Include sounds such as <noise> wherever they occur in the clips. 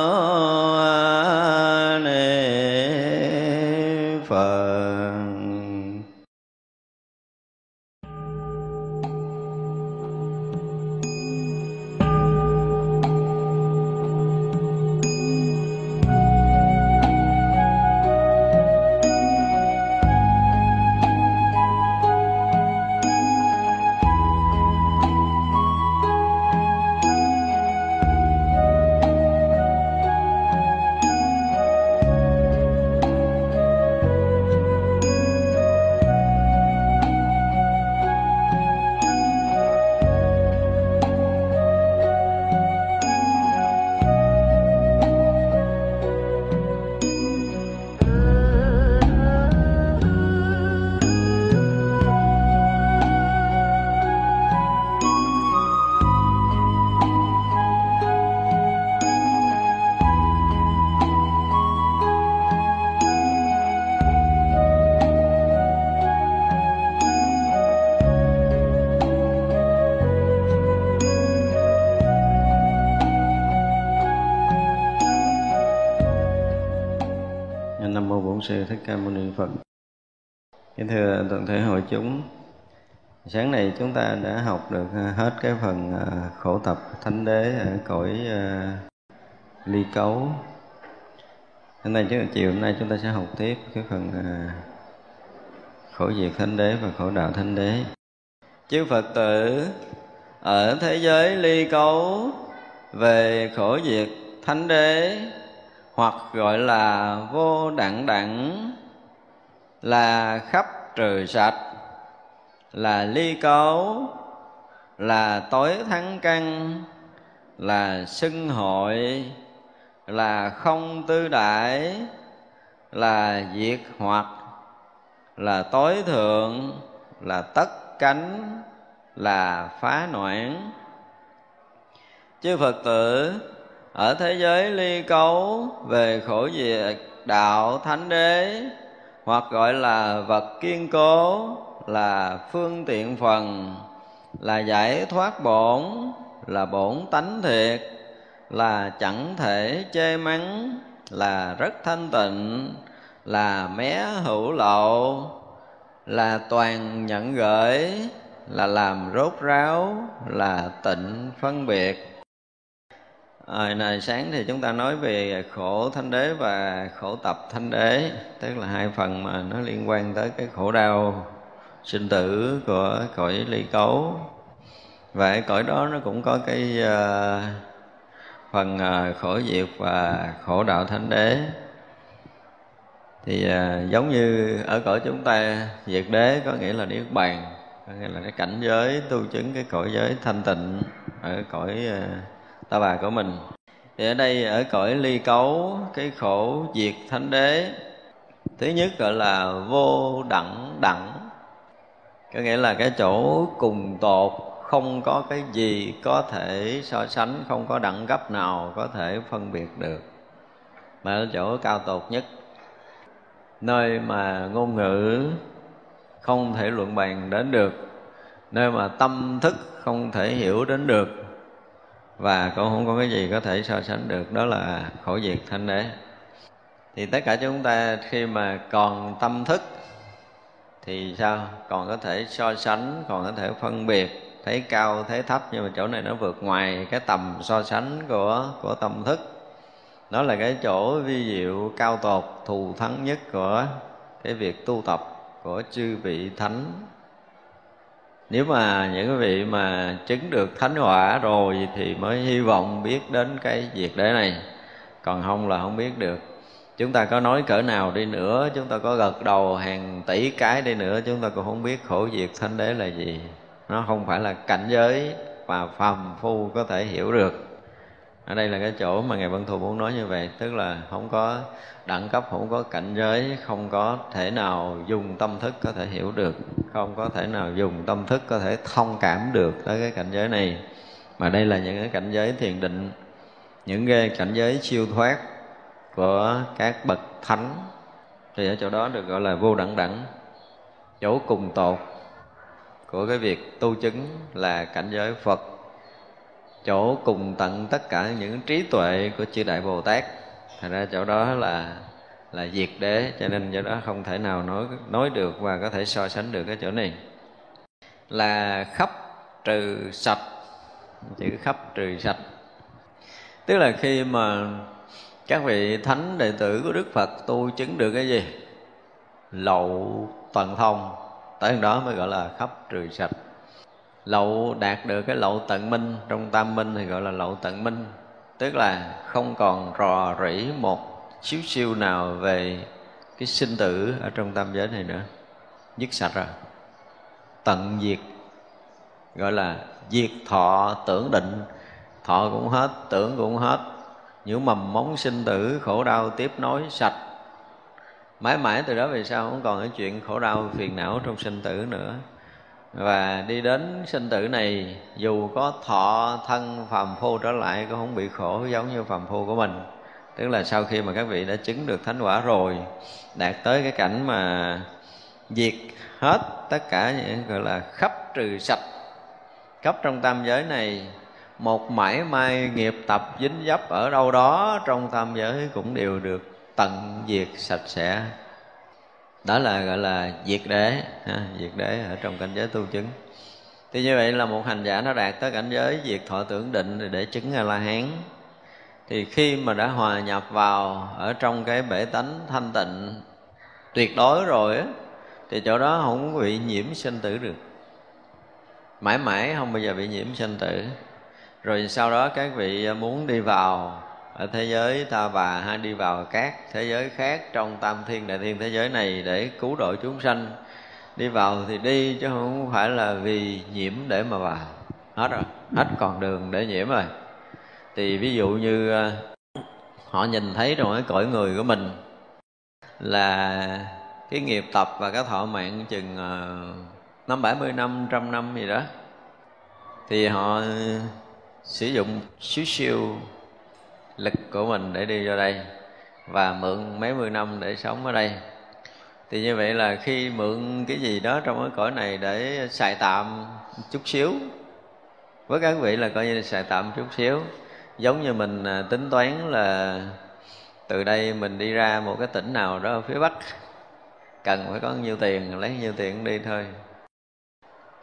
Saw chúng ta đã học được ờ, hết cái phần ờ, khổ tập thánh đế ở cõi ờ, ly cấu. Hôm nay, chiều hôm nay chúng ta sẽ học tiếp cái phần khổ diệt thánh đế và khổ đạo thánh đế. Chư phật tử, ở thế giới ly cấu, về khổ diệt thánh đế, hoặc gọi là vô đẳng đẳng, là khắp trừ sạch là ly cấu là tối thắng căn, là xưng hội, là không tư đại là diệt hoặc, là tối thượng, là tất cánh, là phá noãn. Chư phật tử, ở thế giới ly cấu về khổ diệt đạo thánh đế, hoặc gọi là vật kiên cố là phương tiện phần là giải thoát bổn là bổn tánh thiệt là chẳng thể chê mắng là rất thanh tịnh là mé hữu lậu là toàn nhận gửi là làm rốt ráo là tịnh phân biệt. À, này sáng thì chúng ta nói về khổ thanh đế và khổ tập thanh đế tức là hai phần mà nó liên quan tới cái khổ đau sinh tử của cõi ly cấu. Và cái cõi đó nó cũng có cái uh, phần uh, khổ diệt và khổ đạo thánh đế. Thì uh, giống như ở cõi chúng ta diệt đế có nghĩa là niết bàn có nghĩa là cái cảnh giới tu chứng cái cõi giới thanh tịnh ở cõi uh, ta bà của mình. Thì ở đây ở cõi ly cấu cái khổ diệt thánh đế thứ nhất gọi là vô đẳng đẳng có nghĩa là cái chỗ cùng tột không có cái gì có thể so sánh, không có đẳng cấp nào có thể phân biệt được. Mà ở chỗ cao tột nhất, nơi mà ngôn ngữ không thể luận bàn đến được, nơi mà tâm thức không thể hiểu đến được, và cũng không có cái gì có thể so sánh được, đó là khổ diệt thanh đế. Thì tất cả chúng ta khi mà còn tâm thức thì sao? Còn có thể so sánh, còn có thể phân biệt, thấy cao, thấy thấp, nhưng mà chỗ này nó vượt ngoài cái tầm so sánh của của tâm thức. Đó là cái chỗ vi diệu cao tột, thù thắng nhất của cái việc tu tập của chư vị thánh. Nếu mà những cái vị mà chứng được thánh hỏa rồi thì mới hy vọng biết đến cái việc đấy này. Còn không là không biết được chúng ta có nói cỡ nào đi nữa, chúng ta có gật đầu hàng tỷ cái đi nữa, chúng ta cũng không biết khổ diệt thánh đế là gì. Nó không phải là cảnh giới mà phàm phu có thể hiểu được. Ở đây là cái chỗ mà ngài Vân Thù muốn nói như vậy, tức là không có đẳng cấp, không có cảnh giới, không có thể nào dùng tâm thức có thể hiểu được, không có thể nào dùng tâm thức có thể thông cảm được tới cái cảnh giới này. Mà đây là những cái cảnh giới thiền định, những cái cảnh giới siêu thoát của các bậc thánh, thì ở chỗ đó được gọi là vô đẳng đẳng, chỗ cùng tột của cái việc tu chứng là cảnh giới Phật, chỗ cùng tận tất cả những trí tuệ của chư đại Bồ Tát. Thành ra chỗ đó là là diệt đế, cho nên chỗ đó không thể nào nói nói được và có thể so sánh được cái chỗ này. Là khắp trừ sạch, chữ khắp trừ sạch. Tức là khi mà các vị thánh đệ tử của đức phật tu chứng được cái gì? Lậu tận thông. Tới đó mới gọi là khắp trừ sạch. Lậu đạt được cái lậu tận minh, trong tam minh thì gọi là lậu tận minh. Tức là không còn rò rỉ một xíu siêu nào về cái sinh tử ở trong tam giới này nữa. Dứt sạch rồi. Tận diệt. Gọi là diệt thọ tưởng định. Thọ cũng hết, tưởng cũng hết những mầm móng sinh tử, khổ đau tiếp nối sạch. Mãi mãi từ đó về sau không còn cái chuyện khổ đau phiền não trong sinh tử nữa. Và đi đến sinh tử này, dù có thọ thân phàm phu trở lại, cũng không bị khổ, giống như phàm phu của mình. Tức là sau khi mà các vị đã chứng được thánh quả rồi, đạt tới cái cảnh mà diệt hết tất cả những, gọi là khắp trừ sạch, khắp trong tam giới này một mãi may nghiệp tập dính dấp ở đâu đó trong tam giới cũng đều được tận diệt sạch sẽ. Đó là gọi là diệt đế ha, diệt đế ở trong cảnh giới tu chứng. Thì như vậy là một hành giả nó đạt tới cảnh giới diệt thọ tưởng định để chứng a la hán thì khi mà đã hòa nhập vào ở trong cái bể tánh thanh tịnh tuyệt đối rồi á thì chỗ đó không bị nhiễm sinh tử được. Mãi mãi không bao giờ bị nhiễm sinh tử rồi sau đó các vị à, muốn đi vào ở thế giới ta bà hay đi vào các thế giới khác trong tam thiên đại thiên thế giới này để cứu độ chúng sanh, đi vào thì đi chứ không phải là vì nhiễm để mà vào. Hết rồi, hết còn đường để nhiễm rồi. Thì ví dụ như à, họ nhìn thấy trong cái cõi người của mình là cái nghiệp tập và cái thọ mạng chừng à, năm bảy mươi, năm trăm năm gì đó, thì họ sử dụng xíu siêu lực của mình để đi vô đây và mượn mấy mươi năm để sống ở đây. Thì như vậy là khi mượn cái gì đó trong cái cõi này để xài tạm chút xíu, với các vị là coi như là xài tạm chút xíu. Giống như mình à, tính toán là từ đây mình đi ra một cái tỉnh nào đó ở phía bắc, cần phải có nhiêu tiền, lấy nhiêu tiền đi thôi,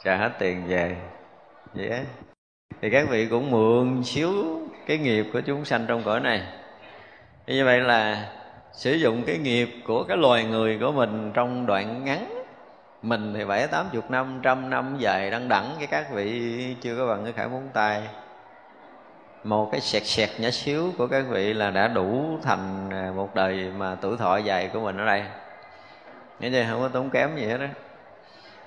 trả hết tiền về. Vậy yeah thì các vị cũng mượn xíu cái nghiệp của chúng sanh trong cõi này. Như vậy là sử dụng cái nghiệp của cái loài người của mình trong đoạn ngắn. Mình thì bảy, tám chục năm, trăm năm dài đăng đẳng cái các vị chưa có bằng cái khải muốn tay. Một cái sẹt sẹt nhỏ xíu của các vị là đã đủ thành à, một đời mà tuổi thọ dài của mình ở đây. Nghĩa là không có tốn kém gì hết đó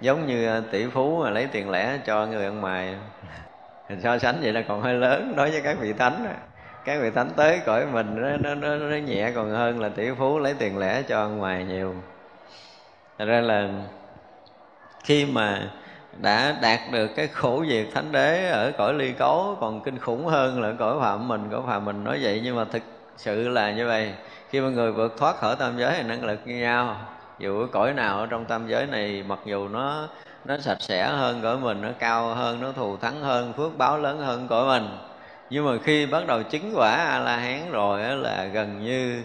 giống như à, tỷ phú mà lấy tiền lẻ cho người ăn mày so sánh vậy là còn hơi lớn đối với các vị thánh các vị thánh tới cõi mình nó, nó, nó, nó nhẹ còn hơn là tỷ phú lấy tiền lẻ cho ăn ngoài nhiều. Thật ra là khi mà đã đạt được cái khổ diệt thánh đế ở cõi ly cấu còn kinh khủng hơn là cõi phạm mình cõi phạm mình nói vậy. Nhưng mà thực sự là như vậy. Khi mà người vượt thoát khỏi tam giới thì năng lực như nhau. Dù cõi nào ở trong tam giới này mặc dù nó nó sạch sẽ hơn cõi mình, nó cao hơn, nó thù thắng hơn, phước báo lớn hơn cõi mình. Nhưng mà khi bắt đầu chứng quả a la hán rồi là gần như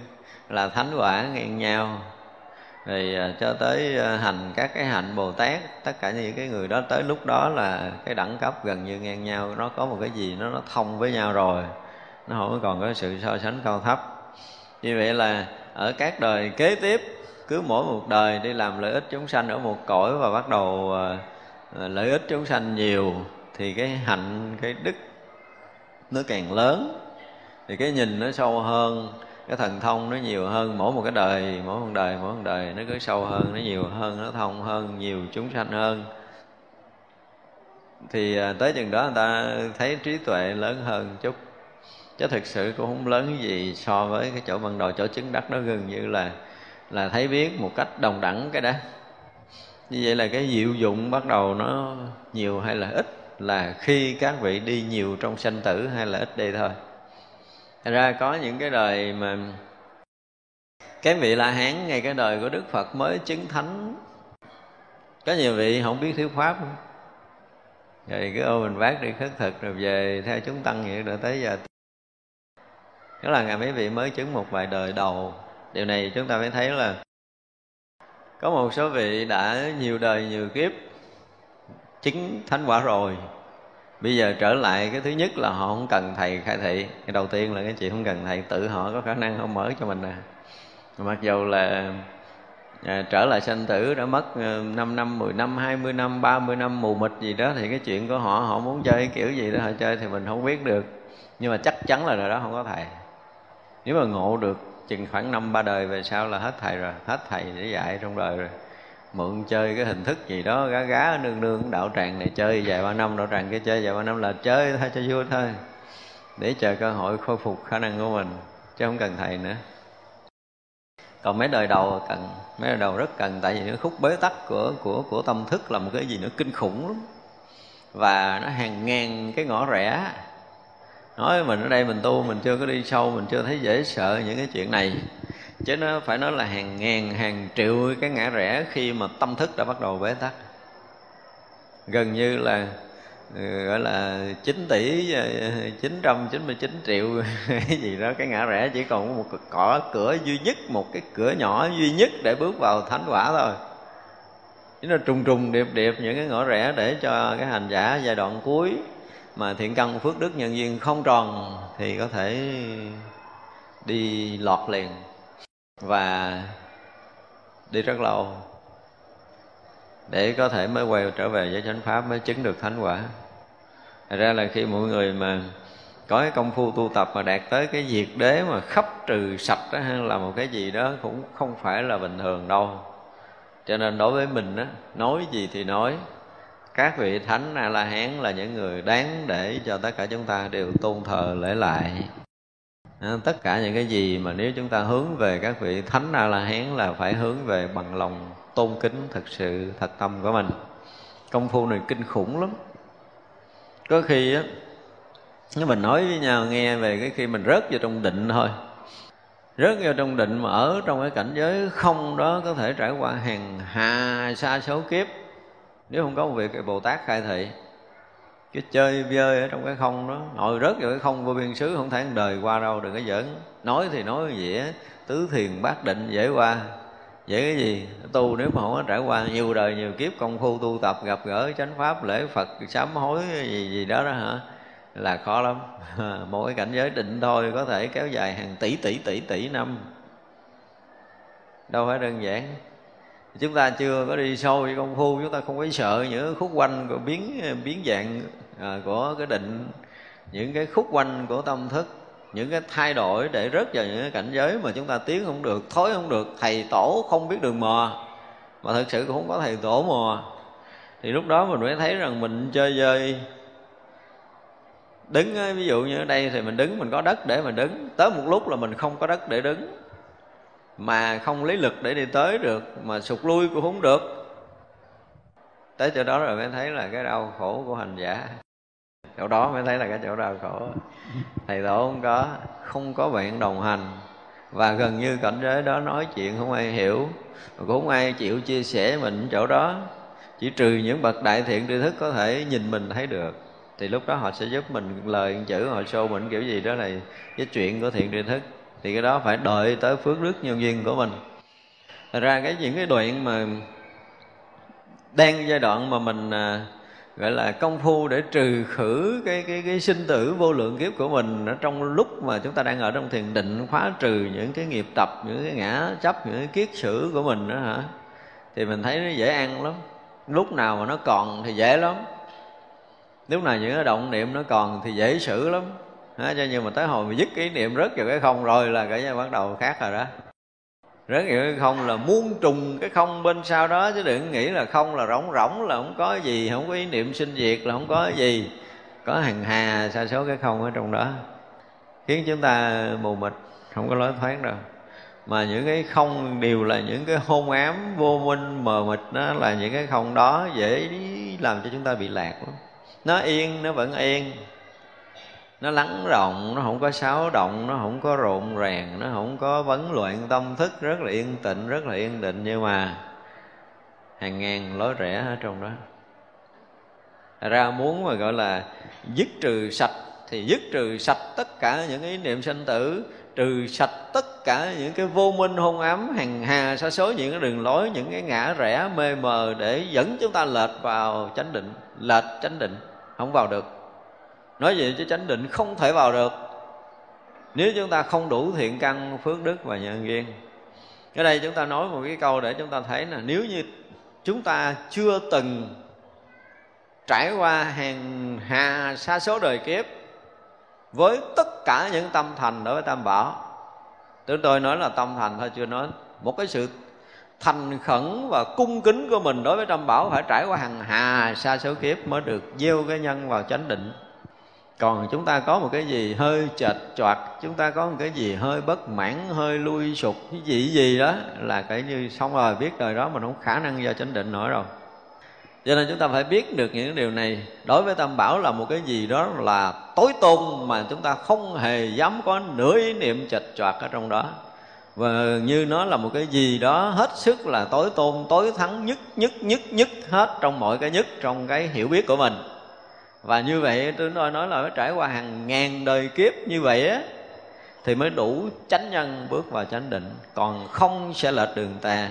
là thánh quả ngang nhau. Thì à, cho tới à, hành các cái hạnh bồ tát, tất cả những cái người đó tới lúc đó là cái đẳng cấp gần như ngang nhau. Nó có một cái gì nó nó thông với nhau rồi, nó không còn có sự so sánh cao thấp. Như vậy là ở các đời kế tiếp cứ mỗi một đời đi làm lợi ích chúng sanh ở một cõi và bắt đầu ờ, ờ, lợi ích chúng sanh nhiều, thì cái hạnh, cái đức nó càng lớn. Thì cái nhìn nó sâu hơn, cái thần thông nó nhiều hơn. Mỗi một cái đời, mỗi một đời, mỗi một đời nó cứ sâu hơn, nó nhiều hơn, nó thông hơn, nhiều chúng sanh hơn. Thì ờ, tới chừng đó người ta thấy trí tuệ lớn hơn chút. Chứ thực sự cũng không lớn gì so với cái chỗ ban đầu, chỗ chứng đắc nó gần như là là thấy biết một cách đồng đẳng cái đó. Như vậy là cái diệu dụng bắt đầu nó nhiều hay là ít là khi các vị đi nhiều trong sanh tử hay là ít đi thôi. Thật ra có những cái đời mà cái vị la hán ngay cái đời của đức phật mới chứng thánh. Có nhiều vị không biết thiếu pháp. Không? rồi cứ ô mình vác đi khất thực rồi về theo chúng tăng vậy rồi tới giờ. Đó là ngày mấy vị mới chứng một vài đời đầu điều này chúng ta mới thấy là có một số vị đã nhiều đời nhiều kiếp chứng thánh quả rồi. Bây giờ trở lại cái thứ nhất là họ không cần thầy khai thị. Cái đầu tiên là cái chuyện không cần thầy tự họ có khả năng không mở cho mình nè mặc dù là à, trở lại sanh tử đã mất 5 năm, 10 năm, 20 năm, 30 năm mù mịt gì đó thì cái chuyện của họ họ muốn chơi kiểu gì đó họ chơi thì mình không biết được. Nhưng mà chắc chắn là rồi đó không có thầy. Nếu mà ngộ được chừng khoảng năm, ba đời về sau là hết thầy rồi, hết thầy để dạy trong đời rồi. Mượn chơi cái hình thức gì đó, gá gá nương nương đạo tràng này chơi vài ba năm, đạo tràng kia chơi vài ba năm là chơi thôi, cho vui thôi. Để chờ cơ hội khôi phục khả năng của mình, chứ không cần thầy nữa. Còn mấy đời đầu cần, mấy đời đầu rất cần, tại vì cái khúc bế tắc của của của tâm thức là một cái gì nó kinh khủng lắm. Và nó hàng ngàn cái ngõ rẽ nói mình ở đây mình tu, mình chưa có đi sâu, mình chưa thấy dễ sợ những cái chuyện này. Chứ nó phải nói là hàng ngàn, hàng triệu cái ngã rẽ khi mà tâm thức đã bắt đầu bế tắc. Gần như là ừ, gọi là 9 tỷ 999 triệu <laughs> cái gì đó, cái ngã rẽ chỉ còn một cỏ cửa duy nhất, một cái cửa nhỏ duy nhất để bước vào thánh quả thôi. Chứ nó trùng trùng điệp điệp những cái ngõ rẽ để cho cái hành giả giai đoạn cuối mà thiện căn phước đức nhân duyên không tròn thì có thể đi lọt liền và đi rất lâu để có thể mới quay trở về với chánh pháp, mới chứng được thánh quả. Thật ra là khi mọi người mà có cái công phu tu tập mà đạt tới cái diệt đế mà khắp trừ sạch đó hay là một cái gì đó cũng không phải là bình thường đâu. Cho nên đối với mình á, nói gì thì nói các vị thánh a la hán là những người đáng để cho tất cả chúng ta đều tôn thờ lễ lại. À, tất cả những cái gì mà nếu chúng ta hướng về các vị thánh a la hán là phải hướng về bằng lòng tôn kính thật sự, thật tâm của mình. Công phu này kinh khủng lắm. Có khi á, nếu mình nói với nhau, nghe về cái khi mình rớt vào trong định thôi. Rớt vào trong định mà ở trong cái cảnh giới không đó có thể trải qua hàng hà sa số kiếp nếu không có một việc bồ tát khai thị, cái chơi vơi ở trong cái không đó, ngồi rớt vào cái không vô biên xứ, không thể đời qua đâu, đừng có giỡn. Nói thì nói dễ, tứ thiền bát định dễ qua. Dễ cái gì? Tu nếu mà không có trải qua, nhiều đời nhiều kiếp, công phu tu tập, gặp gỡ chánh pháp, lễ phật, sám hối, gì gì đó đó hả? Là khó lắm. <laughs> Mỗi cảnh giới định thôi, có thể kéo dài hàng tỷ tỷ tỷ tỷ năm. Đâu phải đơn giản chúng ta chưa có đi sâu với công phu chúng ta không có sợ những khúc quanh của biến biến dạng à, của cái định những cái khúc quanh của tâm thức những cái thay đổi để rớt vào những cái cảnh giới mà chúng ta tiến không được thối không được thầy tổ không biết đường mò mà thực sự cũng không có thầy tổ mò. Thì lúc đó mình mới thấy rằng mình chơi dơi đứng ví dụ như ở đây thì mình đứng mình có đất để mình đứng. Tới một lúc là mình không có đất để đứng mà không lấy lực để đi tới được, mà sụt lui cũng không được. Tới chỗ đó rồi mới thấy là cái đau khổ của hành giả. Chỗ đó mới thấy là cái chỗ đau khổ. Thầy tổ không có không có bạn đồng hành. Và gần như cảnh giới đó nói chuyện không ai hiểu. Cũng không ai chịu chia sẻ mình chỗ đó. Chỉ trừ những bậc đại thiện tri thức có thể nhìn mình thấy được. Thì lúc đó họ sẽ giúp mình lời chữ, họ show mình kiểu gì đó này cái chuyện của thiện tri thức thì cái đó phải đợi tới phước đức nhân duyên của mình. Thật ra cái những cái đoạn mà đang giai đoạn mà mình à, gọi là công phu để trừ khử cái cái cái sinh tử vô lượng kiếp của mình ở trong lúc mà chúng ta đang ở trong thiền định khóa trừ những cái nghiệp tập những cái ngã chấp những cái kiết sử của mình đó hả? Thì mình thấy nó dễ ăn lắm. Lúc nào mà nó còn thì dễ lắm. Lúc nào những cái động niệm nó còn thì dễ xử lắm đó, cho nhưng mà tới hồi mà dứt ý niệm rất vào cái không rồi là cái bắt đầu khác rồi đó. Rất vào cái không là muôn trùng cái không bên sau đó chứ đừng nghĩ là không là rỗng rỗng là không có gì không có ý niệm sinh diệt là không có gì. Có hàng hà sa số cái không ở trong đó. Khiến chúng ta mù mịt không có lối thoát đâu. Mà những cái không đều là những cái hôn ám vô minh mờ mịt đó là những cái không đó dễ làm cho chúng ta bị lạc lắm. Nó yên nó vẫn yên nó lắng rộng, nó không có xáo động, nó không có rộn ràng, nó không có vấn loạn tâm thức, rất là yên tịnh rất là yên định. Nhưng mà hàng ngàn lối rẽ ở trong đó. Ra muốn mà gọi là dứt trừ sạch thì dứt trừ sạch tất cả những ý niệm sanh tử, trừ sạch tất cả những cái vô minh hôn ám, hằng hà, sa số những cái đường lối, những cái ngã rẽ mê mờ để dẫn chúng ta lệch vào chánh định, lệch chánh định, không vào được nói vậy chứ chánh định không thể vào được. Nếu chúng ta không đủ thiện căn, phước đức và nhân duyên. Ở đây chúng ta nói một cái câu để chúng ta thấy là nếu như chúng ta chưa từng trải qua hàng hà sa số đời kiếp với tất cả những tâm thành đối với tam bảo chúng tôi nói là tâm thành thôi, chưa nói. Một cái sự thành khẩn và cung kính của mình đối với tam bảo phải trải qua hàng hà sa số kiếp mới được gieo cái nhân vào chánh định còn chúng ta có một cái gì hơi chệch choạc, chúng ta có một cái gì hơi bất mãn, hơi lui sụp, cái gì gì đó là cái như xong rồi, biết đời đó mình không khả năng do chánh định nữa rồi. Cho nên chúng ta phải biết được những điều này. Đối với tam bảo là một cái gì đó là tối tôn mà chúng ta không hề dám có nửa ý niệm chệch choạc ở trong đó. Và như nó là một cái gì đó hết sức là tối tôn tối thắng, nhất nhất nhất nhất, hết trong mọi cái nhất trong cái hiểu biết của mình và như vậy tôi nói nói là phải trải qua hàng ngàn đời kiếp như vậy á, thì mới đủ chánh nhân bước vào chánh định. Còn không sẽ lệch đường tà.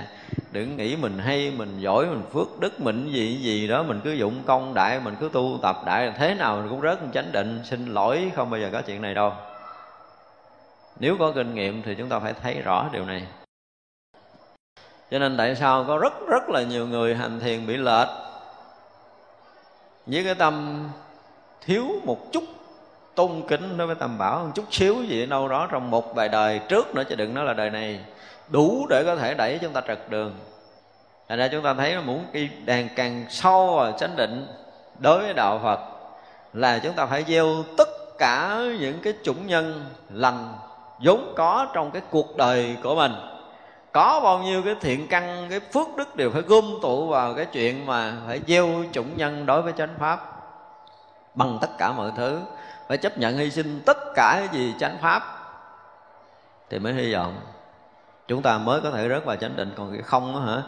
Đừng nghĩ mình hay, mình giỏi, mình phước đức, mình gì gì đó, mình cứ dụng công đại, mình cứ tu tập đại, thế nào mình cũng rớt chánh định. Xin lỗi, không bao giờ có chuyện này đâu. Nếu có kinh nghiệm thì chúng ta phải thấy rõ điều này. Cho nên tại sao có rất rất là nhiều người hành thiền bị lệch? Với cái tâm thiếu một chút tôn kính đối với tam bảo, một chút xíu gì ở đâu đó trong một vài đời trước nữa, chứ đừng nói là đời này. Đủ để có thể đẩy chúng ta trật đường. Thành ra chúng ta thấy muốn đi đàn càng sâu và chánh định đối với đạo phật là chúng ta phải gieo tất cả những cái chủng nhân lành vốn có trong cái cuộc đời của mình. Có bao nhiêu cái thiện căn, cái phước đức đều phải gom tụ vào cái chuyện mà phải gieo chủng nhân đối với chánh pháp bằng tất cả mọi thứ, phải chấp nhận hy sinh tất cả cái gì chánh pháp, thì mới hy vọng chúng ta mới có thể rớt vào chánh định. Còn cái không á hả,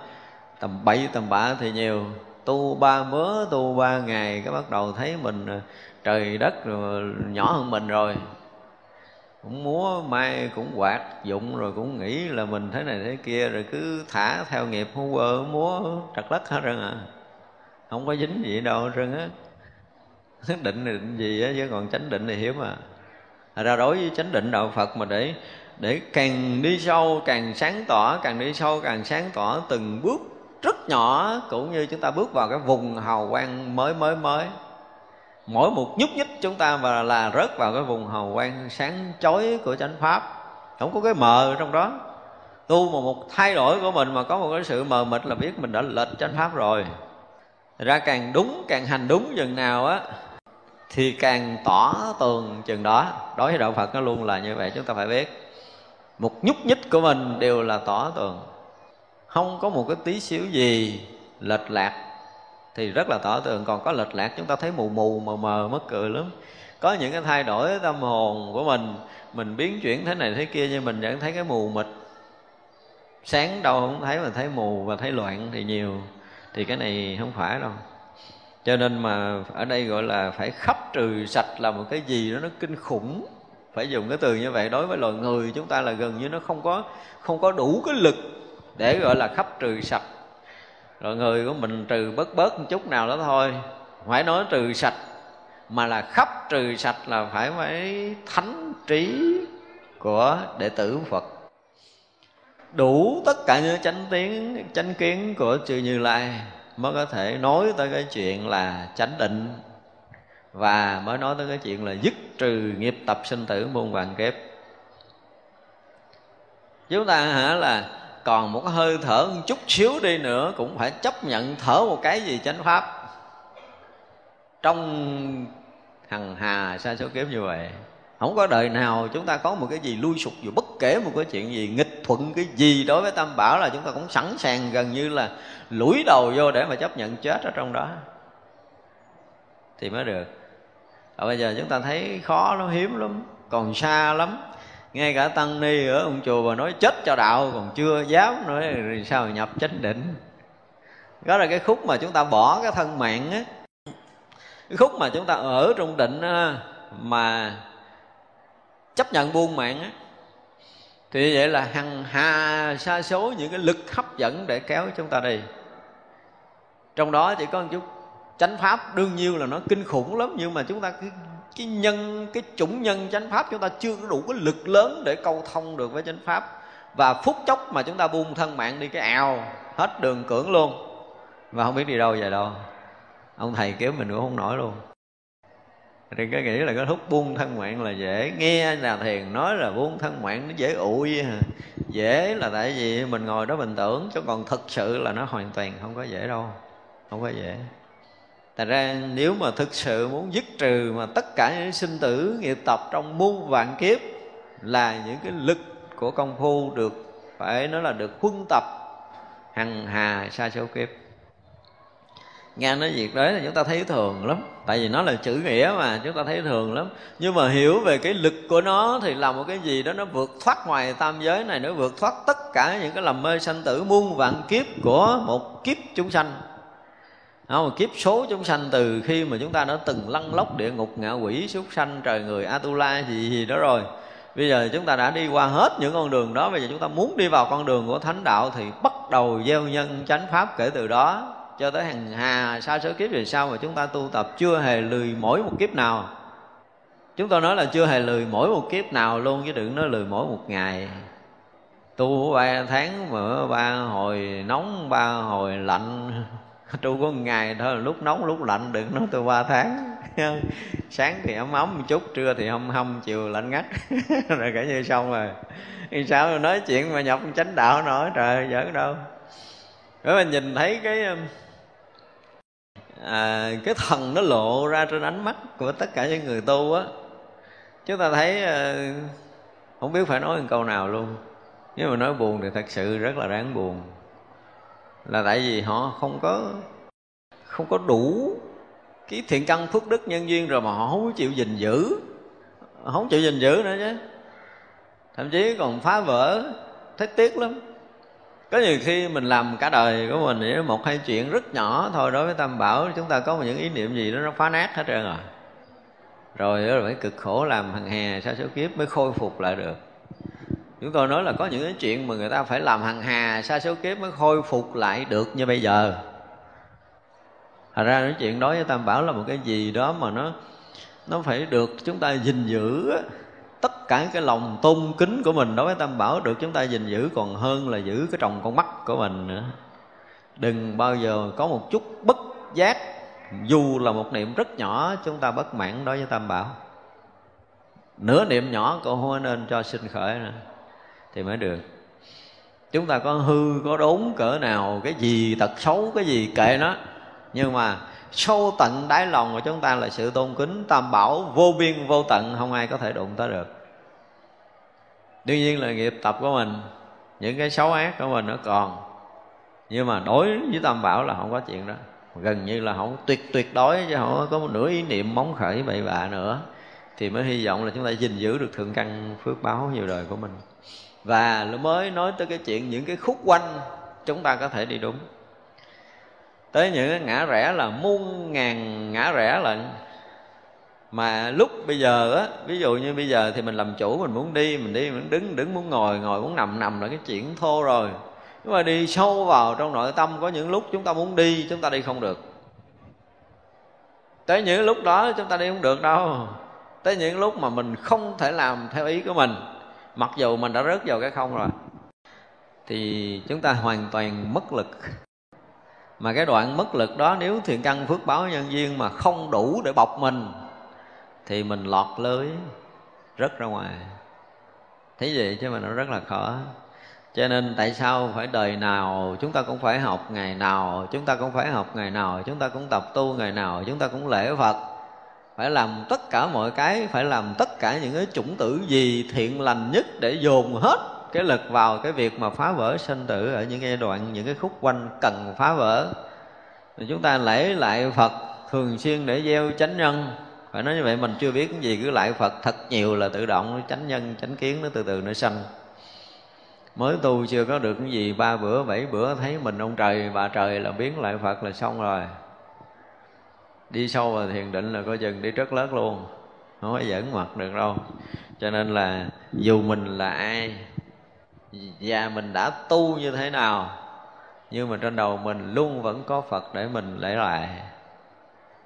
tầm bảy, tầm bạ thì nhiều. Tu ba mớ, tu ba ngày, cái bắt đầu thấy mình à, trời đất rồi, nhỏ hơn mình rồi. Cũng múa mai cũng quạt dụng, rồi cũng nghĩ là mình thế này thế kia, rồi cứ thả theo nghiệp, hú quơ múa trật lất hết trơn à. Không có dính gì đâu hết trơn á. <laughs> định là định gì á, chứ còn chánh định thì hiếm à. Ra đối với chánh định đạo phật mà để để càng đi sâu, càng sáng tỏ, càng đi sâu, càng sáng tỏ từng bước rất nhỏ, cũng như chúng ta bước vào cái vùng hào quang mới mới mới. Mỗi một nhúc nhích chúng ta và là rớt vào cái vùng hào quang sáng chói của chánh pháp. Không có cái mờ trong đó. Tu mà một thay đổi của mình mà có một cái sự mờ mịt là biết mình đã lệch chánh pháp rồi. Ra càng đúng, càng hành đúng dần nào á thì càng tỏ tường chừng đó, đối với đạo phật nó luôn là như vậy, chúng ta phải biết. Một nhúc nhích của mình đều là tỏ tường. Không có một cái tí xíu gì lệch lạc thì rất là tỏ tường. Còn có lệch lạc chúng ta thấy mù mù, mờ mờ mất cười lắm. Có những cái thay đổi tâm hồn của mình mình biến chuyển thế này thế kia, nhưng mình vẫn thấy cái mù mịt. Sáng đâu không thấy mà thấy mù và thấy loạn thì nhiều. Thì cái này không phải đâu cho nên mà ở đây gọi là phải khắp trừ sạch là một cái gì đó nó kinh khủng. Phải dùng cái từ như vậy. Đối với loài người, chúng ta là gần như nó không có không có đủ cái lực để gọi là khắp trừ sạch. Rồi người của mình trừ bớt bớt một chút nào đó thôi. Phải nói trừ sạch, mà là khắp trừ sạch là phải phải thánh trí của đệ tử Phật. Đủ tất cả những chánh tiếng, chánh kiến của chư Như Lai mới có thể nói tới cái chuyện là chánh định và mới nói tới cái chuyện là dứt trừ nghiệp tập sinh tử muôn vàng kiếp chúng ta hả là còn một hơi thở một chút xíu đi nữa cũng phải chấp nhận thở một cái gì chánh pháp. Trong hằng hà sa số kiếp như vậy, không có đời nào chúng ta có một cái gì lui sụp dù bất kể một cái chuyện gì, nghịch thuận cái gì đối với tam bảo là chúng ta cũng sẵn sàng gần như là lủi đầu vô để mà chấp nhận chết ở trong đó. Thì mới được. Và bây giờ chúng ta thấy khó lắm hiếm lắm còn xa lắm. Ngay cả tăng ni ở ông chùa mà nói chết cho đạo còn chưa dám nói rồi sao nhập chánh định. Đó là cái khúc mà chúng ta bỏ cái thân mạng á. Cái khúc mà chúng ta ở trong định á, mà chấp nhận buông mạng á. Thì vậy là hằng hà sa số những cái lực hấp dẫn để kéo chúng ta đi trong đó chỉ có một chút chánh pháp đương nhiên là nó kinh khủng lắm nhưng mà chúng ta cái, cái nhân cái chủng nhân chánh pháp chúng ta chưa có đủ cái lực lớn để câu thông được với chánh pháp. Và phút chốc mà chúng ta buông thân mạng đi cái ào hết đường cưỡng luôn. Và không biết đi đâu về đâu. Ông thầy kéo mình cũng không nổi luôn. Thì cái nghĩ là cái hút buông thân mạng là dễ nghe là thiền nói là buông thân mạng nó dễ ụi dễ là tại vì mình ngồi đó mình tưởng chứ còn thực sự là nó hoàn toàn không có dễ đâu không phải dễ Tại ra, nếu mà thực sự muốn dứt trừ mà tất cả những sinh tử nghiệp tập trong muôn vạn kiếp là những cái lực của công phu được, phải nói là được huân tập, hằng hà sa số kiếp. Nghe nói việc đấy là chúng ta thấy thường lắm, tại vì nó là chữ nghĩa mà, chúng ta thấy thường lắm. Nhưng mà hiểu về cái lực của nó thì là một cái gì đó nó vượt thoát ngoài tam giới này, nó vượt thoát tất cả những cái lầm mê sanh tử muôn vạn kiếp của một kiếp chúng sanh không, kiếp số chúng sanh từ khi mà chúng ta đã từng lăn lóc địa ngục ngạ quỷ súc sanh trời người atula gì gì đó rồi. Bây giờ chúng ta đã đi qua hết những con đường đó bây giờ chúng ta muốn đi vào con đường của thánh đạo thì bắt đầu gieo nhân chánh pháp kể từ đó cho tới hàng hà sa số kiếp về sau mà chúng ta tu tập. Chưa hề lười mỗi một kiếp nào. Chúng tôi nói là chưa hề lười mỗi một kiếp nào luôn chứ đừng nói lười mỗi một ngày. Tu ba tháng mà ba hồi nóng ba hồi lạnh <laughs> tu có một ngày thôi lúc nóng lúc lạnh đừng nói tôi ba tháng. <laughs> Sáng thì ấm ấm một chút trưa thì hâm hâm chiều lạnh ngắt. <laughs> Rồi cả như xong rồi. Thì sao nói chuyện mà nhập chánh đạo nổi trời giỡn đâu. Nếu mình nhìn thấy cái um, à, cái thần nó lộ ra trên ánh mắt của tất cả những người tu á chúng ta thấy à, không biết phải nói một câu nào luôn. Nếu mà nói buồn thì thật sự rất là đáng buồn là tại vì họ không có không có đủ cái thiện căn phước đức nhân duyên rồi mà họ không chịu gìn giữ. Không chịu gìn giữ nữa chứ. Thậm chí còn phá vỡ thất tiếc lắm. Có nhiều khi mình làm cả đời của mình chỉ một hai chuyện rất nhỏ thôi đối với tam bảo, chúng ta có một những ý niệm gì đó nó phá nát hết trơn rồi. Rồi đó phải cực khổ làm hàng hè sao số kiếp mới khôi phục lại được chúng tôi nói là có những cái chuyện mà người ta phải làm hàng hà, sa số kiếp mới khôi phục lại được như bây giờ Thật ra nói chuyện đó với Tam Bảo là một cái gì đó mà nó nó phải được chúng ta gìn giữ tất cả cái lòng tôn kính của mình đối với Tam Bảo được chúng ta gìn giữ, còn hơn là giữ cái tròng con mắt của mình nữa. Đừng bao giờ có một chút bất giác, dù là một niệm rất nhỏ, chúng ta bất mãn đối với Tam Bảo. Nửa niệm nhỏ cũng không nên cho sinh khởi nữa thì mới được. Chúng ta có hư, có đốn, cỡ nào, cái gì tật xấu, cái gì kệ nó. Nhưng mà sâu tận đáy lòng của chúng ta là sự tôn kính tam bảo vô biên, vô tận, không ai có thể đụng tới được. Đương nhiên là nghiệp tập của mình, những cái xấu ác của mình nó còn. Nhưng mà đối với tam bảo là không có chuyện đó. Gần như là không, tuyệt tuyệt đối, chứ không có một nửa ý niệm móng khởi bậy bạ nữa. Thì mới hy vọng là chúng ta gìn giữ được thượng căn phước báo nhiều đời của mình và mới nói tới cái chuyện những cái khúc quanh, chúng ta có thể đi đúng. Tới những cái ngã rẽ là muôn ngàn ngã rẽ lận mà lúc bây giờ á, ví dụ như bây giờ thì mình làm chủ, mình muốn đi, mình đi, mình đứng đứng muốn ngồi ngồi muốn nằm nằm là cái chuyện thô rồi. Nhưng mà đi sâu vào trong nội tâm, có những lúc chúng ta muốn đi, chúng ta đi không được. Tới những lúc đó, chúng ta đi không được đâu. Tới những lúc mà mình không thể làm theo ý của mình mặc dù mình đã rớt vào cái không rồi, thì chúng ta hoàn toàn mất lực. Mà cái đoạn mất lực đó, nếu thiện căn phước báo nhân duyên mà không đủ để bọc mình, thì mình lọt lưới rất ra ngoài. Thế vậy chứ mà nó rất là khó. Cho nên tại sao phải đời nào chúng ta cũng phải học ngày nào, chúng ta cũng phải học ngày nào, chúng ta cũng tập tu ngày nào, chúng ta cũng lễ phật phải làm tất cả mọi cái, phải làm tất cả những cái chủng tử gì thiện lành nhất để dồn hết cái lực vào cái việc mà phá vỡ sinh tử ở những giai đoạn, những cái khúc quanh cần phá vỡ. Thì chúng ta lễ lại phật thường xuyên để gieo chánh nhân. Phải nói như vậy, mình chưa biết cái gì cứ lại phật thật nhiều là tự động chánh nhân, chánh kiến nó từ từ nó sanh. Mới tu chưa có được cái gì, ba bữa, bảy bữa thấy mình ông trời, bà trời là biến lại phật là xong rồi đi sâu vào thiền định là coi chừng đi rất lớn luôn. Không có dẫn mặt được đâu. Cho nên là dù mình là ai, và mình đã tu như thế nào, nhưng mà trên đầu mình luôn vẫn có phật để mình lễ lại.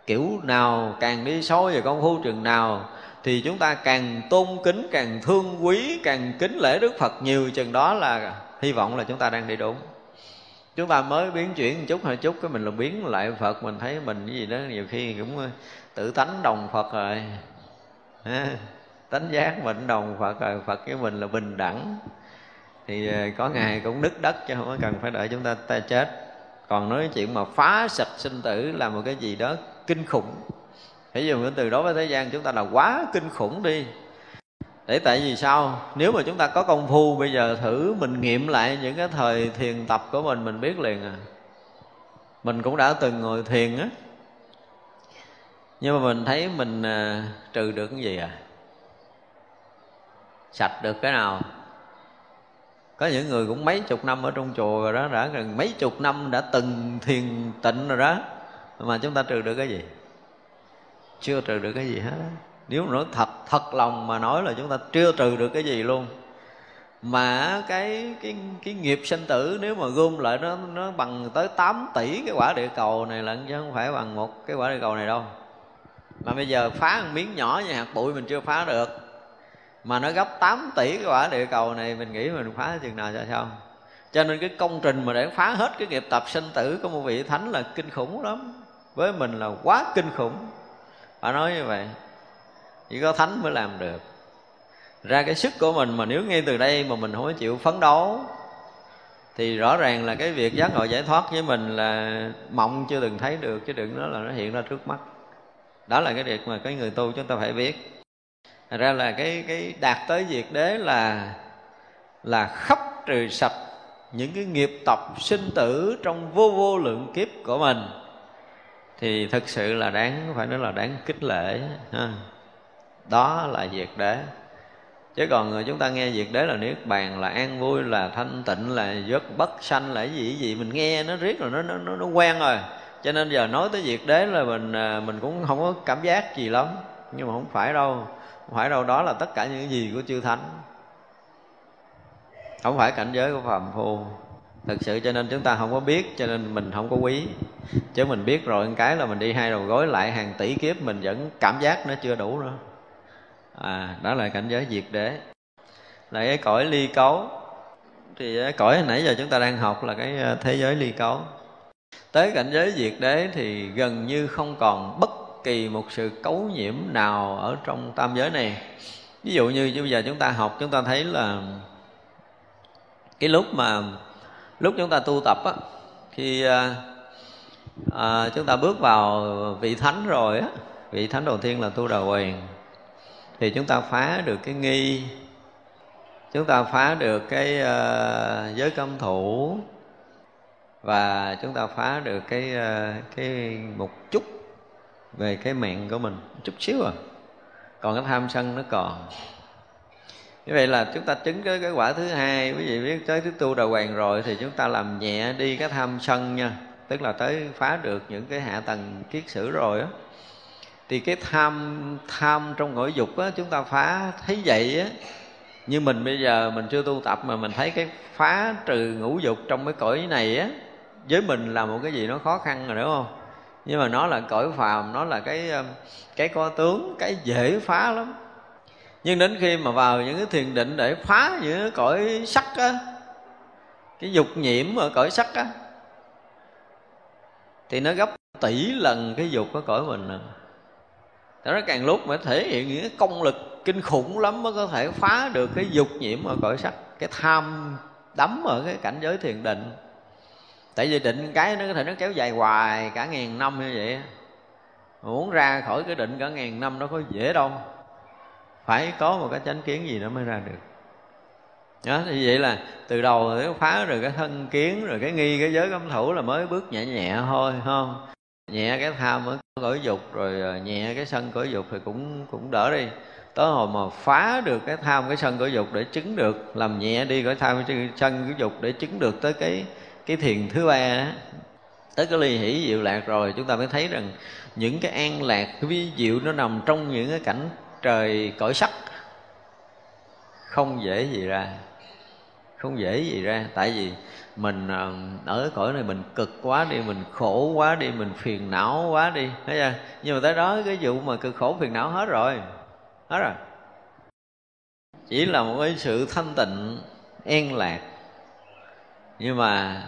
Kiểu nào càng đi sâu về công phu chừng nào, thì chúng ta càng tôn kính, càng thương quý, càng kính lễ đức phật nhiều chừng đó là hy vọng là chúng ta đang đi đúng chúng ta mới biến chuyển một chút, hơi chút, cái mình là biến lại phật, mình thấy mình cái gì đó, nhiều khi cũng ờ, tự tánh đồng phật rồi. Tánh giác mình đồng phật rồi, phật với mình là bình đẳng. Thì ờ, có ngày cũng nứt đất chứ không cần phải đợi chúng ta ta chết. Còn nói chuyện mà phá sạch sinh tử là một cái gì đó kinh khủng. Hãy dùng cái từ đó với thế gian chúng ta là quá kinh khủng đi để tại vì sao? Nếu mà chúng ta có công phu bây giờ thử mình nghiệm lại những cái thời thiền tập của mình mình biết liền à. Mình cũng đã từng ngồi thiền á. Nhưng mà mình thấy mình à, trừ được cái gì à? Sạch được cái nào? Có những người cũng mấy chục năm ở trong chùa rồi đó đã gần mấy chục năm đã từng thiền tịnh rồi đó. Mà chúng ta trừ được cái gì? Chưa trừ được cái gì hết nếu mà nói thật thật lòng mà nói là chúng ta chưa trừ được cái gì luôn. Mà cái cái cái nghiệp sinh tử nếu mà gom lại nó nó bằng tới 8 tỷ cái quả địa cầu này là chứ không phải bằng một cái quả địa cầu này đâu. Mà bây giờ phá một miếng nhỏ như hạt bụi mình chưa phá được. Mà nó gấp 8 tỷ cái quả địa cầu này, mình nghĩ mình phá chừng nào cho sao cho nên cái công trình mà để phá hết cái nghiệp tập sinh tử của một vị thánh là kinh khủng lắm. Với mình là quá kinh khủng. Phải nói như vậy chỉ có thánh mới làm được. Ra cái sức của mình mà nếu ngay từ đây mà mình không có chịu phấn đấu, thì rõ ràng là cái việc giác ngộ giải thoát với mình là mộng chưa từng thấy được, chứ đừng nói là nó hiện ra trước mắt. Đó là cái việc mà cái người tu chúng ta phải biết. Thật ra là cái cái đạt tới việc đế là là khắp trừ sạch những cái nghiệp tập sinh tử trong vô vô lượng kiếp của mình. Thì thực sự là đáng phải nói là đáng kích lệ, ha đó là diệt đế. Chứ còn ờ, chúng ta nghe diệt đế là niết bàn là an vui là thanh tịnh là giấc bất sanh là gì gì mình nghe nó riết rồi nó nó nó, nó quen rồi. Cho nên giờ nói tới diệt đế là mình ờ, mình cũng không có cảm giác gì lắm. Nhưng mà không phải đâu không phải đâu đó là tất cả những gì của chư thánh. Không phải cảnh giới của phàm phu. Thực sự cho nên chúng ta không có biết cho nên mình không có quý. Chứ mình biết rồi cái là mình đi hai đầu gối lại hàng tỷ kiếp mình vẫn cảm giác nó chưa đủ nữa à đó là cảnh giới diệt đế. Là cái cõi ly cấu. Thì cái cõi nãy giờ chúng ta đang học là cái à, thế giới ly cấu. Tới cảnh giới diệt đế thì gần như không còn bất kỳ một sự cấu nhiễm nào ở trong tam giới này. Ví dụ như bây giờ chúng ta học chúng ta thấy là cái lúc mà lúc chúng ta tu tập á khi à, à, chúng ta bước vào vị thánh rồi á vị thánh đầu tiên là tu đà quyền thì chúng ta phá được cái nghi. Chúng ta phá được cái uh, giới cấm thủ. Và chúng ta phá được cái uh, cái một chút về cái mạng của mình chút xíu à. Còn cái tham sân nó còn. Như vậy là chúng ta chứng cái, cái quả thứ hai. Quý vị biết tới thứ tu đà hoàng rồi thì chúng ta làm nhẹ đi cái tham sân nha. Tức là tới phá được những cái hạ tầng kiết sử rồi á thì cái tham tham trong ngũ dục á, chúng ta phá, thấy vậy á. Như mình bây giờ mình chưa tu tập mà mình thấy cái phá trừ ngũ dục trong cái cõi này á, với mình là một cái gì nó khó khăn rồi, đúng không? Nhưng mà nó là cõi phàm, nó là cái cái có tướng, cái dễ phá lắm. Nhưng đến khi mà vào những cái thiền định để phá những cái cõi sắc á, cái dục nhiễm ở cõi sắc á, thì nó gấp tỷ lần cái dục ở cõi mình nữa nó càng lúc mới thể hiện những cái công lực kinh khủng lắm mới có thể phá được cái dục nhiễm ở cõi sắc, cái tham đắm ở cái cảnh giới thiền định. Tại vì định cái nó có thể nó kéo dài hoài cả ngàn năm như vậy muốn ra khỏi cái định cả ngàn năm nó có dễ đâu. Phải có một cái chánh kiến gì nó mới ra được. Đó, thì vậy là từ đầu nó phá rồi cái thân kiến, rồi cái nghi, cái giới cấm thủ là mới bước nhẹ nhẹ thôi không? Nhẹ cái tham mới cõi dục, rồi ờ, nhẹ cái sân cõi dục thì cũng cũng đỡ đi. Tới hồi mà phá được cái tham cái sân cõi dục để chứng được, làm nhẹ đi cái tham cái sân cõi dục để chứng được tới cái cái thiền thứ ba đó tới cái ly hỷ diệu lạc rồi, chúng ta mới thấy rằng những cái an lạc cái ví diệu nó nằm trong những cái cảnh trời cõi sắc. Không dễ gì ra, không dễ gì ra. Tại vì mình à, ở cõi này mình cực quá đi, mình khổ quá đi, mình phiền não quá đi. Thấy chưa? Nhưng mà tới đó cái vụ mà cực khổ phiền não hết rồi. Hết rồi. Chỉ là một cái sự thanh tịnh, an lạc. Nhưng mà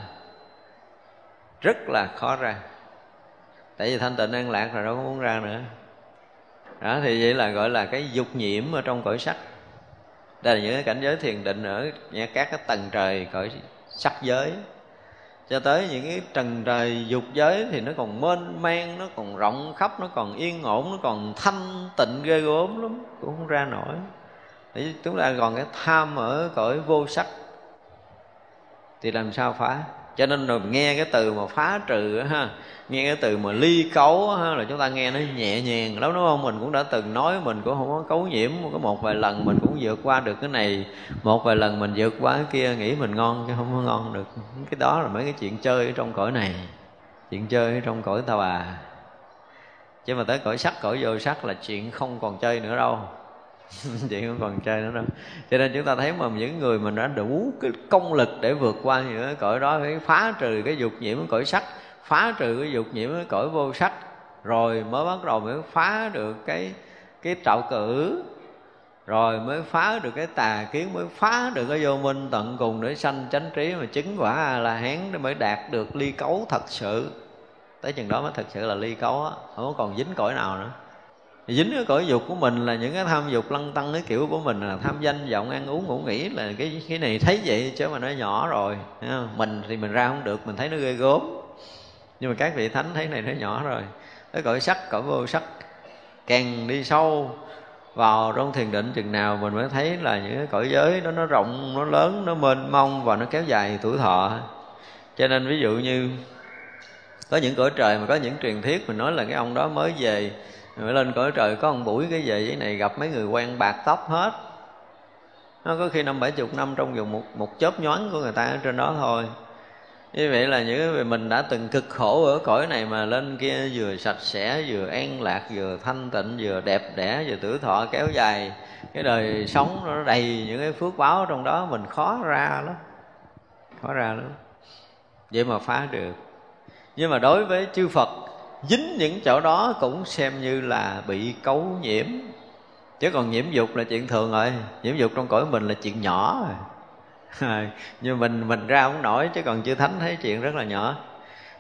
rất là khó ra. Tại vì thanh tịnh, an lạc rồi đâu có muốn ra nữa. Đó, thì vậy là gọi là cái dục nhiễm ở trong cõi sắc. Đây là những cái cảnh giới thiền định ở các cái tầng trời, cõi sắc giới. Cho tới những cái trần trời dục giới thì nó còn mênh mang, nó còn rộng khắp, nó còn yên ổn, nó còn thanh tịnh ghê gớm lắm, cũng không ra nổi. Thì chúng ta còn cái tham ở cõi vô sắc. Thì làm sao phá? Cho nên rồi nghe cái từ mà phá trừ ha nghe cái từ mà ly cấu ha, là chúng ta nghe nó nhẹ nhàng lắm đúng không? Mình cũng đã từng nói mình cũng không có cấu nhiễm có một vài lần mình cũng vượt qua được cái này một vài lần mình vượt qua cái kia nghĩ mình ngon chứ không có ngon được. Cái đó là mấy cái chuyện chơi ở trong cõi này chuyện chơi ở trong cõi ta bà. Chứ mà tới cõi sắc cõi vô sắc là chuyện không còn chơi nữa đâu. <laughs> chuyện không còn chơi nữa đâu. Cho nên chúng ta thấy mà những người mình đã đủ cái công lực để vượt qua những cái cõi đó, phải phá trừ cái dục nhiễm cõi sắc, phá trừ cái dục nhiễm cái cõi vô sắc, rồi mới bắt đầu mới phá được cái cái trạo cử, rồi mới phá được cái tà kiến, mới phá được cái vô minh tận cùng để sanh chánh trí mà chứng quả là hán để mới đạt được ly cấu thật sự. Tới chừng đó mới thật sự là ly cấu á, không còn dính cõi nào nữa dính cái cõi dục của mình là những cái tham dục lăng tăng cái kiểu của mình là tham danh vọng ăn uống, ngủ nghỉ là cái cái này thấy vậy chứ mà nó nhỏ rồi mình thì mình ra không được, mình thấy nó ghê gốm nhưng mà các vị thánh thấy này nó nhỏ rồi. Cái cõi sắc, cõi vô sắc, càng đi sâu vào trong thiền định chừng nào mình mới thấy là những cái cõi giới đó nó rộng, nó lớn, nó mênh mông và nó kéo dài tuổi thọ. Cho nên ví dụ như có những cõi trời mà có những truyền thuyết mình nói là cái ông đó mới về mới lên cõi trời, có một buổi cái về với này gặp mấy người quen bạc tóc hết. Nó có khi năm bảy chục năm trong vòng một một chớp nhoáng của người ta ở trên đó thôi. Như vậy là những người mình đã từng cực khổ ở cõi này mà lên kia vừa sạch sẽ, vừa an lạc, vừa thanh tịnh, vừa đẹp đẽ, vừa tử thọ kéo dài. Cái đời sống nó đầy những cái phước báo trong đó, mình khó ra lắm. Khó ra lắm. Vậy mà phá được. Nhưng mà đối với chư Phật dính những chỗ đó cũng xem như là bị cấu nhiễm. Chứ còn nhiễm dục là chuyện thường rồi. Nhiễm dục trong cõi mình là chuyện nhỏ rồi. <laughs> Nhưng mình mình ra không nổi, chứ còn chưa thánh thấy chuyện rất là nhỏ.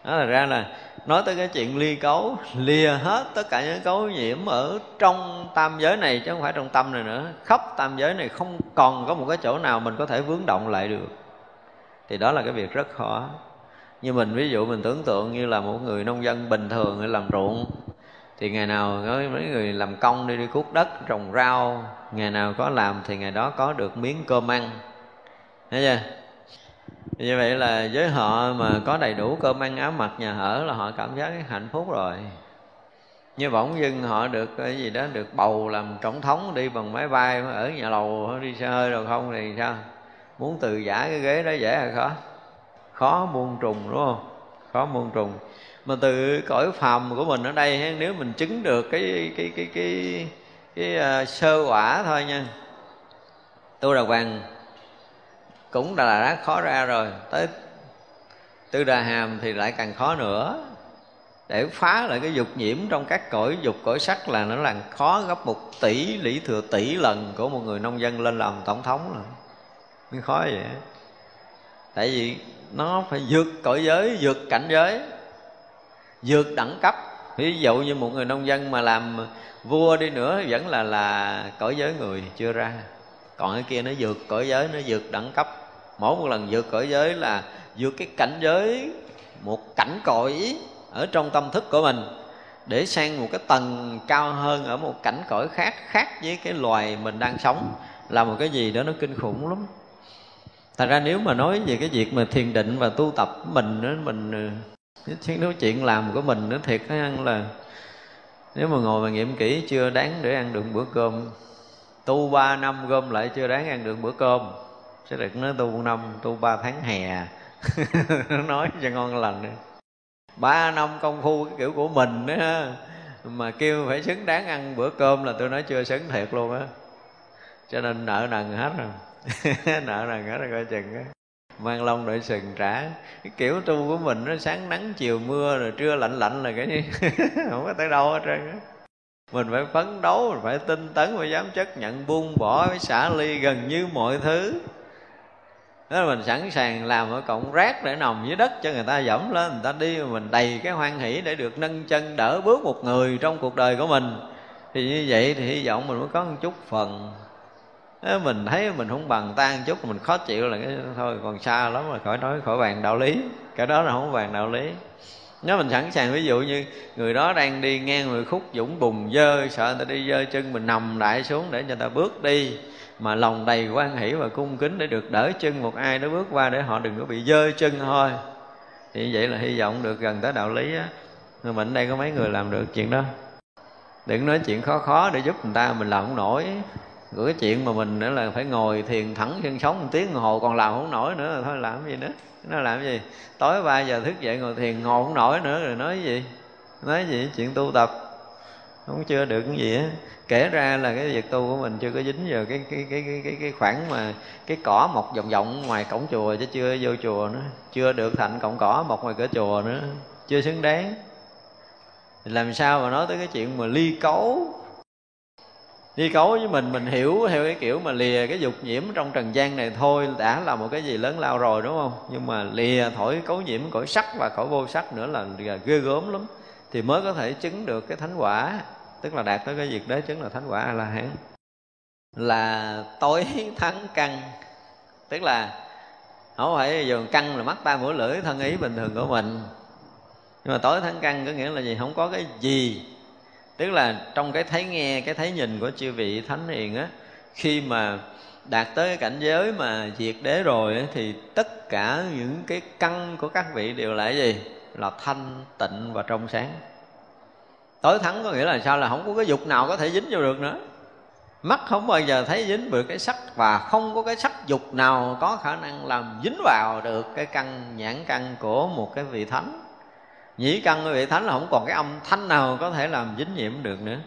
Đó là ra là nói tới cái chuyện ly cấu, lìa hết tất cả những cấu nhiễm ở trong tam giới này, chứ không phải trong tâm này nữa. Khắp tam giới này không còn có một cái chỗ nào mình có thể vướng động lại được. Thì đó là cái việc rất khó như mình, ví dụ mình tưởng tượng như là một người nông dân bình thường làm ruộng, thì ngày nào có mấy người làm công đi đi cuốc đất, trồng rau, ngày nào có làm thì ngày đó có được miếng cơm ăn. Thấy chưa? Như vậy là với họ mà có đầy đủ cơm ăn, áo mặc, nhà ở là họ cảm giác hạnh phúc rồi. Như bỗng dưng họ được cái gì đó, được bầu làm tổng thống đi bằng máy bay ở nhà lầu đi xe hơi rồi không thì sao? Muốn từ giả cái ghế đó dễ hay khó? Khó muôn trùng đúng không? Khó muôn trùng. Mà từ cõi phàm của mình ở đây nếu mình chứng được cái cái cái cái cái, cái uh, sơ quả thôi nha. Tu đà hoàng cũng là đã khó ra rồi. Tới tư đà hàm thì lại càng khó nữa. Để phá lại cái dục nhiễm trong các cõi dục cõi sắc là nó là khó gấp một tỷ lý thừa tỷ lần của một người nông dân lên làm tổng thống rồi. Mới khó vậy tại vì nó phải vượt cõi giới, vượt cảnh giới, vượt đẳng cấp. Ví dụ như một người nông dân mà làm vua đi nữa, vẫn là là cõi giới người, chưa ra. Còn cái kia nó vượt cõi giới, nó vượt đẳng cấp. Mỗi một lần vượt cõi giới là vượt cái cảnh giới, một cảnh cõi ở trong tâm thức của mình, để sang một cái tầng cao hơn ở một cảnh cõi khác khác với cái loài mình đang sống. Là một cái gì đó nó kinh khủng lắm thật ra nếu mà nói về cái việc mà thiền định và tu tập mình đó, mình ờ, chứ nếu chuyện làm của mình nó thiệt ăn là nếu mà ngồi mà nghiệm kỹ chưa đáng để ăn được bữa cơm. Tu ba năm gom lại chưa đáng ăn được bữa cơm. Sẽ được nói tu năm tu ba tháng hè. <laughs> Nói cho ngon lành ba năm công phu cái kiểu của mình đó mà kêu phải xứng đáng ăn bữa cơm là tôi nói chưa xứng thiệt luôn á. Cho nên nợ nần hết rồi. <laughs> nợ nần hết rồi, coi chừng á. Mang lông đội sừng trả. Cái kiểu tu của mình nó sáng nắng, chiều mưa, rồi trưa lạnh lạnh là cái gì? <laughs> Không có tới đâu hết trơn á. Mình phải phấn đấu, mình phải tinh tấn, phải dám chấp nhận, buông bỏ, phải xả ly gần như mọi thứ. Đó là mình sẵn sàng làm ở cọng rác để nằm dưới đất cho người ta dẫm lên, người ta đi mình đầy cái hoan hỷ để được nâng chân đỡ bước một người trong cuộc đời của mình. Thì như vậy thì hy vọng mình mới có một chút phần mình thấy mình không bằng tan chút, mình khó chịu là cái thôi, còn xa lắm rồi, khỏi nói, khỏi bàn đạo lý. Cái đó là không bàn đạo lý. Nếu mình sẵn sàng, ví dụ như người đó đang đi ngang người khúc dũng bùng dơ, sợ người ta đi dơ chân, mình nằm lại xuống để cho người ta bước đi. Mà lòng đầy quan hỷ và cung kính để được đỡ chân, một ai đó bước qua để họ đừng có bị dơ chân thôi. Thì vậy là hy vọng được gần tới đạo lý á. Nhưng mình đây có mấy người làm được chuyện đó. Đừng nói chuyện khó khó để giúp người ta, mình làm không nổi rồi cái chuyện mà mình nữa là phải ngồi thiền thẳng chân sống một tiếng đồng hồ còn làm không nổi nữa là thôi làm cái gì nữa. Nó làm cái gì? Tối 3 giờ thức dậy ngồi thiền ngồi không nổi nữa rồi nói gì? Nói gì? Chuyện tu tập. Không chưa được cái gì á kể ra là cái việc tu của mình chưa có dính vào cái cái cái cái cái, cái khoảng mà cái cỏ mọc vòng vòng ngoài cổng chùa chứ chưa vô chùa nữa. Chưa được thành cọng cỏ mọc ngoài cửa chùa nữa. Chưa xứng đáng. Thì làm sao mà nói tới cái chuyện mà ly cấu? Ly cấu với mình mình hiểu theo cái kiểu mà lìa cái dục nhiễm trong trần gian này thôi, đã là một cái gì lớn lao rồi, đúng không? Nhưng mà lìa thổi cấu nhiễm cõi sắc và cõi vô sắc nữa là ghê gớm lắm. Thì mới có thể chứng được cái thánh quả, tức là đạt tới cái việc đấy chứng là thánh quả a la hán là tối thắng căn, tức là không phải dùng căn là mắt ta mũi lưỡi, thân ý bình thường của mình. Nhưng mà tối thắng căn có nghĩa là gì? Không có cái gì tức là trong cái thấy nghe cái thấy nhìn của chư vị thánh hiền á khi mà đạt tới cái cảnh giới mà diệt đế rồi á, thì tất cả những cái căn của các vị đều là cái gì? Là thanh tịnh và trong sáng. Tối thắng có nghĩa là sao? Là không có cái dục nào có thể dính vô được nữa. Mắt không bao giờ thấy dính được cái sắc và không có cái sắc dục nào có khả năng làm dính vào được cái căn nhãn căn của một cái vị thánh nhĩ căn của vị thánh là không còn cái âm thanh nào có thể làm dính nhiễm được nữa.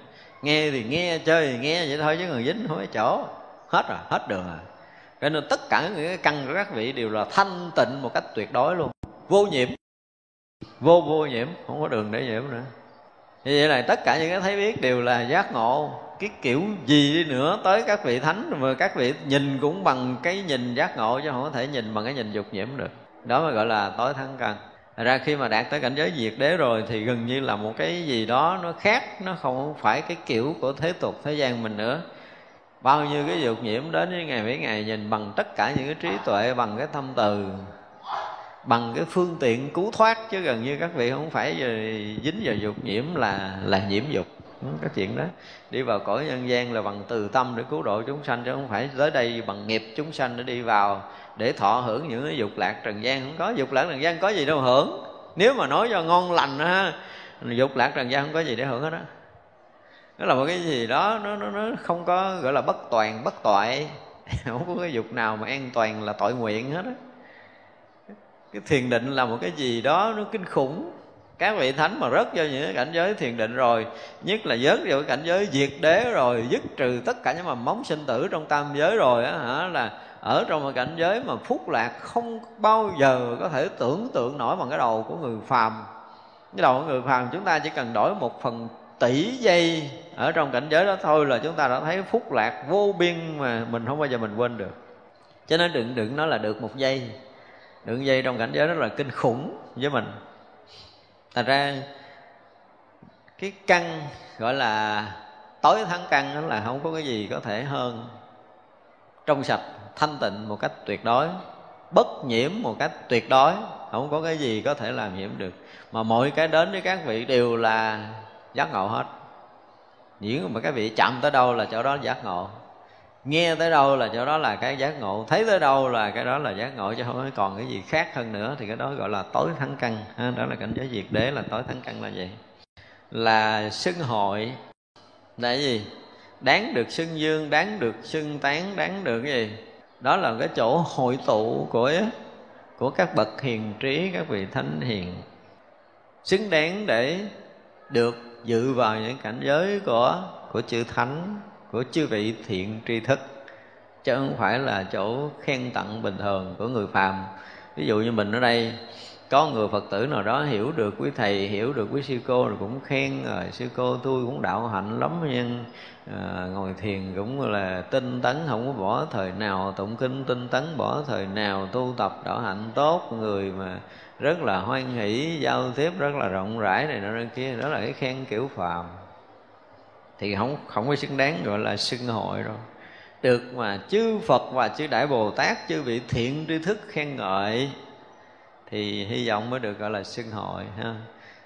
Nghe thì nghe, chơi thì nghe vậy thôi chứ còn dính không có chỗ. Hết rồi, hết đường rồi. Cho nên tất cả những cái căn của các vị đều là thanh tịnh một cách tuyệt đối luôn. Vô nhiễm. Vô vô nhiễm. Không có đường để nhiễm nữa. Như vậy là tất cả những cái thấy biết đều là giác ngộ. Cái kiểu gì đi nữa tới các vị thánh mà các vị nhìn cũng bằng cái nhìn giác ngộ chứ không có thể nhìn bằng cái nhìn dục nhiễm được. Đó mới gọi là tối thắng căn ra khi mà đạt tới cảnh giới diệt đế rồi thì gần như là một cái gì đó nó khác, nó không phải cái kiểu của thế tục, thế gian mình nữa. Bao nhiêu cái dục nhiễm đến với ngày mấy ngày nhìn bằng tất cả những cái trí tuệ, bằng cái tâm từ, bằng cái phương tiện cứu thoát, chứ gần như các vị không phải giờ dính vào dục nhiễm là là nhiễm dục. Cái chuyện đó. Đi vào cõi nhân gian là bằng từ tâm để cứu độ chúng sanh, chứ không phải tới đây bằng nghiệp chúng sanh để đi vào để thọ hưởng những cái dục lạc trần gian không có. Dục lạc trần gian có gì đâu hưởng. Nếu mà nói cho ngon lành ha, dục lạc trần gian không có gì để hưởng hết đó nó là một cái gì đó, nó nó nó không có, gọi là, bất toàn, bất toại. <laughs> Không có cái dục nào mà an toàn là tội nguyện hết á. Cái thiền định là một cái gì đó nó kinh khủng. Các vị thánh mà rớt vô những cảnh giới thiền định rồi, nhất là rớt vào cái cảnh giới diệt đế rồi, dứt trừ tất cả những mầm móng sinh tử trong tam giới rồi á hả, là ở trong một cảnh giới mà phúc lạc không bao giờ có thể tưởng tượng nổi bằng cái đầu của người phàm. Cái đầu của người phàm chúng ta chỉ cần đổi một phần tỷ giây ở trong cảnh giới đó thôi là chúng ta đã thấy phúc lạc vô biên mà mình không bao giờ mình quên được. Cho nên đừng đừng nói là được một giây. Đường giây trong cảnh giới rất là kinh khủng với mình. Thật ra, cái căn gọi là tối thắng căn đó là không có cái gì có thể hơn trong sạch thanh tịnh một cách tuyệt đối, bất nhiễm một cách tuyệt đối. Không có cái gì có thể làm nhiễm được. Mà mọi cái đến với các vị đều là giác ngộ hết. Những mà các vị chậm tới đâu là chỗ đó giác ngộ. Nghe tới đâu là chỗ đó là cái giác ngộ. Thấy tới đâu là cái đó là giác ngộ, chứ không còn cái gì khác hơn nữa. Thì cái đó gọi là tối thắng căn. Đó là cảnh giới diệt đế, là tối thắng căn là gì? Là xưng hội. Là gì? Đáng được xưng dương, đáng được xưng tán, đáng được cái gì? Đó là cái chỗ hội tụ của của các bậc hiền trí, các vị thánh hiền. Xứng đáng để được dự vào những cảnh giới của của chư thánh, của chư vị thiện tri thức. Chứ không phải là chỗ khen tặng bình thường của người phàm. Ví dụ như mình ở đây có người phật tử nào đó hiểu được quý thầy hiểu được quý sư cô rồi cũng khen rồi sư cô tôi cũng đạo hạnh lắm nhưng à, ngồi thiền cũng là tinh tấn không có bỏ thời nào tụng kinh tinh tấn bỏ thời nào tu tập đạo hạnh tốt. Người mà rất là hoan hỷ giao tiếp rất là rộng rãi này nọ kia đó là cái khen kiểu phàm. Thì không không có xứng đáng gọi là xưng hội đâu. Được mà chư Phật và chư Đại Bồ Tát chư vị thiện tri thức khen ngợi thì hy vọng mới được gọi là xưng hội, ha.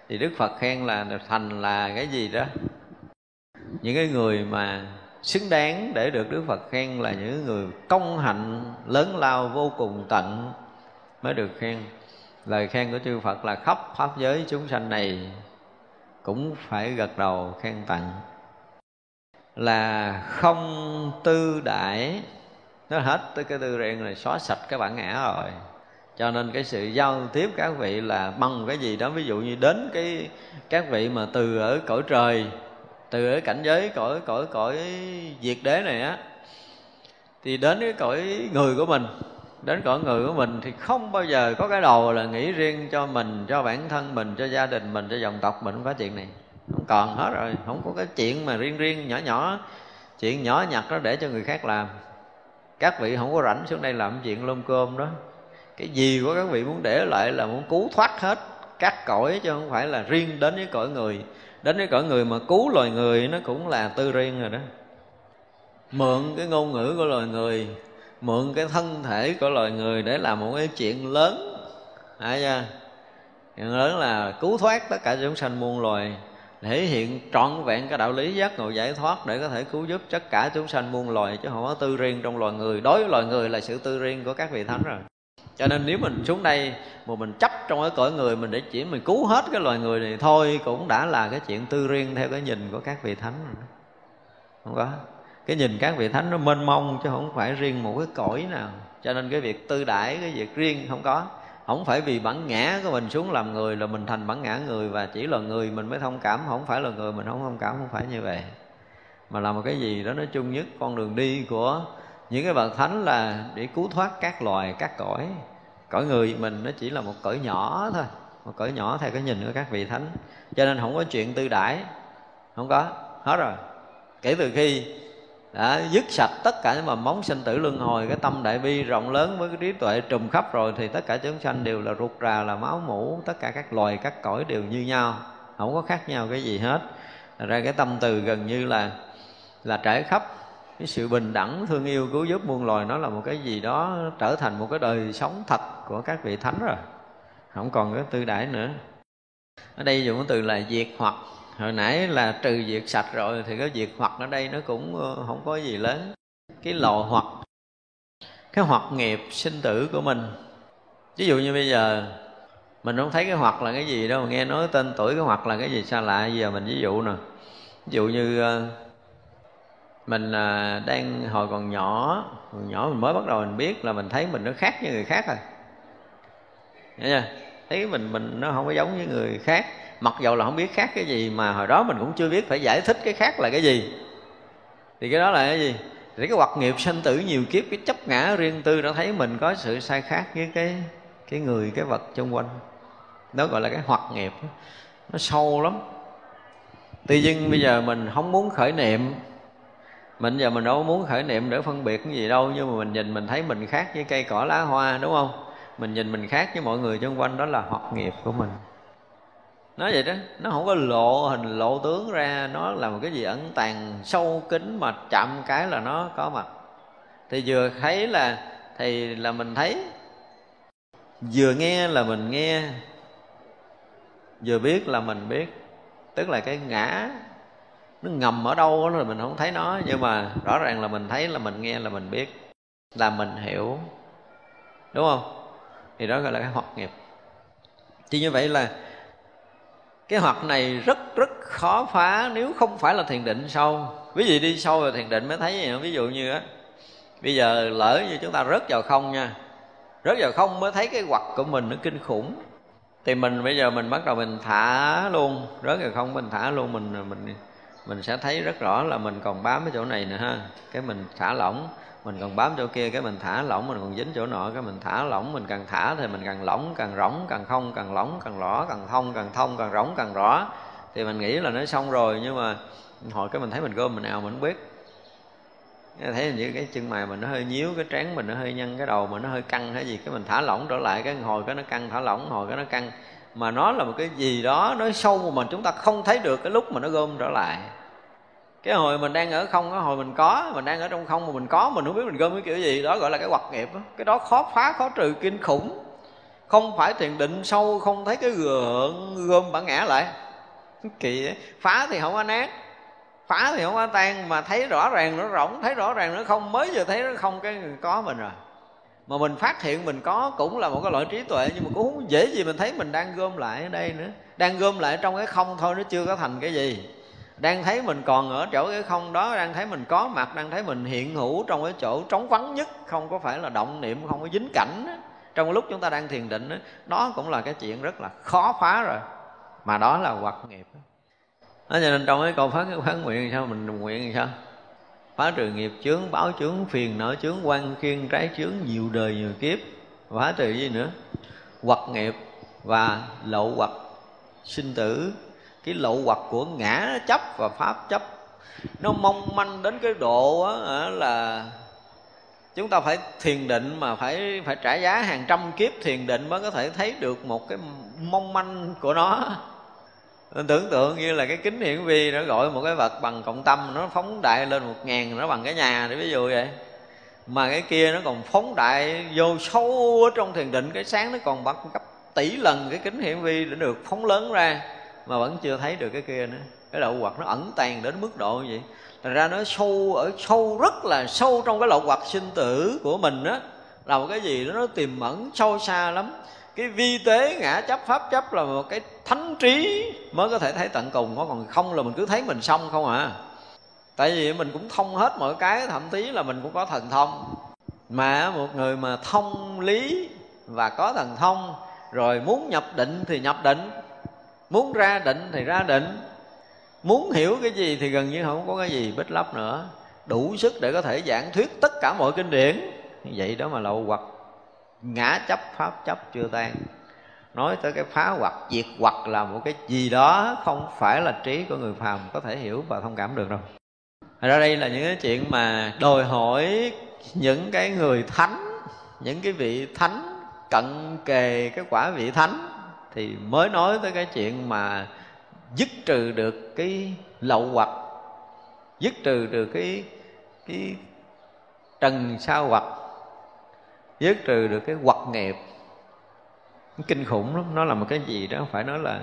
Thì Đức Phật khen là thành là cái gì đó? Những cái người mà xứng đáng để được Đức Phật khen là những người công hạnh, lớn lao, vô cùng tận mới được khen. Lời khen của chư Phật là khắp pháp giới chúng sanh này cũng phải gật đầu khen tặng. Là không tư đại nó hết tới cái tư riêng rồi xóa sạch cái bản ngã rồi cho nên cái sự giao tiếp các vị là bằng cái gì đó. Ví dụ như đến cái, các vị mà từ ở cõi trời, từ ở cảnh giới cõi cõi cõi diệt đế này á, thì đến cái cõi người của mình. Đến cõi người của mình thì không bao giờ có cái đầu là nghĩ riêng cho mình, cho bản thân mình, cho gia đình mình, cho dòng tộc mình. Không có chuyện này. Không còn hết rồi. Không có cái chuyện mà riêng riêng, nhỏ nhỏ. Chuyện nhỏ nhặt đó để cho người khác làm. Các vị không có rảnh xuống đây làm chuyện lôm cơm đó cái gì của các vị muốn để lại là muốn cứu thoát hết các cõi, chứ không phải là riêng đến với cõi người. Đến với cõi người mà cứu loài người, nó cũng là tư riêng rồi đó. Mượn cái ngôn ngữ của loài người, mượn cái thân thể của loài người để làm một cái chuyện lớn. Hả chưa chuyện lớn là cứu thoát tất cả chúng sanh muôn loài, thể hiện trọn vẹn cái đạo lý giác ngộ giải thoát để có thể cứu giúp tất cả chúng sanh muôn loài, chứ không có tư riêng trong loài người. Đối với loài người là sự tư riêng của các vị thánh rồi cho nên nếu mình xuống đây mà mình chấp trong cái cõi người, mình để chỉ, mình cứu hết cái loài người này thôi, cũng đã là cái chuyện tư riêng theo cái nhìn của các vị thánh không có. Cái nhìn các vị thánh nó mênh mông, chứ không phải riêng một cái cõi nào. Cho nên cái việc tư đãi, cái việc riêng không có. Không phải vì bản ngã của mình xuống làm người là mình thành bản ngã người và chỉ là người mình mới thông cảm. Không phải là người mình không thông cảm, không phải như vậy. Mà là một cái gì đó nói chung nhất, con đường đi của những cái bậc thánh là để cứu thoát các loài, các cõi cõi người mình nó chỉ là một cõi nhỏ thôi, một cõi nhỏ theo cái nhìn của các vị thánh. Cho nên không có chuyện tư đãi, không có, hết rồi. Kể từ khi đã dứt sạch tất cả những mầm móng sinh tử luân hồi, cái tâm đại bi rộng lớn với cái trí tuệ trùm khắp rồi, thì tất cả chúng sanh đều là ruột rà, là máu mủ. Tất cả các loài, các cõi đều như nhau, không có khác nhau cái gì hết. Ra cái tâm từ gần như là là trải khắp cái sự bình đẳng thương yêu, cứu giúp muôn loài nó là một cái gì đó trở thành một cái đời sống thật của các vị thánh rồi. Không còn cái tư đãi nữa. Ở đây dùng cái từ là diệt hoặc. Hồi nãy là trừ diệt sạch rồi, thì cái diệt hoặc ở đây nó cũng ờ, không có gì lớn. Cái lộ hoặc. Cái hoặc nghiệp sinh tử của mình. Ví dụ như bây giờ, mình không thấy cái hoặc là cái gì đâu, nghe nói tên tuổi cái hoặc là cái gì xa lạ giờ mình ví dụ nè. Ví dụ như ờ, mình à, đang hồi còn nhỏ còn nhỏ mình mới bắt đầu mình biết là mình thấy mình nó khác với người khác rồi. Chưa? Thấy mình mình nó không có giống với người khác. Mặc dầu là không biết khác cái gì, mà hồi đó mình cũng chưa biết phải giải thích cái khác là cái gì. Thì cái đó là cái gì? Thì cái hoạt nghiệp sanh tử nhiều kiếp, cái chấp ngã riêng tư nó thấy mình có sự sai khác với cái cái người, cái vật xung quanh. Đó gọi là cái hoạt nghiệp. Nó sâu lắm. Tuy nhiên bây giờ mình không muốn khởi niệm mình giờ mình đâu muốn khởi niệm để phân biệt cái gì đâu, nhưng mà mình nhìn mình thấy mình khác với cây cỏ lá hoa, đúng không? Mình nhìn mình khác với mọi người xung quanh, đó là hoạt nghiệp của mình. Nói vậy đó, nó không có lộ hình, lộ tướng ra, nó là một cái gì ẩn tàng, sâu kín mà chậm cái là nó có mặt. Thì vừa thấy là, thì là mình thấy, vừa nghe là mình nghe, vừa biết là mình biết. Tức là cái ngã nó ngầm ở đâu rồi là mình không thấy nó. Nhưng mà rõ ràng là mình thấy, là mình nghe, là mình biết, là mình hiểu. Đúng không? Thì đó gọi là cái hoặc nghiệp. Thì như vậy là cái hoặc này rất rất khó phá nếu không phải là thiền định sâu. Ví dụ đi sâu vào thiền định mới thấy gì ví dụ như á, bây giờ lỡ như chúng ta rớt vào không nha. Rớt vào không mới thấy cái hoặc của mình nó kinh khủng. Thì mình, bây giờ mình bắt đầu mình thả luôn. Rớt vào không, mình thả luôn, mình mình mình sẽ thấy rất rõ là mình còn bám cái chỗ này nữa, ha. Cái mình thả lỏng mình còn bám chỗ kia cái mình thả lỏng mình còn dính chỗ nọ cái mình thả lỏng mình càng thả thì mình càng lỏng càng rỗng càng không càng lỏng càng rõ càng thông càng thông càng rỗng càng rõ. Thì mình nghĩ là nó xong rồi nhưng mà hồi cái mình thấy mình gom mình nào mình không biết. Thấy như cái chân mày mình nó hơi nhíu cái trán mình nó hơi nhăn cái đầu mình nó hơi căng hay gì cái mình thả lỏng trở lại cái hồi cái nó căng thả lỏng hồi cái nó căng. Mà nó là một cái gì đó nó sâu mà mình chúng ta không thấy được cái lúc mà nó gom trở lại cái hồi mình đang ở không cái hồi mình có, mình đang ở trong không mà mình có, mình không biết mình gom cái kiểu gì, đó gọi là cái hoạt nghiệp đó. cái đó khó phá, khó trừ, kinh khủng không phải thiền định sâu, không thấy cái gượng, gom bản ngã lại kỳ ấy. phá thì không có nát, phá thì không có tan, mà thấy rõ ràng nó rỗng, thấy rõ ràng nó không, mới giờ thấy nó không, cái có mình rồi mà mình phát hiện mình có cũng là một cái loại trí tuệ, nhưng mà cũng không dễ gì mình thấy mình đang gom lại ở đây nữa đang gom lại trong cái không thôi, nó chưa có thành cái gì đang thấy mình còn ở chỗ cái không đó đang thấy mình có mặt đang thấy mình hiện hữu trong cái chỗ trống vắng nhất không có phải là động niệm không có dính cảnh đó. trong lúc chúng ta đang thiền định đó, đó cũng là cái chuyện rất là khó phá rồi mà đó là hoạt nghiệp đó, cho nên trong cái câu phát quán nguyện sao mình nguyện sao? Phá trừ nghiệp chướng báo chướng phiền não chướng quan khiên trái chướng nhiều đời nhiều kiếp. Phá trừ gì nữa? Hoặc nghiệp và lậu hoặc sinh tử cái lộ hoặc của ngã chấp và pháp chấp nó mong manh đến cái độ á, là chúng ta phải thiền định mà phải phải trả giá hàng trăm kiếp thiền định mới có thể thấy được một cái mong manh của nó. Tưởng tượng như là cái kính hiển vi nó gọi một cái vật bằng cộng tâm nó phóng đại lên một ngàn nó bằng cái nhà để ví dụ vậy. Mà cái kia nó còn phóng đại vô sâu ở trong thiền định cái sáng nó còn bằng gấp tỷ lần cái kính hiển vi để được phóng lớn ra mà vẫn chưa thấy được cái kia nữa. Cái lậu hoặc nó ẩn tàng đến mức độ như vậy. Thành ra nó sâu, ở sâu, rất là sâu trong cái lậu hoặc sinh tử của mình á. Là một cái gì đó, nó tiềm ẩn sâu xa lắm. Cái vi tế ngã chấp pháp chấp là một cái thánh trí mới có thể thấy tận cùng. Nó còn không là mình cứ thấy mình xong không à. Tại vì mình cũng thông hết mọi cái, thậm chí là mình cũng có thần thông. Mà một người mà thông lý và có thần thông, rồi muốn nhập định thì nhập định muốn ra định thì ra định. Muốn hiểu cái gì thì gần như không có cái gì bích lấp nữa. Đủ sức để có thể giảng thuyết tất cả mọi kinh điển. Vậy đó mà lậu hoặc. Ngã chấp, pháp chấp chưa tan. Nói tới cái phá hoặc, diệt hoặc là một cái gì đó không phải là trí của người phàm có thể hiểu và thông cảm được đâu. Ra đây là những cái chuyện mà đòi hỏi những cái người thánh, những cái vị thánh cận kề, cái quả vị thánh thì mới nói tới cái chuyện mà dứt trừ được cái lậu hoặc, dứt trừ được cái cái trần sao hoặc, dứt trừ được cái hoặc nghiệp. Kinh khủng lắm, nó là một cái gì đó phải nói là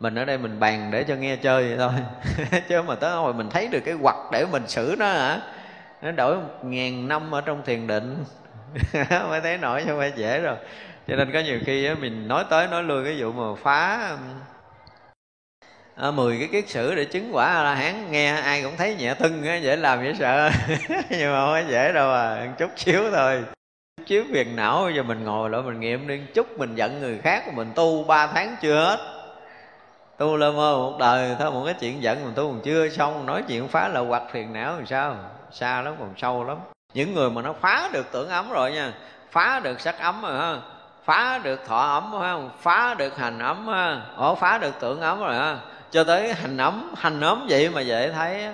mình ở đây mình bàn để cho nghe chơi vậy thôi. <laughs> Chứ mà tới hồi mình thấy được cái hoặc để mình xử nó hả? Nó đổi một ngàn năm ở trong thiền định. <laughs> Mới thấy nổi cho phải dễ rồi cho nên có nhiều khi á, mình nói tới nói lui cái vụ mà phá um, à, 10 cái kiết sử để chứng quả a la hán nghe ai cũng thấy nhẹ tưng á dễ làm dễ sợ. <laughs> Nhưng mà không phải dễ đâu à chút xíu thôi. Chiếu phiền não giờ mình ngồi lại mình nghiệm đi chút mình giận người khác mình tu ba tháng chưa hết. Tu lơ mơ một đời thôi một cái chuyện giận mình tu còn chưa xong nói chuyện phá là hoặc phiền não làm sao? Xa lắm còn sâu lắm. Những người mà nó phá được tưởng ấm rồi nha phá được sắc ấm rồi ha phá được thọ ấm phải không? Phá được hành ấm ha. Ổ phá được tưởng ấm rồi ha. Cho tới hành ấm hành ấm vậy mà dễ thấy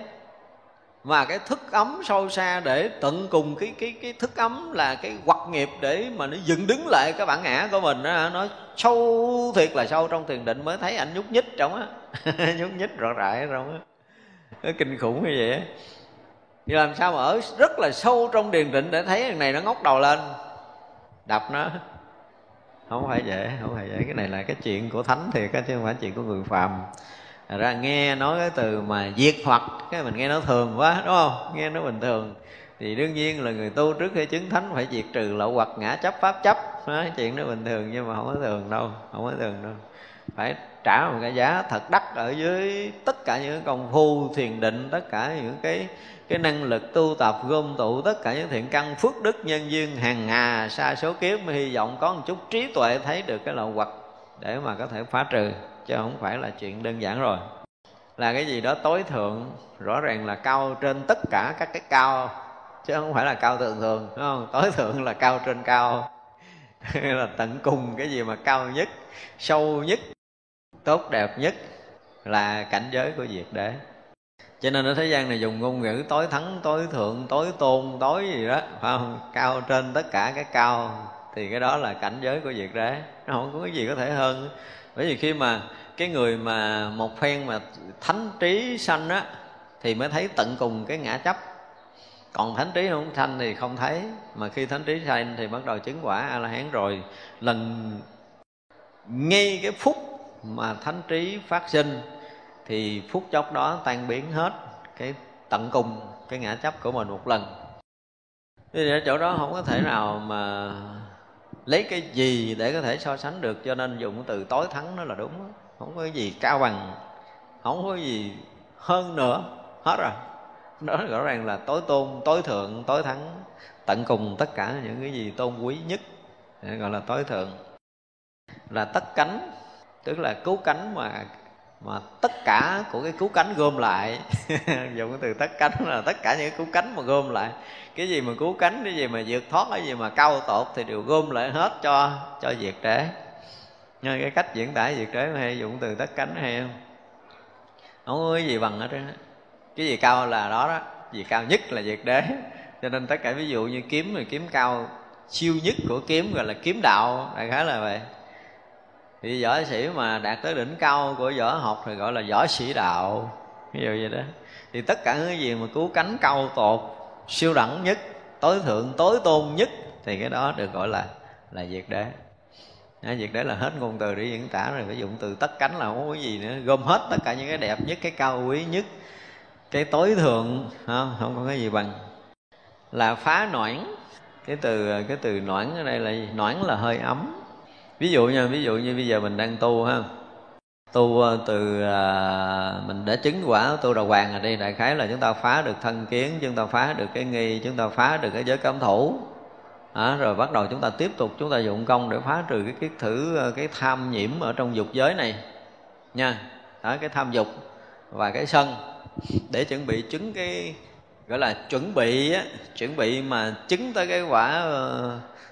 mà cái thức ấm sâu xa để tận cùng cái cái cái thức ấm là cái hoặc nghiệp để mà nó dựng đứng lại cái bản ngã của mình đó, nó sâu thiệt là sâu trong thiền định mới thấy anh nhúc nhích trong á. <laughs> Nhúc nhích rõ rãi trong á. Nó kinh khủng như vậy thì làm sao mà ở rất là sâu trong thiền định để thấy thằng này nó ngóc đầu lên. Đập nó không phải dễ không phải dễ cái này là cái chuyện của thánh thiệt chứ không phải chuyện của người phàm. Ra nghe nói cái từ mà diệt hoặc cái mình nghe nó thường quá đúng không? Nghe nó bình thường. Thì đương nhiên là người tu trước khi chứng thánh phải diệt trừ lậu hoặc ngã chấp pháp chấp. Đó, chuyện nó bình thường nhưng mà không có thường đâu không có thường đâu. Phải trả một cái giá thật đắt ở dưới tất cả những công phu thiền định tất cả những cái cái năng lực tu tập gom tụ tất cả những thiện căn phước đức nhân duyên hàng hà sa số kiếp, mới hy vọng có một chút trí tuệ thấy được cái lậu hoặc để mà có thể phá trừ, chứ không phải là chuyện đơn giản rồi. Là cái gì đó tối thượng, rõ ràng là cao trên tất cả các cái cao, chứ không phải là cao thường thường, đúng không? Tối thượng là cao trên cao. Là tận cùng cái gì mà cao nhất, sâu nhất, tốt đẹp nhất là cảnh giới của diệt đế cho nên ở thế gian này dùng ngôn ngữ tối thắng, tối thượng, tối tôn, tối gì đó, phải không? Cao trên tất cả cái cao, thì cái đó là cảnh giới của việc đế. Nó không có cái gì có thể hơn. Bởi vì khi mà cái người mà một phen mà thánh trí sanh á, thì mới thấy tận cùng cái ngã chấp. Còn thánh trí không sanh thì không thấy. Mà khi thánh trí sanh thì bắt đầu chứng quả a la hán rồi. Lần, ngay cái phút mà thánh trí phát sinh thì phút chốc đó tan biến hết cái tận cùng cái ngã chấp của mình một lần. Thì ở chỗ đó không có thể nào mà lấy cái gì để có thể so sánh được, cho nên dùng từ tối thắng nó là đúng. Không có cái gì cao bằng, không có gì hơn nữa, hết rồi. Đó rõ ràng là tối tôn, tối thượng, tối thắng, tận cùng tất cả những cái gì tôn quý nhất, gọi là tối thượng. Là tất cánh, tức là cứu cánh mà mà tất cả của cái cứu cánh gom lại, <laughs> dùng cái từ tất cánh là tất cả những cái cứu cánh mà gom lại. Cái gì mà cứu cánh, cái gì mà vượt thoát, cái gì mà cao tột thì đều gom lại hết cho cho diệt trễ. Nhưng cái cách diễn tả diệt trễ hay dùng từ tất cánh hay không? Không có cái gì bằng hết trơn cái gì cao là đó đó, gì cao nhất là diệt đế cho nên tất cả ví dụ như kiếm thì kiếm cao, siêu nhất của kiếm gọi là kiếm đạo, đại khái là vậy thì võ sĩ mà đạt tới đỉnh cao của võ học thì gọi là võ sĩ đạo. Ví dụ vậy đó. Thì tất cả những cái gì mà cứu cánh cao tột siêu đẳng nhất tối thượng tối tôn nhất thì cái đó được gọi là là diệt đế. À, diệt đế là hết ngôn từ để diễn tả rồi phải dụng từ tất cánh là không có gì nữa. Gom hết tất cả những cái đẹp nhất cái cao quý nhất cái tối thượng không, không có cái gì bằng. Là phá noãn. Cái từ cái từ noãn ở đây là noãn là hơi ấm ví dụ nha ví dụ như bây giờ mình đang tu ha. Tu ờ, từ à, mình đã chứng quả tu đầu hoàng rồi đây đại khái là chúng ta phá được thân kiến chúng ta phá được cái nghi chúng ta phá được cái giới cấm thủ. À, rồi bắt đầu chúng ta tiếp tục chúng ta dụng công để phá trừ cái kiết thử ờ, cái tham nhiễm ở trong dục giới này. Nha đó, cái tham dục và cái sân. Để chuẩn bị chứng cái gọi là chuẩn bị á chuẩn bị mà chứng tới cái quả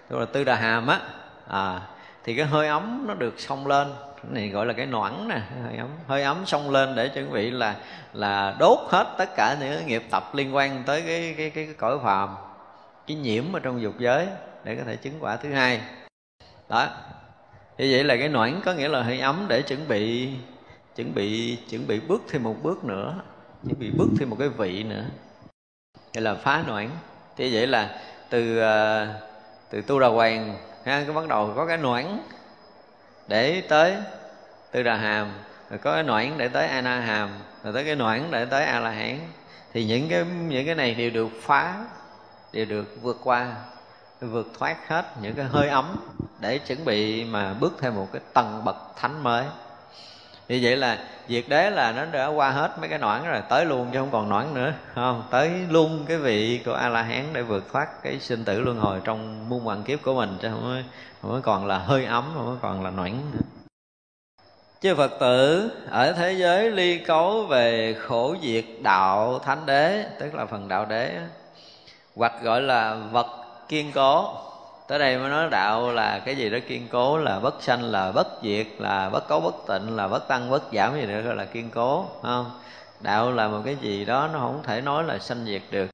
gọi là tư đà hàm á. À, thì cái hơi ấm nó được xông lên. Cái này gọi là cái noãn nè hơi ấm. Hơi ấm xông lên để chuẩn bị là là đốt hết tất cả những nghiệp tập liên quan tới cái cái cái, cái cõi phàm cái nhiễm ở trong dục giới để có thể chứng quả thứ hai. Đó. Như vậy là cái noãn có nghĩa là hơi ấm để chuẩn bị chuẩn bị chuẩn bị bước thêm một bước nữa chuẩn bị bước thêm một cái vị nữa. Đây là phá noãn. Thì vậy là từ ờ, từ tu đà hoàng ha, cái bắt đầu có cái noãn để tới tư đà hàm rồi có cái noãn để tới a na hàm rồi tới cái noãn để tới a la hán thì những cái những cái này đều được phá đều được vượt qua vượt thoát hết những cái hơi ấm để chuẩn bị mà bước thêm một cái tầng bậc thánh mới như vậy là diệt đế là nó đã qua hết mấy cái noãn rồi tới luôn chứ không còn noãn nữa không? Tới luôn cái vị của a la hán để vượt thoát cái sinh tử luân hồi trong muôn vạn kiếp của mình chứ không có, không có còn là hơi ấm không có còn là noãn nữa. Chư phật tử ở thế giới ly cấu về khổ diệt đạo thánh đế tức là phần đạo đế hoặc gọi là vật kiên cố tới đây mới nói đạo là cái gì đó kiên cố là bất sanh là bất diệt là bất cấu bất tịnh là bất tăng bất giảm gì nữa gọi là kiên cố không? Đạo là một cái gì đó nó không thể nói là sanh diệt được.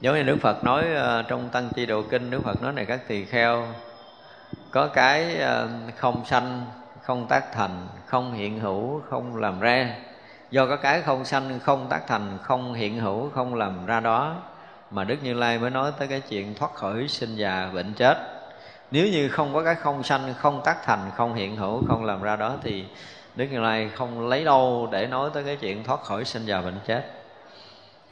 Giống như đức phật nói uh, trong tăng chi độ kinh đức phật nói này các tỳ kheo có cái uh, không sanh không tác thành không hiện hữu không làm ra. Do có cái không sanh không tác thành không hiện hữu không làm ra đó mà đức như lai mới nói tới cái chuyện thoát khỏi sinh già bệnh chết. Nếu như không có cái không sanh, không tác thành, không hiện hữu, không làm ra đó thì đức như lai không lấy đâu để nói tới cái chuyện thoát khỏi sinh già bệnh chết.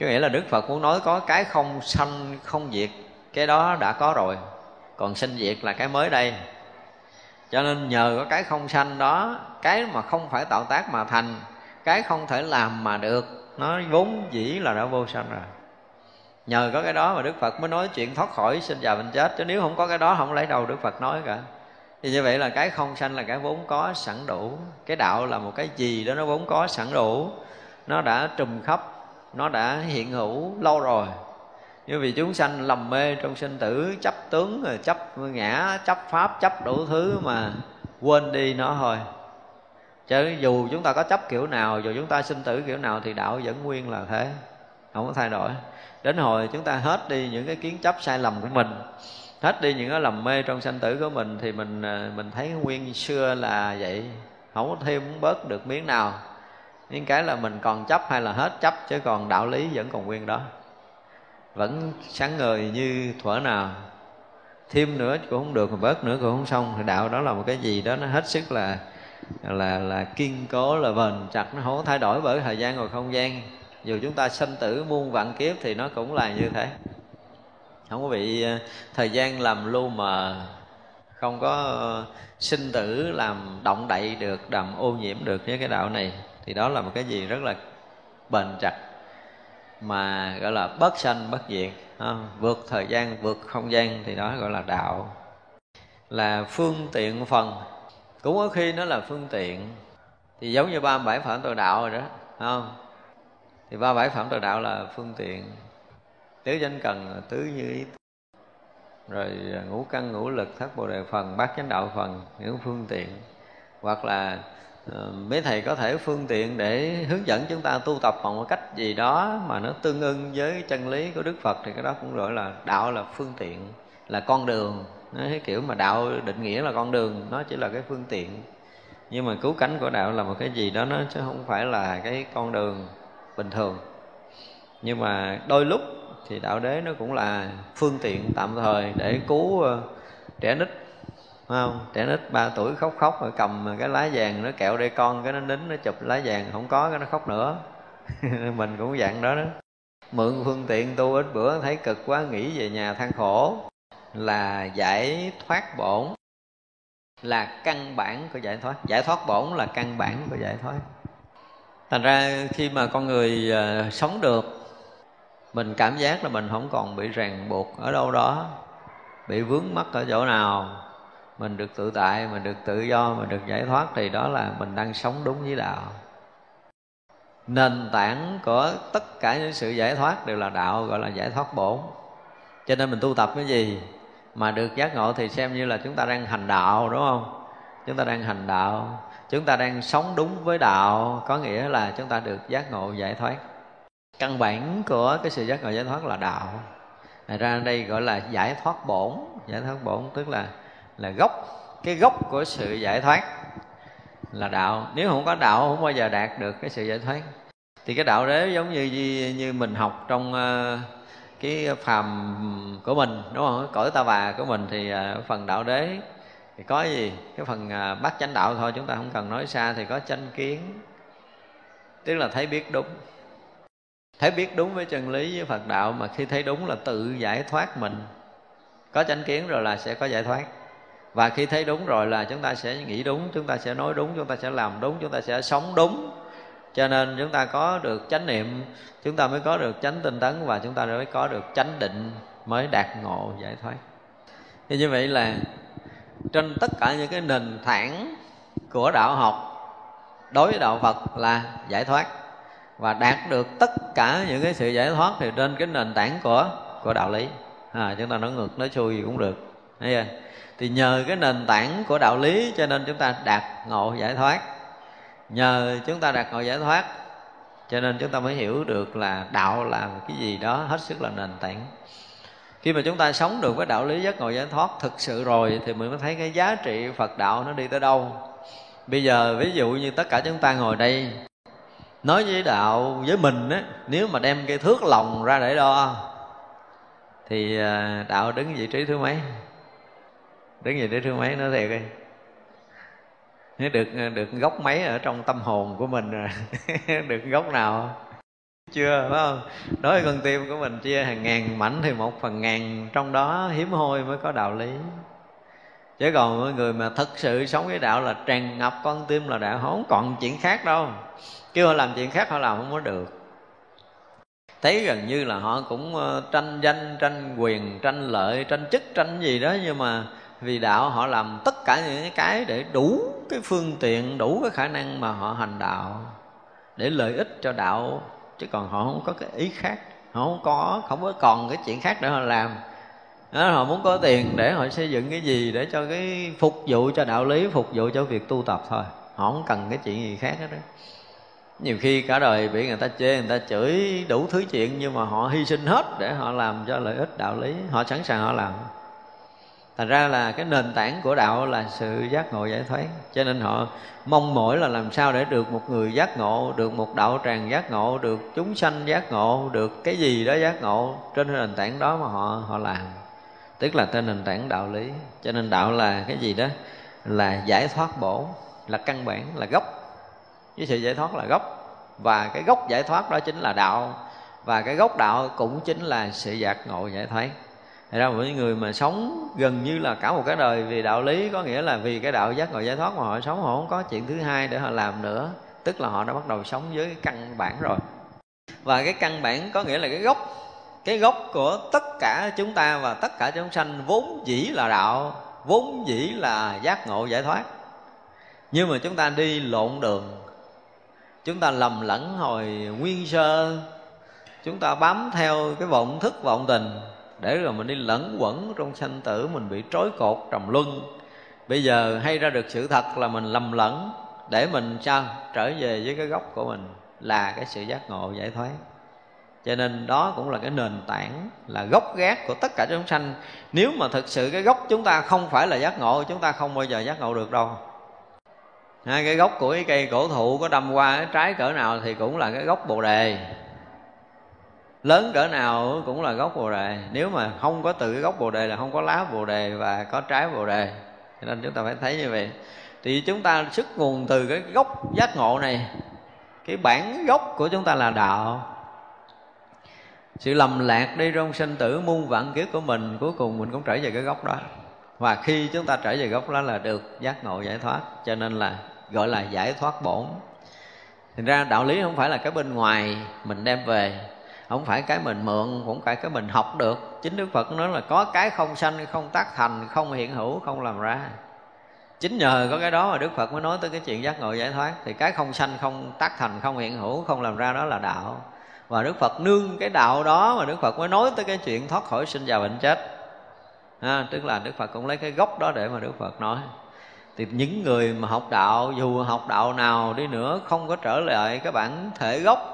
Có nghĩa là đức phật muốn nói có cái không sanh, không diệt, cái đó đã có rồi. Còn sinh diệt là cái mới đây. Cho nên nhờ có cái không sanh đó, cái mà không phải tạo tác mà thành, cái không thể làm mà được, nó vốn dĩ là đã vô sanh rồi nhờ có cái đó mà đức phật mới nói chuyện thoát khỏi sinh già bệnh chết. Chứ nếu không có cái đó, không lấy đâu đức phật nói cả. Thì như vậy là cái không sanh là cái vốn có sẵn đủ. Cái đạo là một cái gì đó nó vốn có sẵn đủ. Nó đã trùm khắp, nó đã hiện hữu lâu rồi. Như vì chúng sanh lầm mê trong sinh tử, chấp tướng, chấp ngã, chấp pháp, chấp đủ thứ mà quên đi nó thôi. Chứ dù chúng ta có chấp kiểu nào, dù chúng ta sinh tử kiểu nào thì đạo vẫn nguyên là thế. Không có thay đổi đến hồi chúng ta hết đi những cái kiến chấp sai lầm của mình, hết đi những cái lầm mê trong sanh tử của mình, thì mình à, mình thấy nguyên xưa là vậy. Không có thêm muốn bớt được miếng nào. Những cái là mình còn chấp hay là hết chấp, chứ còn đạo lý vẫn còn nguyên đó. Vẫn sáng ngời như thuở nào. Thêm nữa cũng không được mà bớt nữa cũng không xong. Thì đạo đó là một cái gì đó, nó hết sức là là là kiên cố, là bền chặt, nó không có thay đổi bởi thời gian và không gian dù chúng ta sanh tử muôn vạn kiếp thì nó cũng là như thế. Không có bị ờ, thời gian làm lu mà không có ờ, sinh tử làm động đậy được, làm ô nhiễm được với cái đạo này, thì đó là một cái gì rất là bền chặt, mà gọi là bất sanh bất diệt vượt thời gian, vượt không gian, thì đó gọi là đạo. Là phương tiện phần, cũng có khi nó là phương tiện. Thì giống như ba bảy phẩm tội đạo rồi đó không? Thì ba bảy phạm tội đạo là phương tiện. Tứ danh cần tứ như ý rồi à, ngũ căn ngũ lực thất bồ đề phần bát chánh đạo phần những phương tiện. Hoặc là uh, mấy thầy có thể phương tiện để hướng dẫn chúng ta tu tập bằng một cách gì đó mà nó tương ưng với chân lý của đức phật thì cái đó cũng gọi là đạo là phương tiện là con đường. Nó cái kiểu mà đạo định nghĩa là con đường nó chỉ là cái phương tiện. Nhưng mà cứu cánh của đạo là một cái gì đó nó chứ không phải là cái con đường bình thường. Nhưng mà đôi lúc thì đạo đế nó cũng là phương tiện tạm thời để cứu ờ, trẻ nít không? Trẻ nít ba tuổi khóc khóc rồi cầm cái lá vàng nó kẹo đây con, cái nó nín, nó chụp lá vàng, không có cái nó khóc nữa. <laughs> Mình cũng dạng đó đó. Mượn phương tiện tu ít bữa, thấy cực quá, nghĩ về nhà than khổ, là giải thoát bổn, là căn bản của giải thoát. Giải thoát bổn là căn bản của giải thoát thành ra khi mà con người uh, sống được mình cảm giác là mình không còn bị ràng buộc ở đâu đó bị vướng mắc ở chỗ nào. Mình được tự tại mình được tự do mình được giải thoát thì đó là mình đang sống đúng với đạo. Nền tảng của tất cả những sự giải thoát đều là đạo gọi là giải thoát bổn. Cho nên mình tu tập cái gì mà được giác ngộ thì xem như là chúng ta đang hành đạo đúng không? Chúng ta đang hành đạo chúng ta đang sống đúng với đạo có nghĩa là chúng ta được giác ngộ giải thoát. Căn bản của cái sự giác ngộ giải thoát là đạo. Thật ra đây gọi là giải thoát bổn. Giải thoát bổn tức là là gốc cái gốc của sự giải thoát là đạo. Nếu không có đạo không bao giờ đạt được cái sự giải thoát. Thì cái đạo đế giống như như mình học trong uh, cái phàm của mình đúng không? Cõi ta bà của mình thì uh, phần đạo đế thì có gì? Cái phần bắt bát chánh đạo thôi, chúng ta không cần nói xa thì có chánh kiến. Tức là thấy biết đúng. Thấy biết đúng với chân lý, với phật đạo, mà khi thấy đúng là tự giải thoát mình. Có chánh kiến rồi là sẽ có giải thoát. Và khi thấy đúng rồi là chúng ta sẽ nghĩ đúng, chúng ta sẽ nói đúng, chúng ta sẽ làm đúng, chúng ta sẽ sống đúng. Cho nên chúng ta có được chánh niệm, chúng ta mới có được chánh tinh tấn và chúng ta mới có được chánh định mới đạt ngộ giải thoát. Thì như vậy là trên tất cả những cái nền tảng của đạo học đối với đạo phật là giải thoát. Và đạt được tất cả những cái sự giải thoát thì trên cái nền tảng của của đạo lý. À, chúng ta nói ngược nói xuôi cũng được. Thấy chưa? thì nhờ cái nền tảng của đạo lý cho nên chúng ta đạt ngộ giải thoát. Nhờ chúng ta đạt ngộ giải thoát cho nên chúng ta mới hiểu được là đạo là cái gì đó hết sức là nền tảng khi mà chúng ta sống được với đạo lý giác ngộ giải thoát thực sự rồi, thì mình mới thấy cái giá trị phật đạo nó đi tới đâu. Bây giờ, ví dụ như tất cả chúng ta ngồi đây, nói với đạo, với mình á, nếu mà đem cái thước lòng ra để đo, thì à, đạo đứng vị trí thứ mấy? Đứng vị trí thứ mấy nói thiệt đi. Nếu được à, được gốc mấy ở trong tâm hồn của mình rồi, <laughs> được gốc nào? Chưa, phải không? Đối với con tim của mình, chia hàng ngàn mảnh thì một phần ngàn, trong đó hiếm hoi mới có đạo lý. Chứ còn mọi người mà thật sự sống với đạo là tràn ngập con tim là đạo, không còn chuyện khác đâu. Kêu họ làm chuyện khác, họ làm không có được. Thấy gần như là họ cũng ờ, tranh danh, tranh quyền, tranh lợi, tranh chức, tranh gì đó, nhưng mà vì đạo họ làm tất cả những cái để đủ cái phương tiện, đủ cái khả năng mà họ hành đạo, để lợi ích cho đạo chứ còn họ không có cái ý khác. Họ không có không có còn cái chuyện khác để họ làm. Đó, họ muốn có tiền để họ xây dựng cái gì để cho cái phục vụ cho đạo lý phục vụ cho việc tu tập thôi. Họ không cần cái chuyện gì khác hết đó nhiều khi cả đời bị người ta chê người ta chửi đủ thứ chuyện nhưng mà họ hy sinh hết để họ làm cho lợi ích đạo lý. Họ sẵn sàng họ làm thành ra là cái nền tảng của đạo là sự giác ngộ giải thoát. Cho nên họ mong mỏi là làm sao để được một người giác ngộ, được một đạo tràng giác ngộ, được chúng sanh giác ngộ, được cái gì đó giác ngộ trên nền tảng đó mà họ họ làm. Tức là trên nền tảng đạo lý. Cho nên đạo là cái gì đó? Là giải thoát bổ, là căn bản, là gốc. Với sự giải thoát là gốc. Và cái gốc giải thoát đó chính là đạo. Và cái gốc đạo cũng chính là sự giác ngộ giải thoát. Thì ra mỗi người mà sống gần như là cả một cái đời, vì đạo lý có nghĩa là vì cái đạo giác ngộ giải thoát mà họ sống, họ không có chuyện thứ hai để họ làm nữa. Tức là họ đã bắt đầu sống với cái căn bản rồi. Và cái căn bản có nghĩa là cái gốc. Cái gốc của tất cả chúng ta và tất cả chúng sanh vốn dĩ là đạo, vốn dĩ là giác ngộ giải thoát. Nhưng mà chúng ta đi lộn đường. Chúng ta lầm lẫn hồi nguyên sơ. Chúng ta bám theo cái vọng thức vọng tình để rồi mình đi lẫn quẩn trong sanh tử, mình bị trói cột trầm luân. Bây giờ hay ra được sự thật là mình lầm lẫn để mình sao? Trở về với cái gốc của mình là cái sự giác ngộ giải thoát. Cho nên đó cũng là cái nền tảng, là gốc gác của tất cả chúng sanh. Nếu mà thực sự cái gốc chúng ta không phải là giác ngộ, chúng ta không bao giờ giác ngộ được đâu. Hai cái gốc của cái cây cổ thụ có đâm qua cái trái cỡ nào thì cũng là cái gốc bồ đề lớn cỡ nào cũng là gốc bồ đề. Nếu mà không có từ cái gốc bồ đề là không có lá bồ đề và có trái bồ đề. Cho nên chúng ta phải thấy như vậy. Thì chúng ta xuất nguồn từ cái gốc giác ngộ này. Cái bản gốc của chúng ta là đạo. Sự lầm lạc đi trong sinh tử, muôn vạn kiếp của mình, cuối cùng mình cũng trở về cái gốc đó. Và khi chúng ta trở về gốc đó là được giác ngộ giải thoát, cho nên là gọi là giải thoát bổn. Thành ra đạo lý không phải là cái bên ngoài mình đem về không phải cái mình mượn cũng phải cái mình học được. Chính đức phật nói là có cái không sanh không tác thành không hiện hữu không làm ra. Chính nhờ có cái đó mà đức phật mới nói tới cái chuyện giác ngộ giải thoát. Thì cái không sanh không tác thành không hiện hữu không làm ra đó là đạo. Và đức phật nương cái đạo đó mà đức phật mới nói tới cái chuyện thoát khỏi sinh già bệnh chết. À, tức là đức phật cũng lấy cái gốc đó để mà đức phật nói. Thì những người mà học đạo dù học đạo nào đi nữa không có trở lại cái bản thể gốc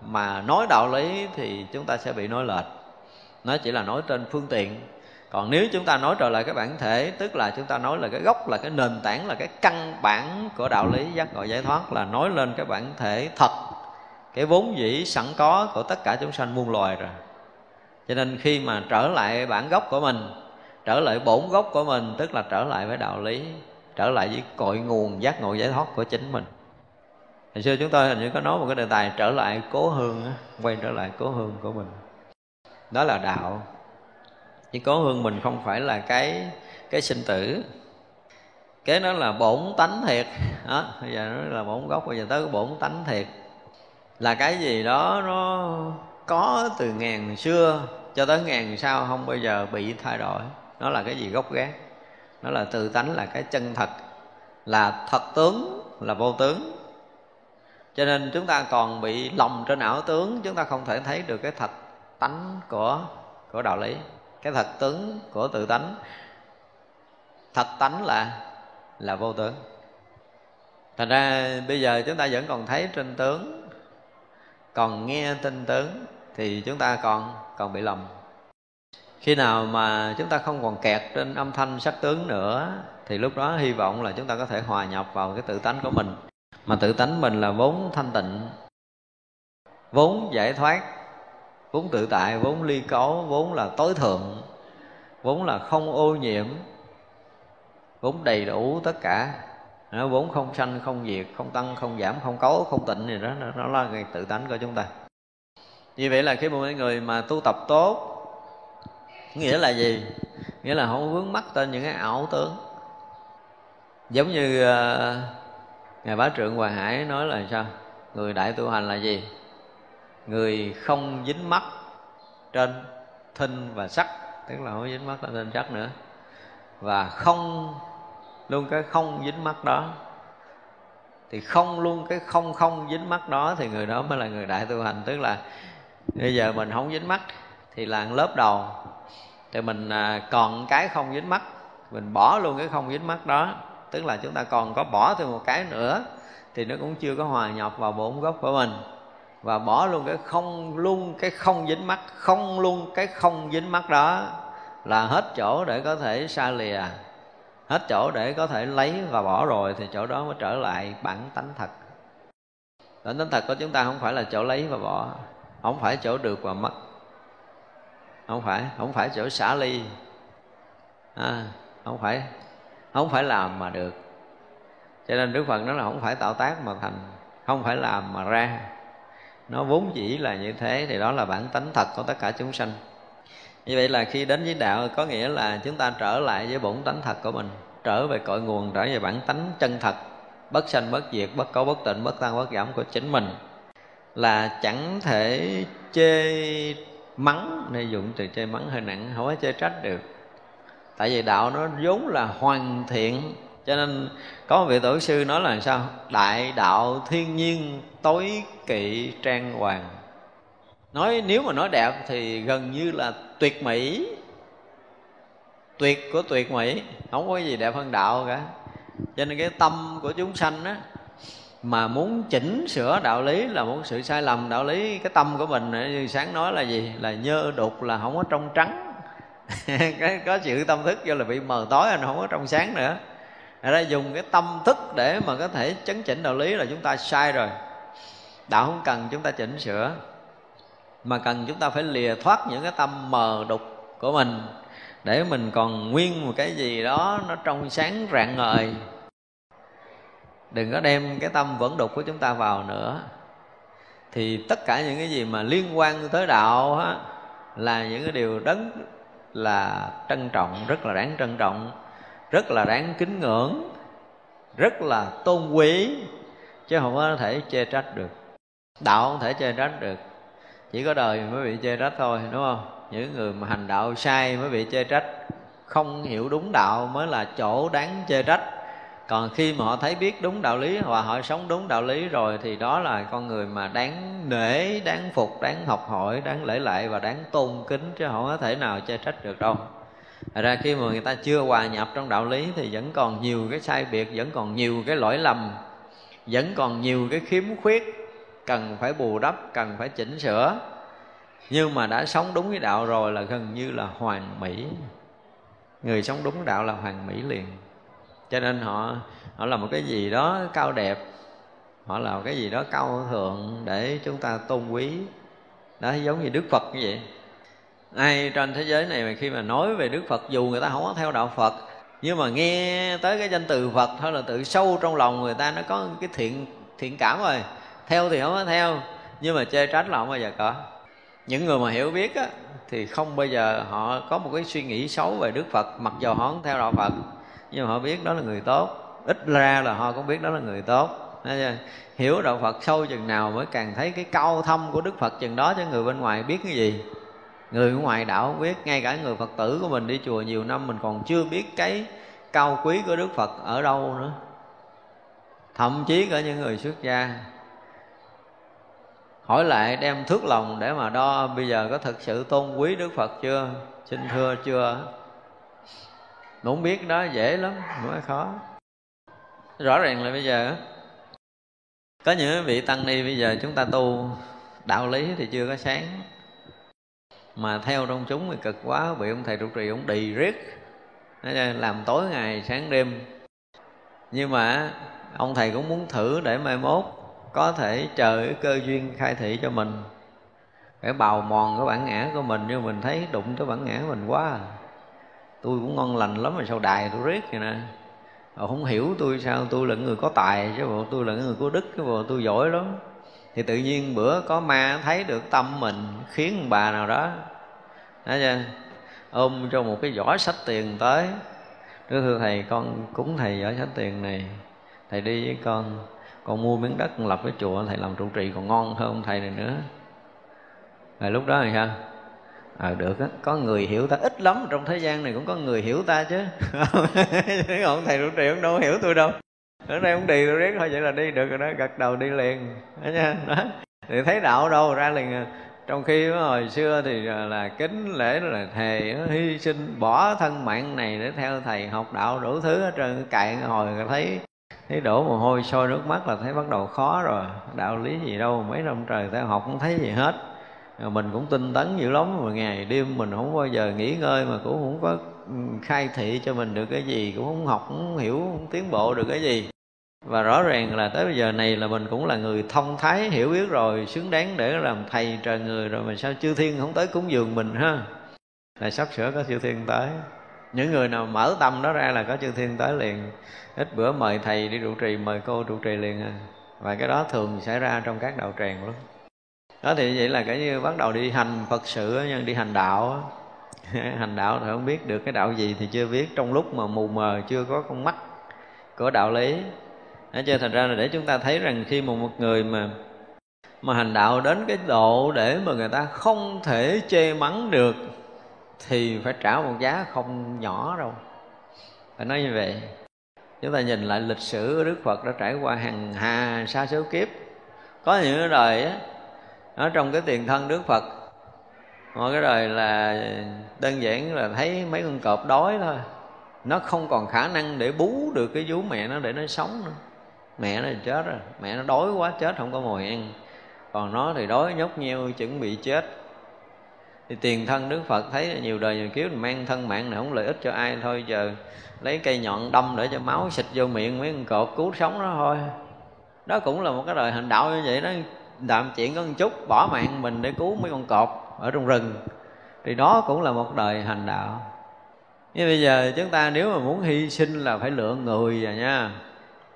mà nói đạo lý thì chúng ta sẽ bị nói lệch. Nó chỉ là nói trên phương tiện. Còn nếu chúng ta nói trở lại cái bản thể, tức là chúng ta nói là cái gốc, là cái nền tảng, là cái căn bản của đạo lý, giác ngộ giải thoát, là nói lên cái bản thể thật, cái vốn dĩ sẵn có của tất cả chúng sanh muôn loài rồi. Cho nên khi mà trở lại bản gốc của mình, trở lại bổn gốc của mình, tức là trở lại với đạo lý, trở lại với cội nguồn giác ngộ giải thoát của chính mình hồi xưa chúng tôi hình như có nói một cái đề tài, trở lại cố hương á, quay trở lại cố hương của mình. Đó là đạo. Chứ cố hương mình không phải là cái cái sinh tử. Cái đó là bổn tánh thiệt. Đó, bây giờ nó là bổn gốc, bây giờ tới bổn tánh thiệt. Là cái gì đó nó có từ ngàn xưa cho tới ngàn sau, không bao giờ bị thay đổi. Nó là cái gì gốc gác? Nó là từ tánh, là cái chân thật. Là thật tướng, là vô tướng cho nên chúng ta còn bị lầm trên ảo tướng, chúng ta không thể thấy được cái thật tánh của của đạo lý. Cái thật tướng của tự tánh. Thật tánh là là vô tướng. Thành ra bây giờ chúng ta vẫn còn thấy trên tướng, còn nghe tin tướng, thì chúng ta còn còn bị lầm. Khi nào mà chúng ta không còn kẹt trên âm thanh sắc tướng nữa, thì lúc đó hy vọng là chúng ta có thể hòa nhập vào cái tự tánh của mình mà tự tánh mình là vốn thanh tịnh vốn giải thoát vốn tự tại vốn ly cấu vốn là tối thượng vốn là không ô nhiễm vốn đầy đủ tất cả. Nó vốn không sanh không diệt không tăng không giảm không cấu không tịnh gì đó nó là cái tự tánh của chúng ta. Như vậy là khi một người mà tu tập tốt nghĩa là gì? Nghĩa là không vướng mắc tên những cái ảo tướng giống như uh, ngài bá trượng hòa hải nói là sao? Người đại tu hành là gì? Người không dính mắt trên thinh và sắc. Tức là không dính mắt trên thinh sắc nữa. Và không, luôn cái không dính mắt đó. Thì không, luôn cái không không dính mắt đó thì người đó mới là người đại tu hành. Tức là bây giờ mình không dính mắt thì là lớp đầu. Thì mình à, còn cái không dính mắt, mình bỏ luôn cái không dính mắt đó tức là chúng ta còn có bỏ thêm một cái nữa thì nó cũng chưa có hòa nhập vào bốn gốc của mình. Và bỏ luôn cái không luôn cái không dính mắt không luôn cái không dính mắt đó là hết chỗ để có thể xa lìa hết chỗ để có thể lấy và bỏ rồi thì chỗ đó mới trở lại bản tánh thật. Bản tánh thật của chúng ta không phải là chỗ lấy và bỏ không phải chỗ được và mất. Không phải không phải chỗ xả ly. À, không phải không phải làm mà được. Cho nên đức phật nó là không phải tạo tác mà thành, không phải làm mà ra. Nó vốn chỉ là như thế thì đó là bản tánh thật của tất cả chúng sanh. Như vậy là khi đến với đạo có nghĩa là chúng ta trở lại với bổn tánh thật của mình, trở về cội nguồn, trở về bản tánh chân thật, bất sanh, bất diệt, bất cấu bất tịnh, bất tăng, bất giảm của chính mình. Là chẳng thể chê mắng, nên dụng từ chê mắng hơi nặng, không có chê trách được tại vì đạo nó vốn là hoàn thiện, cho nên có một vị tổ sư nói là sao? Đại đạo thiên nhiên tối kỵ trang hoàng. Nói nếu mà nói đẹp thì gần như là tuyệt mỹ. Tuyệt của tuyệt mỹ, không có gì đẹp hơn đạo cả. Cho nên cái tâm của chúng sanh á, mà muốn chỉnh sửa đạo lý là một sự sai lầm đạo lý, cái tâm của mình như sáng nói là gì? Là nhơ đục là không có trong trắng. <laughs> cái có sự tâm thức do là bị mờ tối anh không có trong sáng nữa. Ra dùng cái tâm thức để mà có thể chấn chỉnh đạo lý là chúng ta sai rồi. Đạo không cần chúng ta chỉnh sửa mà cần chúng ta phải lìa thoát những cái tâm mờ đục của mình để mình còn nguyên một cái gì đó nó trong sáng rạng ngời. Đừng có đem cái tâm vẫn đục của chúng ta vào nữa. Thì tất cả những cái gì mà liên quan tới đạo á, là những cái điều đấng là trân trọng, rất là đáng trân trọng, rất là đáng kính ngưỡng, rất là tôn quý, chứ không có thể chê trách được. Đạo không thể chê trách được. Chỉ có đời mới bị chê trách thôi, đúng không? Những người mà hành đạo sai mới bị chê trách. Không hiểu đúng đạo mới là chỗ đáng chê trách còn khi mà họ thấy biết đúng đạo lý và họ sống đúng đạo lý rồi thì đó là con người mà đáng nể, đáng phục, đáng học hỏi, đáng lễ lại và đáng tôn kính chứ không có thể nào chê trách được đâu. Thật ra khi mà người ta chưa hòa nhập trong đạo lý thì vẫn còn nhiều cái sai biệt, vẫn còn nhiều cái lỗi lầm, vẫn còn nhiều cái khiếm khuyết, cần phải bù đắp, cần phải chỉnh sửa. Nhưng mà đã sống đúng cái đạo rồi là gần như là hoàn mỹ. Người sống đúng đạo là hoàn mỹ liền cho nên họ họ là một cái gì đó cao đẹp. Họ là một cái gì đó cao thượng để chúng ta tôn quý. Đó giống như đức phật như vậy. Ai trên thế giới này mà khi mà nói về đức phật dù người ta không có theo đạo phật nhưng mà nghe tới cái danh từ phật thôi là tự sâu trong lòng người ta nó có cái thiện thiện cảm rồi. Theo thì không có theo nhưng mà chê trách là không bao giờ có. Những người mà hiểu biết á, thì không bao giờ họ có một cái suy nghĩ xấu về đức phật mặc dù họ không theo đạo phật nhưng mà họ biết đó là người tốt. Ít ra là họ cũng biết đó là người tốt. Hiểu đạo phật sâu chừng nào mới càng thấy cái cao thâm của đức phật chừng đó cho người bên ngoài biết cái gì? Người ngoài đạo không biết. Ngay cả người phật tử của mình đi chùa nhiều năm mình còn chưa biết cái cao quý của đức phật ở đâu nữa. Thậm chí cả những người xuất gia hỏi lại đem thước lòng để mà đo bây giờ có thực sự tôn quý đức phật chưa? Xin thưa chưa? Muốn biết đó, dễ lắm, không phải khó. Rõ ràng là bây giờ có những vị tăng ni bây giờ chúng ta tu, đạo lý thì chưa có sáng. Mà theo trong chúng thì cực quá, bị ông thầy trụ trì, ông đì riết. Làm tối ngày, sáng đêm. Nhưng mà ông thầy cũng muốn thử để mai mốt có thể chờ cái cơ duyên khai thị cho mình. Để bào mòn cái bản ngã của mình, nhưng mình thấy đụng tới bản ngã của mình quá à tôi cũng ngon lành lắm mà sao đài tôi riết vậy nè? Họ không hiểu tôi sao, tôi là người có tài chứ bộ, tôi là người có đức chứ bộ, tôi giỏi lắm. Thì tự nhiên bữa có ma thấy được tâm mình khiến bà nào đó. Thấy chưa? ôm cho một cái giỏ sách tiền tới. Đức thưa thầy, con cúng thầy giỏ sách tiền này. Thầy đi với con. Con mua miếng đất con lập cái chùa, Thầy làm trụ trì còn ngon hơn thầy này nữa. Rồi lúc đó thì sao? À, được á. Có người hiểu ta ít lắm trong thế gian này cũng có người hiểu ta chứ. <laughs> Ông thầy trụ trì ông đâu hiểu tôi đâu. Ở đây ông đi tôi riết thôi vậy là đi được rồi đó. Gật đầu đi liền. Đó nha. Đó. Thì thấy đạo đâu ra liền à. trong khi hồi xưa thì à, là kính lễ là thề hy sinh bỏ thân mạng này để theo thầy học đạo đủ thứ hết trơn. Cạn hồi thấy thấy đổ mồ hôi sôi nước mắt là thấy bắt đầu khó rồi. Đạo lý gì đâu mấy năm trời theo học không thấy gì hết mình cũng tinh tấn dữ lắm, mà ngày đêm mình không bao giờ nghỉ ngơi mà cũng không có ừ, khai thị cho mình được cái gì, cũng không học, không hiểu, không tiến bộ được cái gì. Và rõ ràng là tới bây giờ này là mình cũng là người thông thái, hiểu biết rồi, xứng đáng để làm thầy trời người rồi mà sao chư thiên không tới cúng dường mình ha? Là sắp sửa có chư thiên tới. Những người nào mở tâm đó ra là có chư thiên tới liền. Ít bữa mời thầy đi trụ trì, mời cô trụ trì liền à. Và cái đó thường xảy ra trong các đạo tràng lắm đó thì vậy là cái như bắt đầu đi hành phật sự nhưng đi hành đạo <laughs> hành đạo thì không biết được cái đạo gì thì chưa biết. Trong lúc mà mù mờ, chưa có con mắt của đạo lý. Thế cho thành ra là để chúng ta thấy rằng khi mà một người mà mà hành đạo đến cái độ để mà người ta không thể chê mắng được, thì phải trả một giá không nhỏ đâu. Phải nói như vậy. Chúng ta nhìn lại lịch sử đức phật đã trải qua hàng hà sa số kiếp. Có những đời á ở trong cái tiền thân đức phật, mọi cái đời là đơn giản là thấy mấy con cọp đói thôi. Nó không còn khả năng để bú được cái vú mẹ nó để nó sống nữa. Mẹ nó chết rồi, mẹ nó đói quá chết không có mồi ăn. Còn nó thì đói nhóc nheo chuẩn bị chết. Thì tiền thân đức phật thấy là nhiều đời nhiều kiếp mang thân mạng này không lợi ích cho ai thôi, giờ lấy cây nhọn đâm để cho máu xịt vô miệng mấy con cọp cứu sống nó thôi. Đó cũng là một cái đời hành đạo như vậy đó làm chuyện có một chút, bỏ mạng mình để cứu mấy con cọp ở trong rừng. Thì đó cũng là một đời hành đạo. Nhưng bây giờ chúng ta nếu mà muốn hy sinh là phải lựa người rồi nha.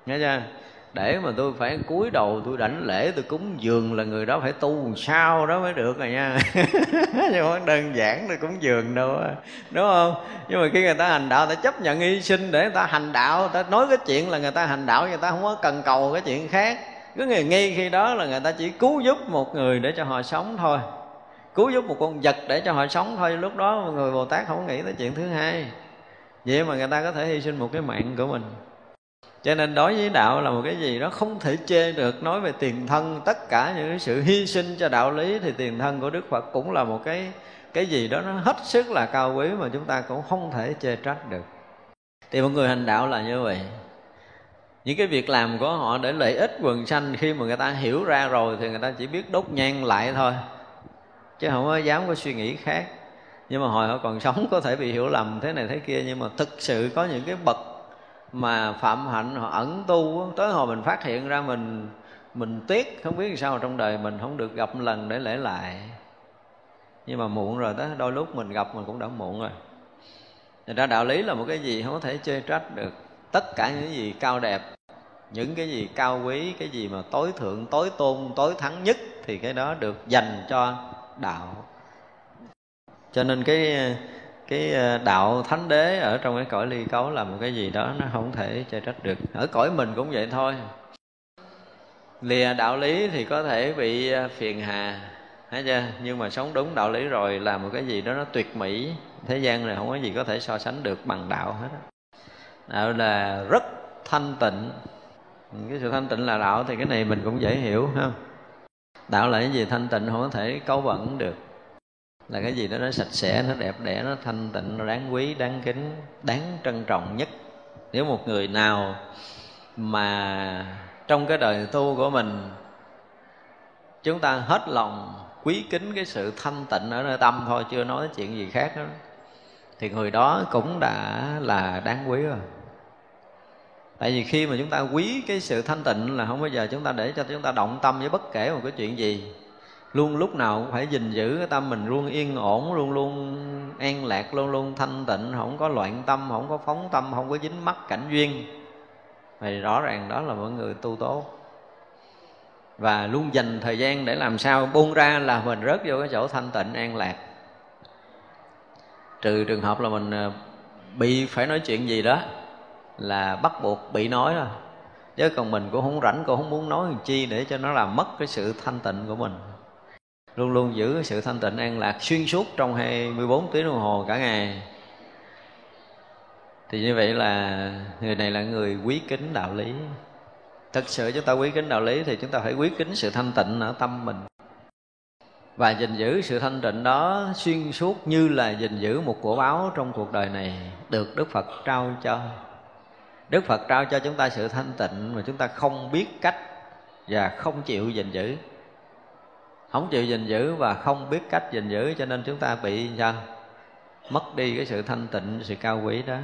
Nghe chưa? Để mà tôi phải cúi đầu, tôi đảnh lễ, tôi cúng dường là người đó phải tu sao đó mới được rồi nha. <laughs> Nhưng mà đơn giản tôi cúng dường đâu đúng không? Nhưng mà khi người ta hành đạo, ta chấp nhận hy sinh để người ta hành đạo, ta nói cái chuyện là người ta hành đạo, người ta không có cần cầu cái chuyện khác cứ người ngay khi đó là người ta chỉ cứu giúp một người để cho họ sống thôi. Cứu giúp một con vật để cho họ sống thôi. Lúc đó người bồ tát không nghĩ tới chuyện thứ hai. Vậy mà người ta có thể hy sinh một cái mạng của mình. Cho nên đối với đạo là một cái gì đó không thể chê được. Nói về tiền thân, tất cả những sự hy sinh cho đạo lý thì tiền thân của đức phật cũng là một cái cái gì đó nó hết sức là cao quý mà chúng ta cũng không thể chê trách được. Thì một người hành đạo là như vậy những cái việc làm của họ để lợi ích quần sanh, khi mà người ta hiểu ra rồi thì người ta chỉ biết đốt nhang lại thôi. Chứ không có dám có suy nghĩ khác. Nhưng mà hồi họ còn <laughs> sống có thể bị hiểu lầm thế này thế kia, nhưng mà thực sự có những cái bậc mà phạm hạnh, họ ẩn tu tới hồi mình phát hiện ra mình mình tiếc, không biết sao trong đời mình không được gặp lần để lễ lại. Nhưng mà muộn rồi đó, đôi lúc mình gặp mình cũng đã muộn rồi. Thật ra đạo lý là một cái gì không có thể chê trách được tất cả những gì cao đẹp, những cái gì cao quý, cái gì mà tối thượng, tối tôn, tối thắng nhất thì cái đó được dành cho đạo. Cho nên cái cái ờ, đạo thánh đế ở trong cái cõi ly cấu là một cái gì đó nó không thể che trách được. Ở cõi mình cũng vậy thôi. Lìa đạo lý thì có thể bị ờ, phiền hà thấy chưa nhưng mà sống đúng đạo lý rồi là một cái gì đó nó tuyệt mỹ, thế gian này không có gì có thể so sánh được bằng đạo hết đạo là rất thanh tịnh. Cái sự thanh tịnh là đạo thì cái này mình cũng dễ hiểu, ha? Đạo là cái gì thanh tịnh không có thể cấu bẩn được. Là cái gì đó nó sạch sẽ, nó đẹp đẽ, nó thanh tịnh, nó đáng quý, đáng kính, đáng trân trọng nhất. Nếu một người nào mà trong cái đời tu của mình, chúng ta hết lòng quý kính cái sự thanh tịnh ở nơi tâm thôi, chưa nói chuyện gì khác đó, thì người đó cũng đã là đáng quý rồi tại vì khi mà chúng ta quý cái sự thanh tịnh là không bao giờ chúng ta để cho chúng ta động tâm với bất kể một cái chuyện gì. Luôn lúc nào cũng phải gìn giữ cái tâm mình luôn yên ổn, luôn luôn an lạc, luôn luôn thanh tịnh, không có loạn tâm, không có phóng tâm, không có dính mắc cảnh duyên. Thì rõ ràng đó là mọi người tu tốt và luôn dành thời gian để làm sao buông ra là mình rớt vô cái chỗ thanh tịnh, an lạc. Trừ trường hợp là mình ờ, bị phải nói chuyện gì đó là bắt buộc bị nói thôi. Chứ còn mình cũng không rảnh, cũng không muốn nói làm chi để cho nó làm mất cái sự thanh tịnh của mình. Luôn luôn giữ cái sự thanh tịnh an lạc xuyên suốt trong 24 tiếng đồng hồ cả ngày. Thì như vậy là người này là người quý kính đạo lý. Thật sự chúng ta quý kính đạo lý thì chúng ta phải quý kính sự thanh tịnh ở tâm mình. Và gìn giữ sự thanh tịnh đó xuyên suốt như là gìn giữ một của báo trong cuộc đời này được Đức Phật trao cho. Đức Phật trao cho chúng ta sự thanh tịnh mà chúng ta không biết cách và không chịu gìn giữ. Không chịu gìn giữ và không biết cách gìn giữ, cho nên chúng ta bị, sao, mất đi cái sự thanh tịnh, sự cao quý đó.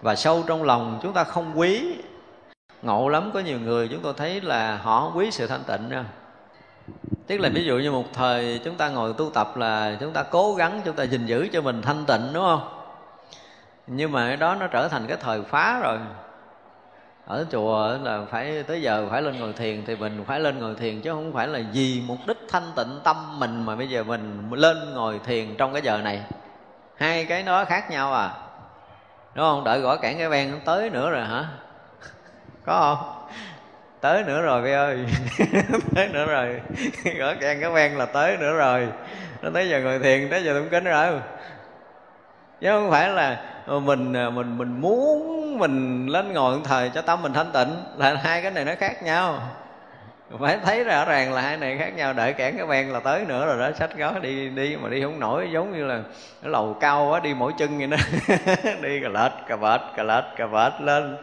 Và sâu trong lòng chúng ta không quý. Ngộ lắm, có nhiều người chúng tôi thấy là họ quý sự thanh tịnh nha. Tức là ví dụ như một thời chúng ta ngồi tu tập là chúng ta cố gắng chúng ta gìn giữ cho mình thanh tịnh, đúng không? Nhưng mà cái đó nó trở thành cái thời phá rồi ở chùa là phải, tới giờ phải lên ngồi thiền thì mình phải lên ngồi thiền chứ không phải là vì mục đích thanh tịnh tâm mình mà bây giờ mình lên ngồi thiền trong cái giờ này. Hai cái đó khác nhau à. Đúng không? Đợi gõ cản cái ven tới nữa rồi hả? <laughs> Có không? Tới nữa rồi vi ơi. <laughs> Tới nữa rồi. <laughs> Gõ cản cái ven là tới nữa rồi. Nó tới giờ ngồi thiền, tới giờ tụng kính rồi. Chứ không phải là Ờ, mình à, mình mình muốn mình lên ngồi thời cho tâm mình thanh tịnh. Là hai cái này nó khác nhau. Phải thấy rõ ràng là hai này khác nhau. Đợi cản cái ven là tới nữa rồi đó. Sách gói đi đi mà đi không nổi. Giống như là cái lầu cao quá, đi mỗi chân vậy đó. <laughs> Đi cà lệch cà vệt cà lệch cà vệt lên.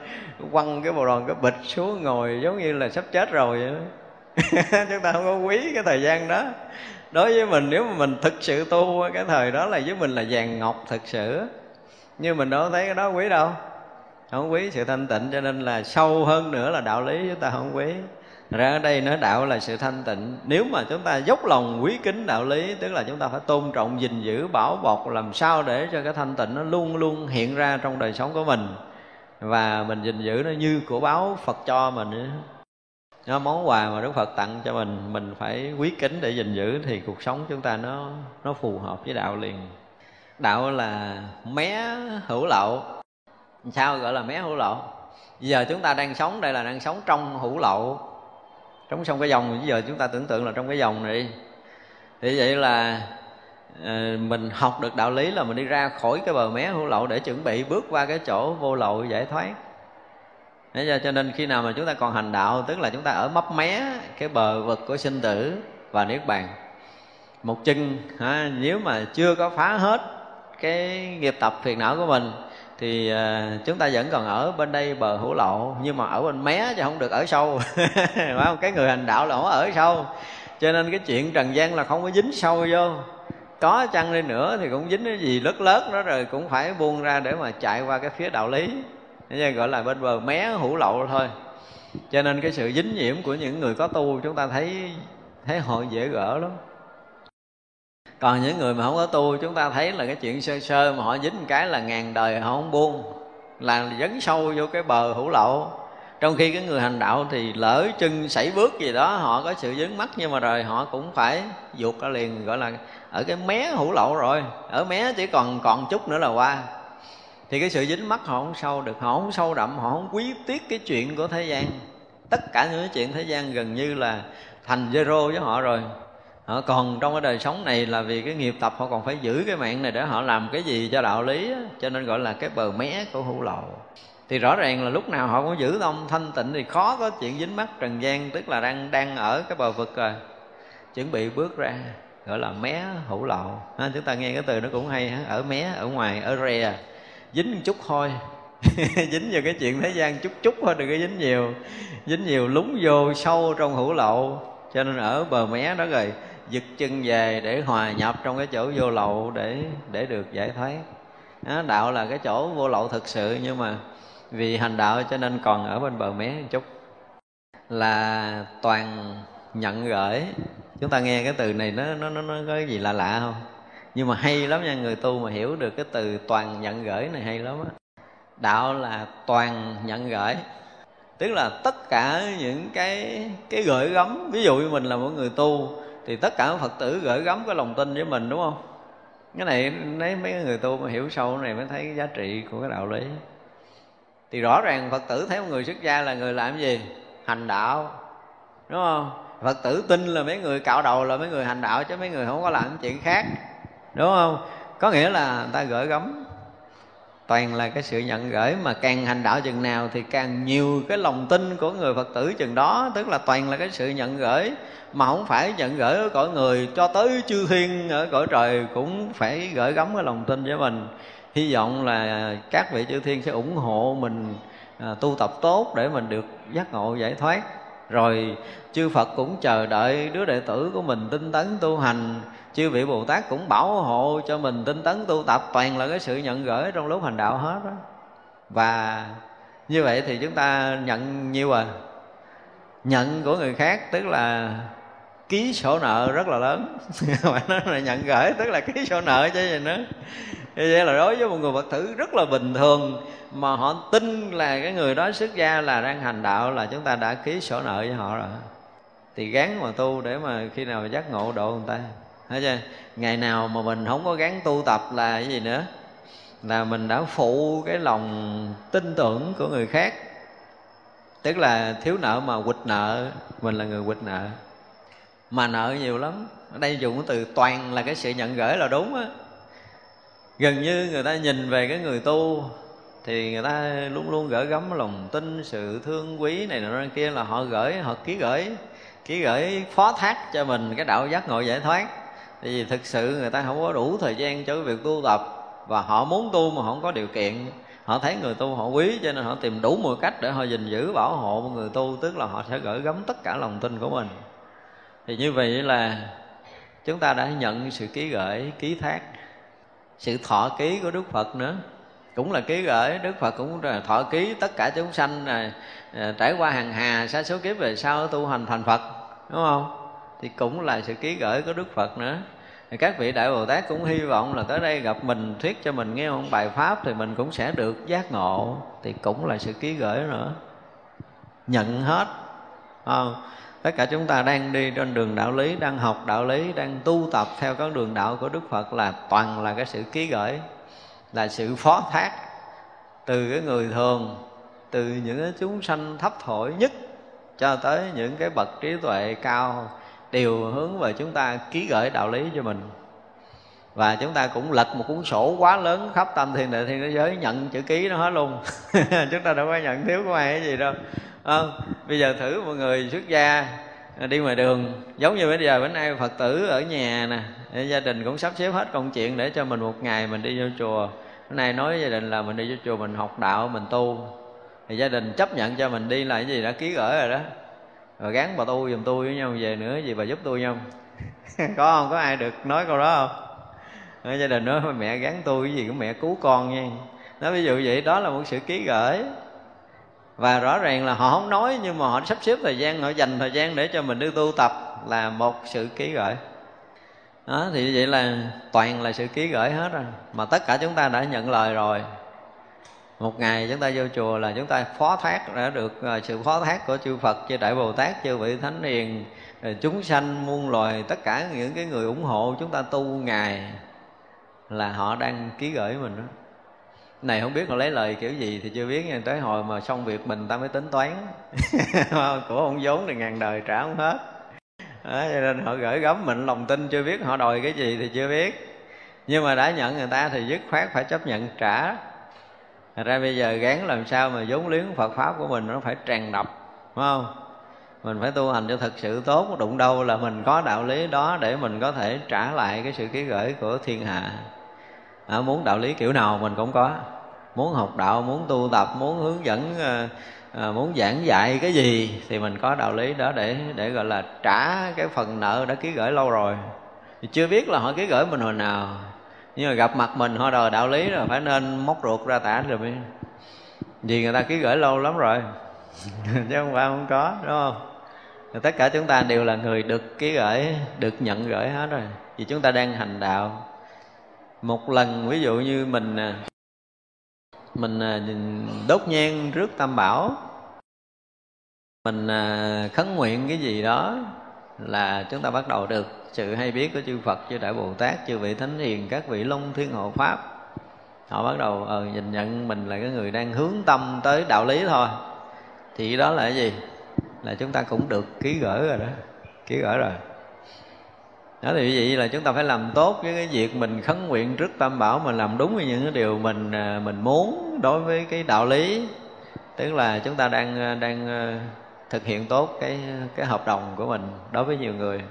Quăng cái bồ đòn cái bịch xuống ngồi. Giống như là sắp chết rồi vậy đó. <laughs> Chúng ta không có quý cái thời gian đó. Đối với mình, nếu mà mình thực sự tu, cái thời đó là với mình là vàng ngọc thực sự nhưng mình đâu thấy cái đó quý đâu. Không quý sự thanh tịnh, cho nên là sâu hơn nữa là đạo lý chúng ta không quý. Ra ở đây nói đạo là sự thanh tịnh. Nếu mà chúng ta dốc lòng quý kính đạo lý, tức là chúng ta phải tôn trọng, gìn giữ, bảo bọc, làm sao để cho cái thanh tịnh nó luôn luôn hiện ra trong đời sống của mình. Và mình gìn giữ nó như của báo phật cho mình. Nó món quà mà đức phật tặng cho mình mình phải quý kính để gìn giữ thì cuộc sống chúng ta nó nó phù hợp với đạo liền đạo là mé hữu lậu sao gọi là mé hữu lậu giờ chúng ta đang sống đây là đang sống trong hữu lậu trong trong cái dòng bây giờ chúng ta tưởng tượng là trong cái dòng này thì vậy là ờ, mình học được đạo lý là mình đi ra khỏi cái bờ mé hữu lậu để chuẩn bị bước qua cái chỗ vô lậu giải thoát. Thế cho nên khi nào mà chúng ta còn hành đạo Tức là chúng ta ở mấp mé cái bờ vực của sinh tử và niết bàn. Một chân ha, nếu mà chưa có phá hết cái nghiệp tập phiền não của mình, thì à, chúng ta vẫn còn ở bên đây bờ hữu lộ, nhưng mà ở bên mé chứ không được ở sâu. <laughs> Phải không? Cái người hành đạo là không ở sâu. Cho nên cái chuyện trần gian là không có dính sâu vô. Có chăng đi nữa thì cũng dính cái gì lớt lớn đó rồi cũng phải buông ra để mà chạy qua cái phía đạo lý. Nên gọi là bên bờ mé hữu lậu thôi. Cho nên cái sự dính nhiễm của những người có tu chúng ta thấy thấy họ dễ gỡ lắm còn những người mà không có tu, chúng ta thấy là cái chuyện sơ sơ mà họ dính một cái là ngàn đời họ không buông, là dấn sâu vô cái bờ hữu lậu. Trong khi cái người hành đạo thì lỡ chân sảy bước gì đó, họ có sự dướng mắt nhưng mà rồi họ cũng phải vụt ra liền, gọi là ở cái mé hữu lậu rồi. Ở mé chỉ còn còn chút nữa là qua. Thì cái sự dính mắt họ không sâu được, họ không sâu đậm, họ không quý tiếc cái chuyện của thế gian. Tất cả những cái chuyện thế gian gần như là thành zero với họ rồi họ còn trong cái đời sống này là vì cái nghiệp tập họ còn phải giữ cái mạng này để họ làm cái gì cho đạo lý cho nên gọi là cái bờ mé của hữu lậu thì rõ ràng là lúc nào họ cũng giữ tâm thanh tịnh thì khó có chuyện dính mắt trần gian tức là đang đang ở cái bờ vực rồi chuẩn bị bước ra gọi là mé hữu lậu ha, chúng ta nghe cái từ nó cũng hay ha? ở mé ở ngoài ở rè dính một chút thôi. <laughs> Dính vào cái chuyện thế gian chút chút thôi đừng có dính nhiều. Dính nhiều lúng vô sâu trong hữu lậu cho nên ở bờ mé đó rồi giật chân về để hòa nhập trong cái chỗ vô lậu để để được giải thoát. Đó, đạo là cái chỗ vô lậu thực sự nhưng mà vì hành đạo cho nên còn ở bên bờ mé một chút. Là toàn nhận gửi. Chúng ta nghe cái từ này nó nó nó, nó có cái gì lạ lạ không? Nhưng mà hay lắm nha người tu mà hiểu được cái từ toàn nhận gửi này hay lắm á. Đạo là toàn nhận gửi. Tức là tất cả những cái cái gửi gắm ví dụ như mình là một người tu thì tất cả phật tử gửi gắm cái lòng tin với mình, đúng không? Cái này lấy mấy người tu mà hiểu sâu này mới thấy cái giá trị của cái đạo lý. Thì rõ ràng phật tử thấy một người xuất gia là người làm gì? Hành đạo, đúng không? Phật tử tin là mấy người cạo đầu là mấy người hành đạo, chứ mấy người không có làm chuyện khác, đúng không? Có nghĩa là người ta gửi gắm. Toàn là cái sự nhận gửi mà càng hành đạo chừng nào thì càng nhiều cái lòng tin của người phật tử chừng đó, tức là toàn là cái sự nhận gửi mà không phải nhận gửi ở cõi người cho tới chư thiên ở cõi trời cũng phải gửi gắm cái lòng tin với mình. Hy vọng là các vị chư thiên sẽ ủng hộ mình à, tu tập tốt để mình được giác ngộ giải thoát. Rồi chư Phật cũng chờ đợi đứa đệ tử của mình tinh tấn tu hành. Chư vị Bồ Tát cũng bảo hộ cho mình tinh tấn tu tập toàn là cái sự nhận gửi trong lúc hành đạo hết đó và như vậy thì chúng ta nhận nhiêu à? Nhận của người khác tức là ký sổ nợ rất là lớn. <laughs> Mà nói là nhận gửi, tức là ký sổ nợ chứ gì nữa. Như vậy là đối với một người phật tử rất là bình thường, mà họ tin là cái người đó xuất gia là đang hành đạo là chúng ta đã ký sổ nợ với họ rồi. Thì gán mà tu để mà khi nào giác ngộ độ người ta. Thấy chưa? Ngày nào mà mình không có gán tu tập là cái gì nữa? Là mình đã phụ cái lòng tin tưởng của người khác. Tức là thiếu nợ mà quỵt nợ, mình là người quỵt nợ mà nợ nhiều lắm. Ở đây dùng cái từ toàn là cái sự nhận gửi là đúng á. Gần như người ta nhìn về cái người tu thì người ta luôn luôn gửi gắm lòng tin, sự thương quý này nọ kia là họ gửi, họ ký gửi ký gửi phó thác cho mình cái đạo giác ngộ giải thoát. Tại vì thực sự người ta không có đủ thời gian cho cái việc tu tập và họ muốn tu mà không có điều kiện. Họ thấy người tu họ quý cho nên họ tìm đủ mọi cách để họ gìn giữ bảo hộ người tu, tức là họ sẽ gửi gắm tất cả lòng tin của mình thì như vậy là chúng ta đã nhận sự ký gửi, ký thác, sự thọ ký của đức phật nữa. Cũng là ký gửi, đức phật cũng là thọ ký tất cả chúng sanh này trải qua hàng hà, sa số kiếp về sau tu hành thành phật, đúng không? Thì cũng là sự ký gửi của đức phật nữa. Thì các vị đại bồ tát cũng hy vọng là tới đây gặp mình, thuyết cho mình nghe một bài pháp thì mình cũng sẽ được giác ngộ. Thì cũng là sự ký gửi nữa. Nhận hết, không? Tất cả chúng ta đang đi trên đường đạo lý, đang học đạo lý, đang tu tập theo con đường đạo của đức phật là toàn là cái sự ký gửi, là sự phó thác từ cái người thường, từ những cái chúng sanh thấp thổi nhất cho tới những cái bậc trí tuệ cao, đều hướng về chúng ta ký gửi đạo lý cho mình. Và chúng ta cũng lật một cuốn sổ quá lớn khắp tam thiên đại thiên thế giới, nhận chữ ký nó hết luôn. <laughs> Chúng ta đâu có nhận, thiếu của ai cái gì đâu à, bây giờ thử một người xuất gia à, đi ngoài đường. Giống như bây giờ bữa nay phật tử ở nhà nè gia đình cũng sắp xếp hết công chuyện để cho mình một ngày mình đi vô chùa. Bữa nay nói với gia đình là mình đi vô chùa mình học đạo mình tu. Thì gia đình chấp nhận cho mình đi là cái gì đã ký gửi rồi đó. Rồi gắn bà tu giùm tôi với nhau về nữa gì bà giúp tôi nhau. <laughs> Có không? Có ai được nói câu đó không? Nói, gia đình nói mẹ gắn tôi cái gì cũng mẹ cứu con nha. Nói ví dụ vậy đó là một sự ký gửi và rõ ràng là họ không nói, nhưng mà họ sắp xếp thời gian, họ dành thời gian để cho mình đi tu tập là một sự ký gửi. Đó, thì vậy là toàn là sự ký gửi hết rồi. Mà tất cả chúng ta đã nhận lời rồi. Một ngày chúng ta vô chùa là chúng ta phó thác đã được à, sự phó thác của chư Phật, chư Đại Bồ Tát, chư vị Thánh Hiền chúng sanh, muôn loài, tất cả những cái người ủng hộ chúng ta tu ngày là họ đang ký gửi mình đó này không biết họ lấy lời kiểu gì thì chưa biết nhưng tới hồi mà xong việc mình ta mới tính toán. <laughs> Của ông vốn thì ngàn đời trả không hết. Đó, cho nên họ gửi gắm mình lòng tin chưa biết họ đòi cái gì thì chưa biết. Nhưng mà đã nhận người ta thì dứt khoát phải chấp nhận trả. Thật ra bây giờ gán làm sao mà vốn liếng Phật Pháp của mình nó phải tràn đập Đúng không? Mình phải tu hành cho thật sự tốt Đụng đâu là mình có đạo lý đó Để mình có thể trả lại cái sự ký gửi của thiên hạ à, Muốn đạo lý kiểu nào mình cũng có. Muốn học đạo, muốn tu tập, muốn hướng dẫn à, à, Muốn giảng dạy cái gì Thì mình có đạo lý đó để để gọi là trả cái phần nợ đã ký gửi lâu rồi. Thì Chưa biết là họ ký gửi mình hồi nào. Nhưng mà gặp mặt mình họ đòi đạo lý rồi phải nên móc ruột ra tả rồi mới vì người ta ký gửi lâu lắm rồi. <laughs> Chứ không phải không có đúng không? Tất cả chúng ta đều là người được ký gửi được nhận gửi hết rồi. Vì chúng ta đang hành đạo một lần ví dụ như mình à, mình à, đốt nhang trước tam bảo mình à, khấn nguyện cái gì đó là chúng ta bắt đầu được. Sự hay biết của chư Phật, chư Đại Bồ Tát, chư vị Thánh Hiền, các vị Long Thiên Hộ Pháp họ bắt đầu ờ, nhìn nhận mình là cái người đang hướng tâm tới đạo lý thôi. Thì đó là cái gì? Là chúng ta cũng được ký gửi rồi đó ký gửi rồi đó thì vậy là chúng ta phải làm tốt với cái việc mình khấn nguyện trước tam bảo mình làm đúng với những cái điều mình à, mình muốn đối với cái đạo lý. Tức là chúng ta đang à, đang à, thực hiện tốt cái cái hợp đồng của mình đối với nhiều người.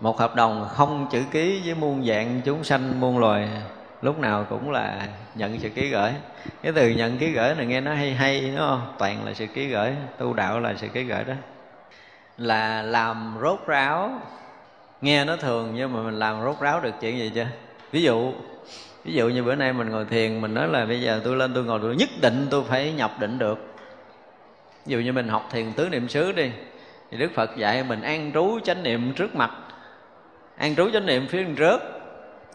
Một hợp đồng không chữ ký với muôn dạng chúng sanh, muôn loài, lúc nào cũng là nhận sự ký gửi. Cái từ nhận ký gửi này nghe nó hay hay, đúng không? Toàn là sự ký gửi, tu đạo là sự ký gửi đó. Là làm rốt ráo nghe nó thường nhưng mà mình làm rốt ráo được chuyện gì chưa? Ví dụ ví dụ như bữa nay mình ngồi thiền, mình nói là bây giờ tôi lên tôi ngồi tôi nhất định tôi phải nhập định được. Ví dụ như mình học thiền tứ niệm xứ đi, thì đức phật dạy mình an trú chánh niệm trước mặt. An trú chánh niệm phía trước,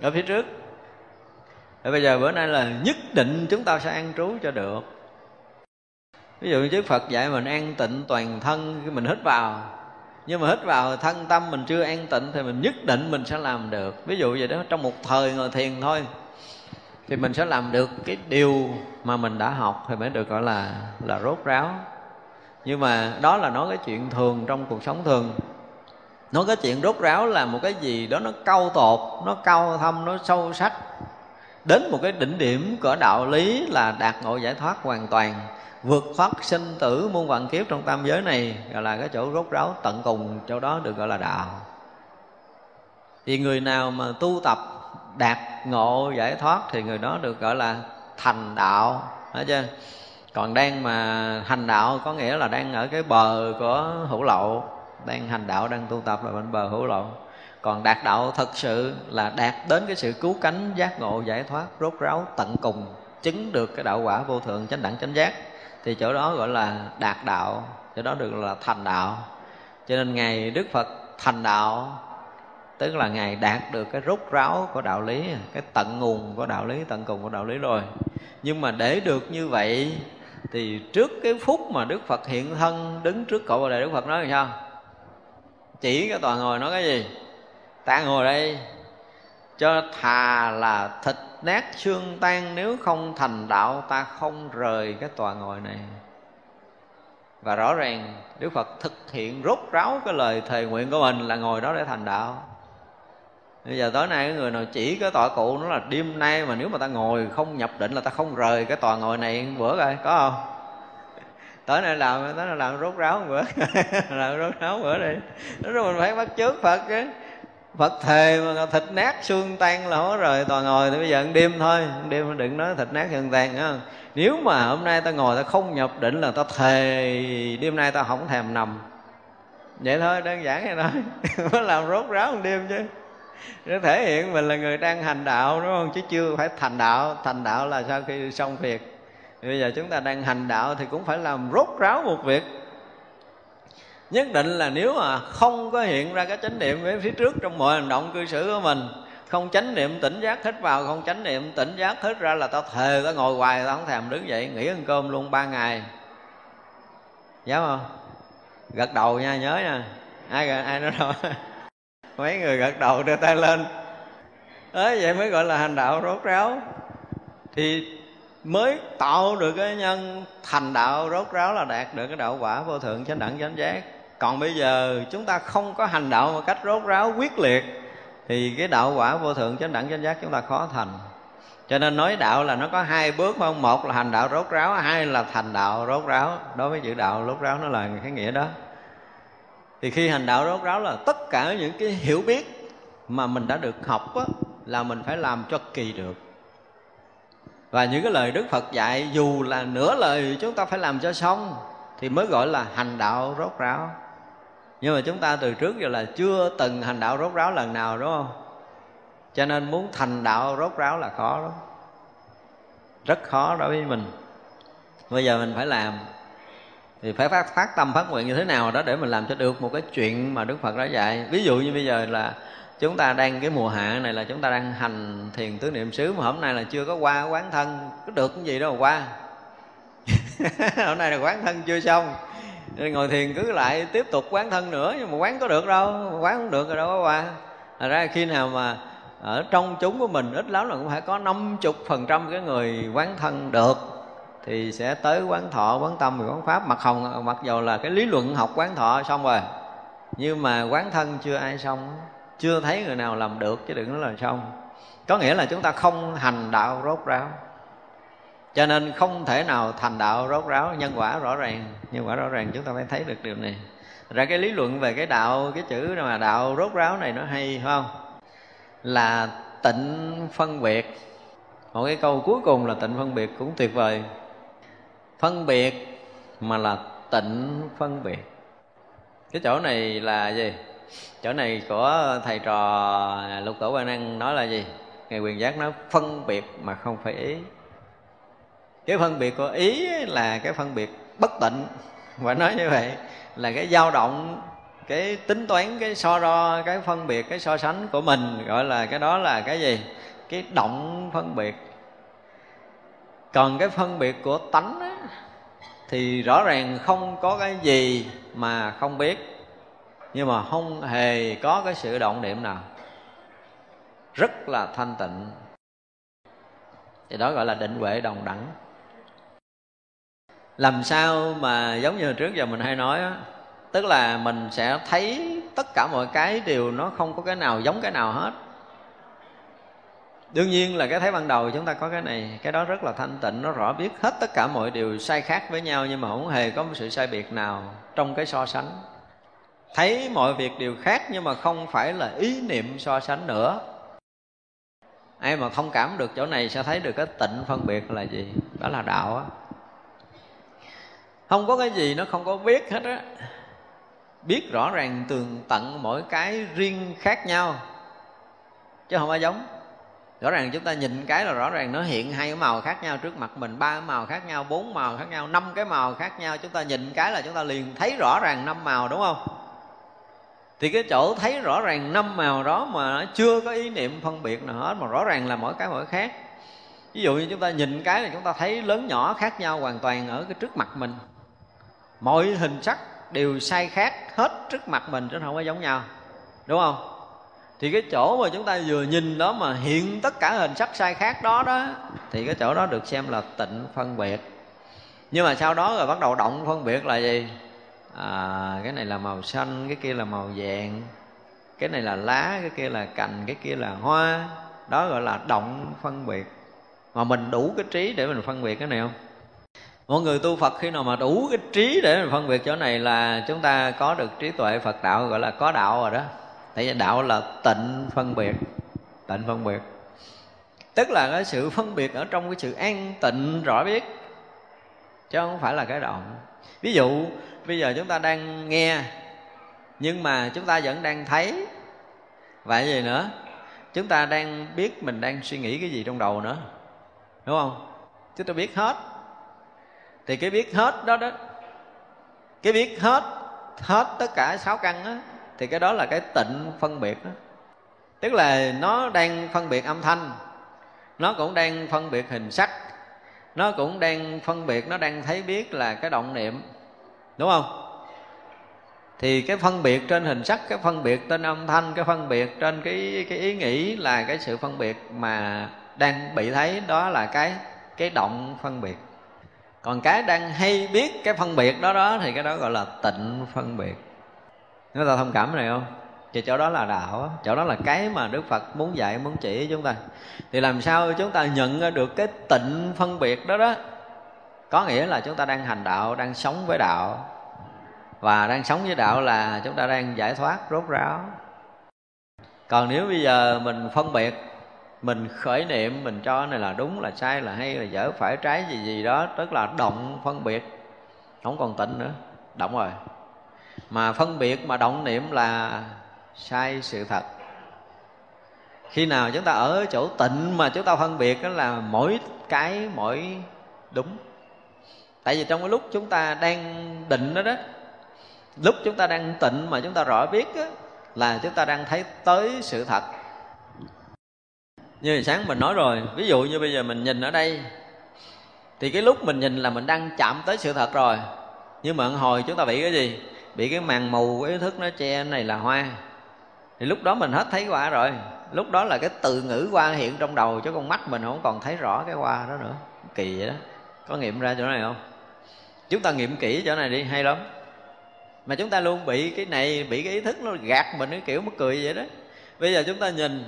ở phía trước. Rồi bây giờ bữa nay là nhất định chúng ta sẽ an trú cho được. Ví dụ như Đức Phật dạy mình an tịnh toàn thân, khi mình hít vào nhưng mà hít vào thân tâm mình chưa an tịnh thì mình nhất định mình sẽ làm được. Ví dụ vậy đó, trong một thời ngồi thiền thôi, thì mình sẽ làm được cái điều mà mình đã học thì mới được gọi là là rốt ráo. Nhưng mà đó là nói cái chuyện thường trong cuộc sống thường. Nói cái chuyện rốt ráo là một cái gì đó nó cao tột, nó cao thâm, nó sâu sắc, đến một cái đỉnh điểm của đạo lý là đạt ngộ giải thoát hoàn toàn vượt thoát sinh tử muôn vạn kiếp trong tam giới này, gọi là cái chỗ rốt ráo tận cùng, chỗ đó được gọi là đạo. Thì người nào mà tu tập đạt ngộ giải thoát thì người đó được gọi là thành đạo phải chưa còn đang mà hành đạo có nghĩa là đang ở cái bờ của hữu lậu đang hành đạo, đang tu tập là bên bờ hữu lậu còn đạt đạo thật sự là đạt đến cái sự cứu cánh, giác ngộ, giải thoát, rốt ráo tận cùng, chứng được cái đạo quả vô thượng, chánh đẳng, chánh giác thì chỗ đó gọi là đạt đạo, chỗ đó được là thành đạo. Cho nên ngày đức phật thành đạo, tức là ngài đạt được cái rốt ráo của đạo lý, cái tận nguồn của đạo lý, tận cùng của đạo lý rồi. Nhưng mà để được như vậy, thì trước cái phút mà đức phật hiện thân đứng trước cội bồ đề, đức phật nói làm sao? Chỉ cái toàn ngồi nói cái gì? Ta ngồi đây cho thà là thịt nát xương tan, nếu không thành đạo ta không rời cái tòa ngồi này. Và rõ ràng, Đức Phật thực hiện rốt ráo cái lời thề nguyện của mình là ngồi đó để thành đạo. Bây giờ tối nay cái người nào chỉ cái tọa cụ nó là đêm nay mà nếu mà ta ngồi không nhập định là ta không rời cái tòa ngồi này bữa rồi có không? <laughs> tối nay làm, tối nay làm rốt ráo một bữa. <laughs> Làm rốt ráo một bữa đi. Nó rồi mình phải bắt chước Phật chứ. Phật thề mà thịt nát xương tan là hết rồi toàn ngồi thì bây giờ ăn đêm thôi. Ăn đêm đừng nói thịt nát xương tan nữa nếu mà hôm nay ta ngồi ta không nhập định là ta thề, đêm nay ta không thèm nằm. Vậy thôi, đơn giản vậy thôi. <laughs> Mới làm rốt ráo một đêm chứ. Nó thể hiện mình là người đang hành đạo, đúng không? Chứ chưa phải thành đạo. Thành đạo là sau khi xong việc. Bây giờ chúng ta đang hành đạo thì cũng phải làm rốt ráo một việc nhất định là nếu mà không có hiện ra cái chánh niệm với phía trước trong mọi hành động cư xử của mình, không chánh niệm tỉnh giác hết vào, không chánh niệm tỉnh giác hết ra là tao thề tao ngồi hoài, tao không thèm đứng dậy, nghỉ ăn cơm luôn ba ngày. Dám không? Gật đầu nha, nhớ nha. Ai ai nói đâu <laughs> mấy người gật đầu đưa tay lên. Ấy vậy mới gọi là hành đạo rốt ráo. Thì mới tạo được cái nhân thành đạo rốt ráo là đạt được cái đạo quả vô thượng chánh đẳng chánh giác còn bây giờ chúng ta không có hành đạo một cách rốt ráo quyết liệt thì cái đạo quả vô thượng chánh đẳng chánh giác chúng ta khó thành. Cho nên nói đạo là nó có hai bước không một là hành đạo rốt ráo hai là thành đạo rốt ráo. Đối với chữ đạo rốt ráo nó là cái nghĩa đó. Thì khi hành đạo rốt ráo là tất cả những cái hiểu biết mà mình đã được học á, là mình phải làm cho kỳ được. Và những cái lời đức phật dạy dù là nửa lời chúng ta phải làm cho xong thì mới gọi là hành đạo rốt ráo nhưng mà chúng ta từ trước giờ là chưa từng hành đạo rốt ráo lần nào đúng không? Cho nên muốn thành đạo rốt ráo là khó lắm. Rất khó đối với mình. Bây giờ mình phải làm. Thì phải phát, phát tâm phát nguyện như thế nào đó để mình làm cho được một cái chuyện mà đức phật đã dạy. Ví dụ như bây giờ là chúng ta đang cái mùa hạ này là chúng ta đang hành thiền tứ niệm xứ mà hôm nay là chưa có qua quán thân. Có được cái gì đâu mà qua. <laughs> Hôm nay là quán thân chưa xong nên ngồi thiền cứ lại tiếp tục quán thân nữa, nhưng mà quán có được đâu, quán không được rồi đâu có qua Thật ra khi nào mà ở trong chúng của mình ít lắm là cũng phải có 50 phần trăm cái người quán thân được, thì sẽ tới quán thọ, quán tâm quán pháp. Mặc hồng, mặc dầu là cái lý luận học quán thọ xong rồi, nhưng mà quán thân chưa ai xong, chưa thấy người nào làm được chứ đừng nói là xong. Có nghĩa là chúng ta không hành đạo rốt ráo cho nên không thể nào thành đạo rốt ráo, nhân quả rõ ràng. Nhân quả rõ ràng, chúng ta phải thấy được điều này. Ra cái lý luận về cái đạo, cái chữ mà đạo rốt ráo này nó hay, phải không? Là tịnh phân biệt. Một cái câu cuối cùng là tịnh phân biệt cũng tuyệt vời. Phân biệt mà là tịnh phân biệt. Cái chỗ này là gì? Chỗ này của thầy trò lục tổ quan năng nói là gì? Ngài quyền giác nói phân biệt mà không phải ý cái phân biệt của ý là cái phân biệt bất tịnh. Và nói như vậy là cái dao động cái tính toán cái so đo cái phân biệt cái so sánh của mình gọi là cái đó là cái gì? Cái động phân biệt. Còn cái phân biệt của tánh á, thì rõ ràng không có cái gì mà không biết. Nhưng mà không hề có cái sự động niệm nào. Rất là thanh tịnh. Thì đó gọi là định huệ đồng đẳng làm sao mà giống như trước giờ mình hay nói đó, tức là mình sẽ thấy tất cả mọi cái đều nó không có cái nào giống cái nào hết. Đương nhiên là cái thấy ban đầu chúng ta có cái này cái đó rất là thanh tịnh nó rõ biết hết tất cả mọi điều sai khác với nhau nhưng mà không hề có một sự sai biệt nào trong cái so sánh. Thấy mọi việc đều khác nhưng mà không phải là ý niệm so sánh nữa. Ai mà thông cảm được chỗ này sẽ thấy được cái tịnh phân biệt là gì? Đó là đạo á không có cái gì nó không có biết hết á. Biết rõ ràng tường tận mỗi cái riêng khác nhau, chứ không ai giống. Rõ ràng chúng ta nhìn cái là rõ ràng nó hiện hai cái màu khác nhau, trước mặt mình ba cái màu khác nhau, bốn màu khác nhau, năm cái màu khác nhau. Chúng ta nhìn cái là chúng ta liền thấy rõ ràng năm màu, đúng không? Thì cái chỗ thấy rõ ràng năm màu đó mà nó chưa có ý niệm phân biệt nào hết, mà rõ ràng là mỗi cái mỗi khác. Ví dụ như chúng ta nhìn cái là chúng ta thấy lớn nhỏ khác nhau hoàn toàn ở cái trước mặt mình mọi hình sắc đều sai khác hết trước mặt mình chứ không có giống nhau. Đúng không? Thì cái chỗ mà chúng ta vừa nhìn đó mà hiện tất cả hình sắc sai khác đó đó thì cái chỗ đó được xem là tịnh phân biệt. Nhưng mà sau đó rồi bắt đầu động phân biệt là gì? À, cái này là màu xanh cái kia là màu vàng cái này là lá cái kia là cành cái kia là hoa. Đó gọi là động phân biệt. Mà mình đủ cái trí để mình phân biệt cái này không? Mọi người tu phật khi nào mà đủ cái trí để mình phân biệt chỗ này là chúng ta có được trí tuệ phật đạo, gọi là có đạo rồi đó. Tại vì đạo là tịnh phân biệt, tịnh phân biệt. Tức là cái sự phân biệt ở trong cái sự an tịnh, rõ biết, chứ không phải là cái động ví dụ, bây giờ chúng ta đang nghe, nhưng mà chúng ta vẫn đang thấy. Vậy gì nữa? Chúng ta đang biết mình đang suy nghĩ cái gì trong đầu nữa. Đúng không? Chúng ta biết hết thì cái biết hết đó đó, cái biết hết hết tất cả sáu căn á, thì cái đó là cái tịnh phân biệt đó. tức là nó đang phân biệt âm thanh, nó cũng đang phân biệt hình sắc, nó cũng đang phân biệt, nó đang thấy biết là cái động niệm, đúng không thì cái phân biệt trên hình sắc, cái phân biệt trên âm thanh, cái phân biệt trên cái cái ý nghĩ là cái sự phân biệt mà đang bị thấy, đó là cái cái động phân biệt còn cái đang hay biết cái phân biệt đó đó thì cái đó gọi là tịnh phân biệt. Chúng ta thông cảm này không? Thì chỗ đó là đạo chỗ đó là cái mà đức phật muốn dạy, muốn chỉ chúng ta. Thì làm sao chúng ta nhận được cái tịnh phân biệt đó đó? Có nghĩa là chúng ta đang hành đạo, đang sống với đạo. Và đang sống với đạo là chúng ta đang giải thoát, rốt ráo. Còn nếu bây giờ mình phân biệt mình khởi niệm mình cho này là đúng là sai là hay là dở phải trái gì gì đó tức là động phân biệt. Không còn tịnh nữa động rồi. Mà phân biệt mà động niệm là sai sự thật. Khi nào chúng ta ở chỗ tịnh mà chúng ta phân biệt đó là mỗi cái mỗi đúng. Tại vì trong cái lúc chúng ta đang định đó đó lúc chúng ta đang tịnh mà chúng ta rõ biết đó, là chúng ta đang thấy tới sự thật như sáng mình nói rồi, ví dụ như bây giờ mình nhìn ở đây, thì cái lúc mình nhìn là mình đang chạm tới sự thật rồi. Nhưng mà hồi chúng ta bị cái gì? Bị cái màn mù của ý thức nó che này là hoa. Thì lúc đó mình hết thấy hoa rồi. Lúc đó là cái từ ngữ hoa hiện trong đầu, chứ con mắt mình không còn thấy rõ cái hoa đó nữa. Kỳ vậy đó. Có nghiệm ra chỗ này không? Chúng ta nghiệm kỹ chỗ này đi, hay lắm. Mà chúng ta luôn bị cái này, bị cái ý thức nó gạt mình, cái kiểu mất cười vậy đó. Bây giờ chúng ta nhìn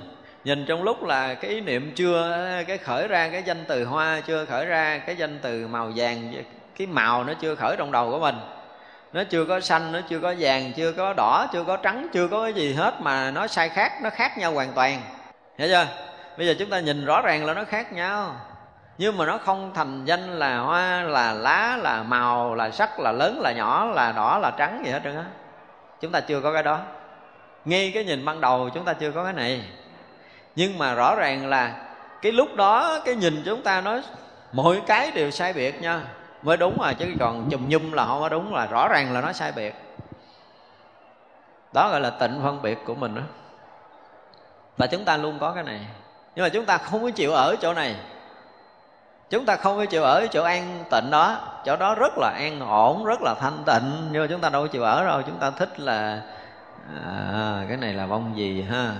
nhìn trong lúc là cái ý niệm chưa, cái khởi ra cái danh từ hoa chưa khởi ra, cái danh từ màu vàng, cái màu nó chưa khởi trong đầu của mình. Nó chưa có xanh, nó chưa có vàng, chưa có đỏ, chưa có trắng, chưa có cái gì hết mà nó sai khác, nó khác nhau hoàn toàn. Hiểu chưa? Bây giờ chúng ta nhìn rõ ràng là nó khác nhau. Nhưng mà nó không thành danh là hoa, là lá, là màu, là sắc, là lớn, là nhỏ, là đỏ, là trắng gì hết trơn á. Chúng ta chưa có cái đó. Ngay cái nhìn ban đầu chúng ta chưa có cái này nhưng mà rõ ràng là cái lúc đó cái nhìn chúng ta nói mọi cái đều sai biệt nha. Mới đúng rồi chứ còn chùm nhum là không có đúng là rõ ràng là nó sai biệt. Đó gọi là tịnh phân biệt của mình đó và chúng ta luôn có cái này. Nhưng mà chúng ta không có chịu ở chỗ này. Chúng ta không có chịu ở chỗ an tịnh đó. Chỗ đó rất là an ổn rất là thanh tịnh. Nhưng mà chúng ta đâu có chịu ở đâu. Chúng ta thích là à, cái này là bông gì ha?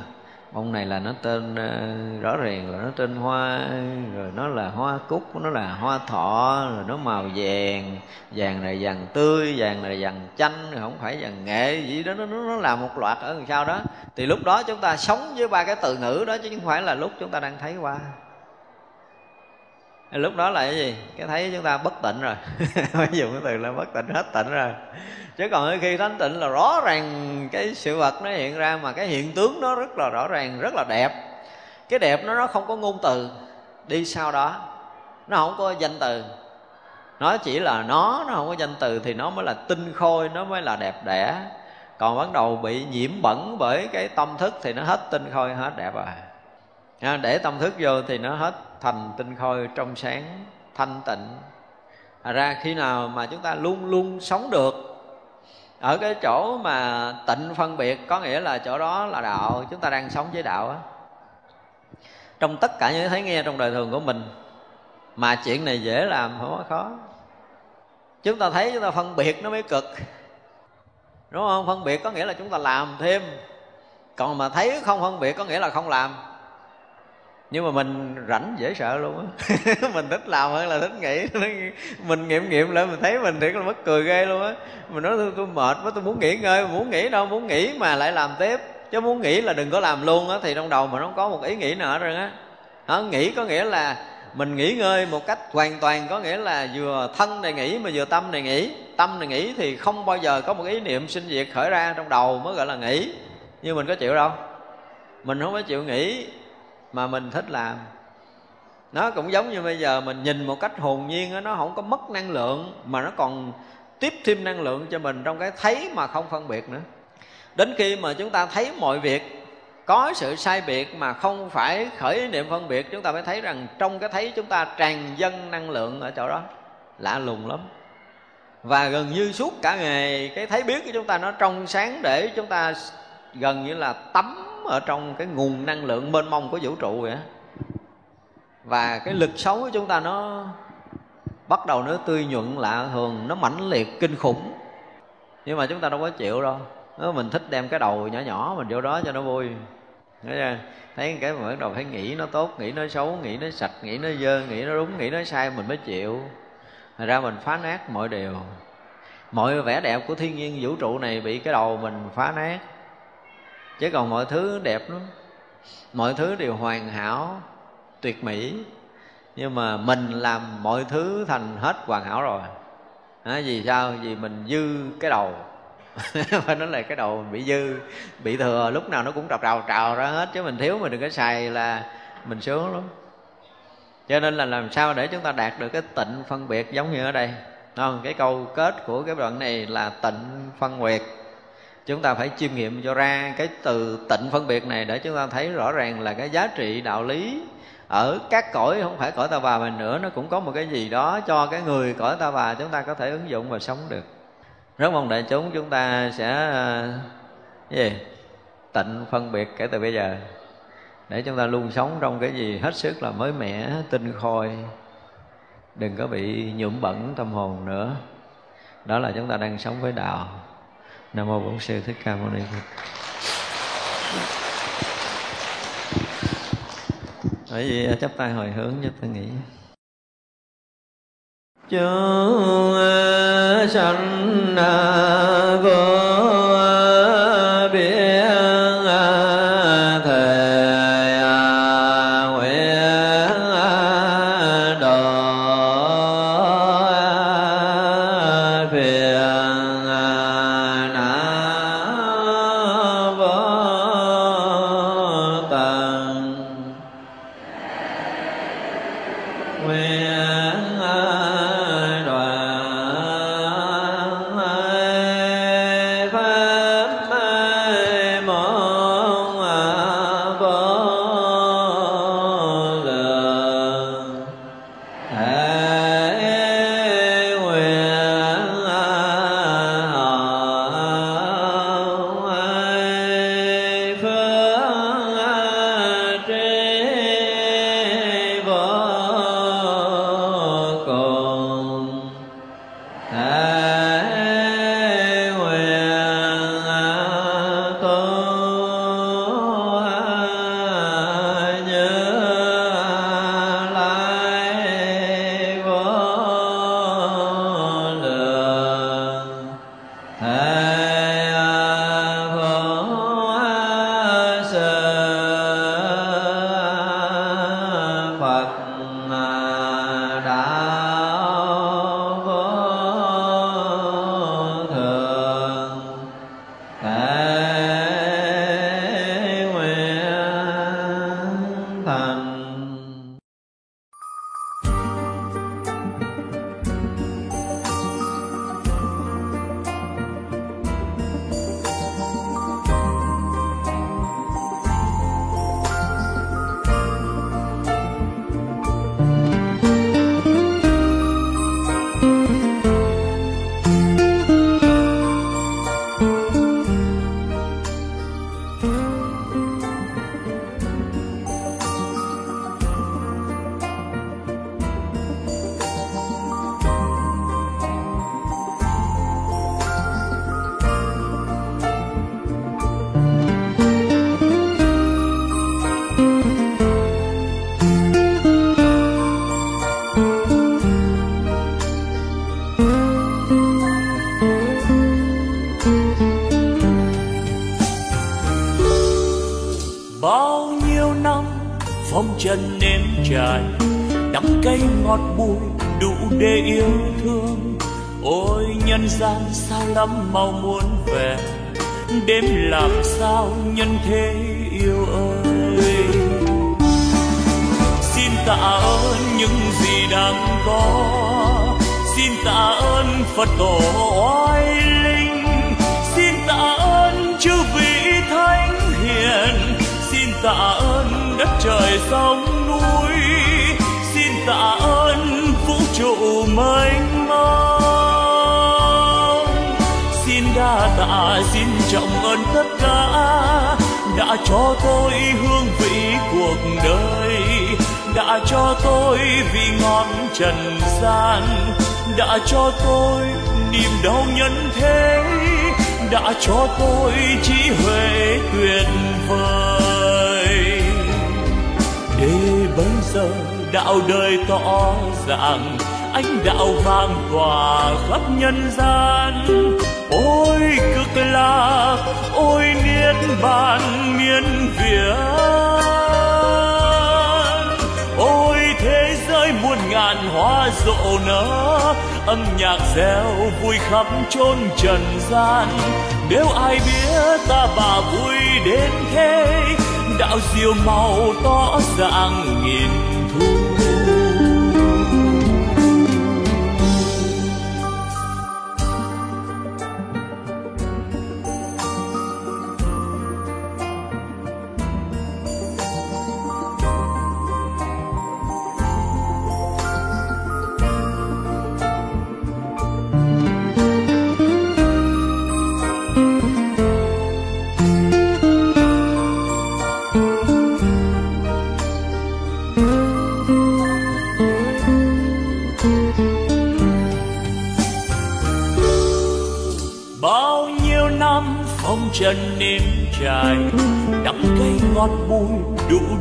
Bông này là nó tên ờ, rõ ràng là nó tên hoa rồi nó là hoa cúc nó là hoa thọ rồi nó màu vàng. Vàng này vàng tươi vàng này vàng chanh không phải vàng nghệ gì đó nó nó, nó là một loạt ở đằng sau đó. Thì lúc đó chúng ta sống với ba cái từ ngữ đó chứ không phải là lúc chúng ta đang thấy qua lúc đó là cái gì? Cái thấy chúng ta bất tịnh rồi. <laughs> Mới dùng cái từ là bất tịnh hết tịnh rồi. Chứ còn khi thanh tịnh là rõ ràng cái sự vật nó hiện ra mà cái hiện tướng nó rất là rõ ràng, rất là đẹp. Cái đẹp nó nó không có ngôn từ. Đi sau đó, nó không có danh từ. Nó chỉ là nó nó không có danh từ thì nó mới là tinh khôi, nó mới là đẹp đẽ. Còn bắt đầu bị nhiễm bẩn bởi cái tâm thức thì nó hết tinh khôi, hết đẹp rồi à, để tâm thức vô thì nó hết thành tinh khôi trong sáng thanh tịnh. À ra khi nào mà chúng ta luôn luôn sống được ở cái chỗ mà tịnh phân biệt có nghĩa là chỗ đó là đạo chúng ta đang sống với đạo á. Trong tất cả những thấy nghe trong đời thường của mình mà chuyện này dễ làm không có khó. Chúng ta thấy chúng ta phân biệt nó mới cực. Đúng không? Phân biệt có nghĩa là chúng ta làm thêm. Còn mà thấy không phân biệt có nghĩa là không làm nhưng mà mình rảnh dễ sợ luôn á. <laughs> Mình thích làm hơn là thích nghĩ. Mình nghiệm nghiệm lại mình thấy mình thiệt là mất cười ghê luôn á. Mình nói tôi, tôi mệt quá tôi muốn nghỉ ngơi muốn nghỉ đâu muốn nghỉ mà lại làm tiếp. Chứ muốn nghỉ là đừng có làm luôn á thì trong đầu mà nó có một ý nghĩ nữa rồi á. Đó, nghỉ có nghĩa là mình nghỉ ngơi một cách hoàn toàn có nghĩa là vừa thân này nghỉ mà vừa tâm này nghỉ. Tâm này nghỉ thì không bao giờ có một ý niệm sinh diệt khởi ra trong đầu mới gọi là nghỉ. Nhưng mình có chịu đâu. Mình không có chịu nghỉ mà mình thích làm. Nó cũng giống như bây giờ mình nhìn một cách hồn nhiên đó, nó không có mất năng lượng mà nó còn tiếp thêm năng lượng cho mình trong cái thấy mà không phân biệt nữa. Đến khi mà chúng ta thấy mọi việc có sự sai biệt mà không phải khởi niệm phân biệt chúng ta mới thấy rằng trong cái thấy chúng ta tràn dân năng lượng ở chỗ đó. Lạ lùng lắm. Và gần như suốt cả ngày cái thấy biết của chúng ta nó trong sáng để chúng ta gần như là tắm ở trong cái nguồn năng lượng mênh mông của vũ trụ vậy và cái lực xấu của chúng ta nó bắt đầu nó tươi nhuận lạ thường, nó mãnh liệt, kinh khủng. Nhưng mà chúng ta đâu có chịu đâu. Nếu mình thích đem cái đầu nhỏ nhỏ mình vô đó cho nó vui. Thấy cái mà bắt đầu thấy nghĩ nó tốt, nghĩ nó xấu, nghĩ nó sạch, nghĩ nó dơ, nghĩ nó đúng, nghĩ nó sai mình mới chịu. Thật ra mình phá nát mọi điều. Mọi vẻ đẹp của thiên nhiên vũ trụ này bị cái đầu mình phá nát chứ còn mọi thứ đẹp lắm. Mọi thứ đều hoàn hảo tuyệt mỹ. Nhưng mà mình làm mọi thứ thành hết hoàn hảo rồi. À, vì sao? Vì mình dư cái đầu. <laughs> Phải nói là cái đầu mình bị dư bị thừa lúc nào nó cũng trào trào trào ra hết. Chứ mình thiếu mình đừng có xài là mình sướng lắm. Cho nên là làm sao để chúng ta đạt được cái tịnh phân biệt giống như ở đây? Không cái câu kết của cái đoạn này là tịnh phân biệt chúng ta phải chiêm nghiệm cho ra cái từ tịnh phân biệt này để chúng ta thấy rõ ràng là cái giá trị đạo lý ở các cõi, không phải cõi ta bà mình nữa. Nó cũng có một cái gì đó cho cái người cõi ta bà chúng ta có thể ứng dụng và sống được. Rất mong đại chúng chúng ta sẽ cái gì? Tịnh phân biệt kể từ bây giờ. Để chúng ta luôn sống trong cái gì hết sức là mới mẻ, tinh khôi. Đừng có bị nhuộm bẩn tâm hồn nữa. Đó là chúng ta đang sống với đạo nam mô bổn sư thích ca mâu ni phật. Bởi vì à, chắp tay hồi hướng cho tôi nghĩ. Chúng à, sanh à, vô trần gian. Đã cho tôi niềm đau nhân thế, đã cho tôi trí huệ tuyệt vời. Để bây giờ đạo đời tỏ ràng ánh đạo vang tỏa khắp nhân gian. Ôi cực lạc, ôi niết bàn miên việt với muôn ngàn hoa rộ nở. Âm nhạc reo vui khắp chốn trần gian. Nếu ai biết ta bà vui đến thế, đạo diệu màu tỏ dạng nghìn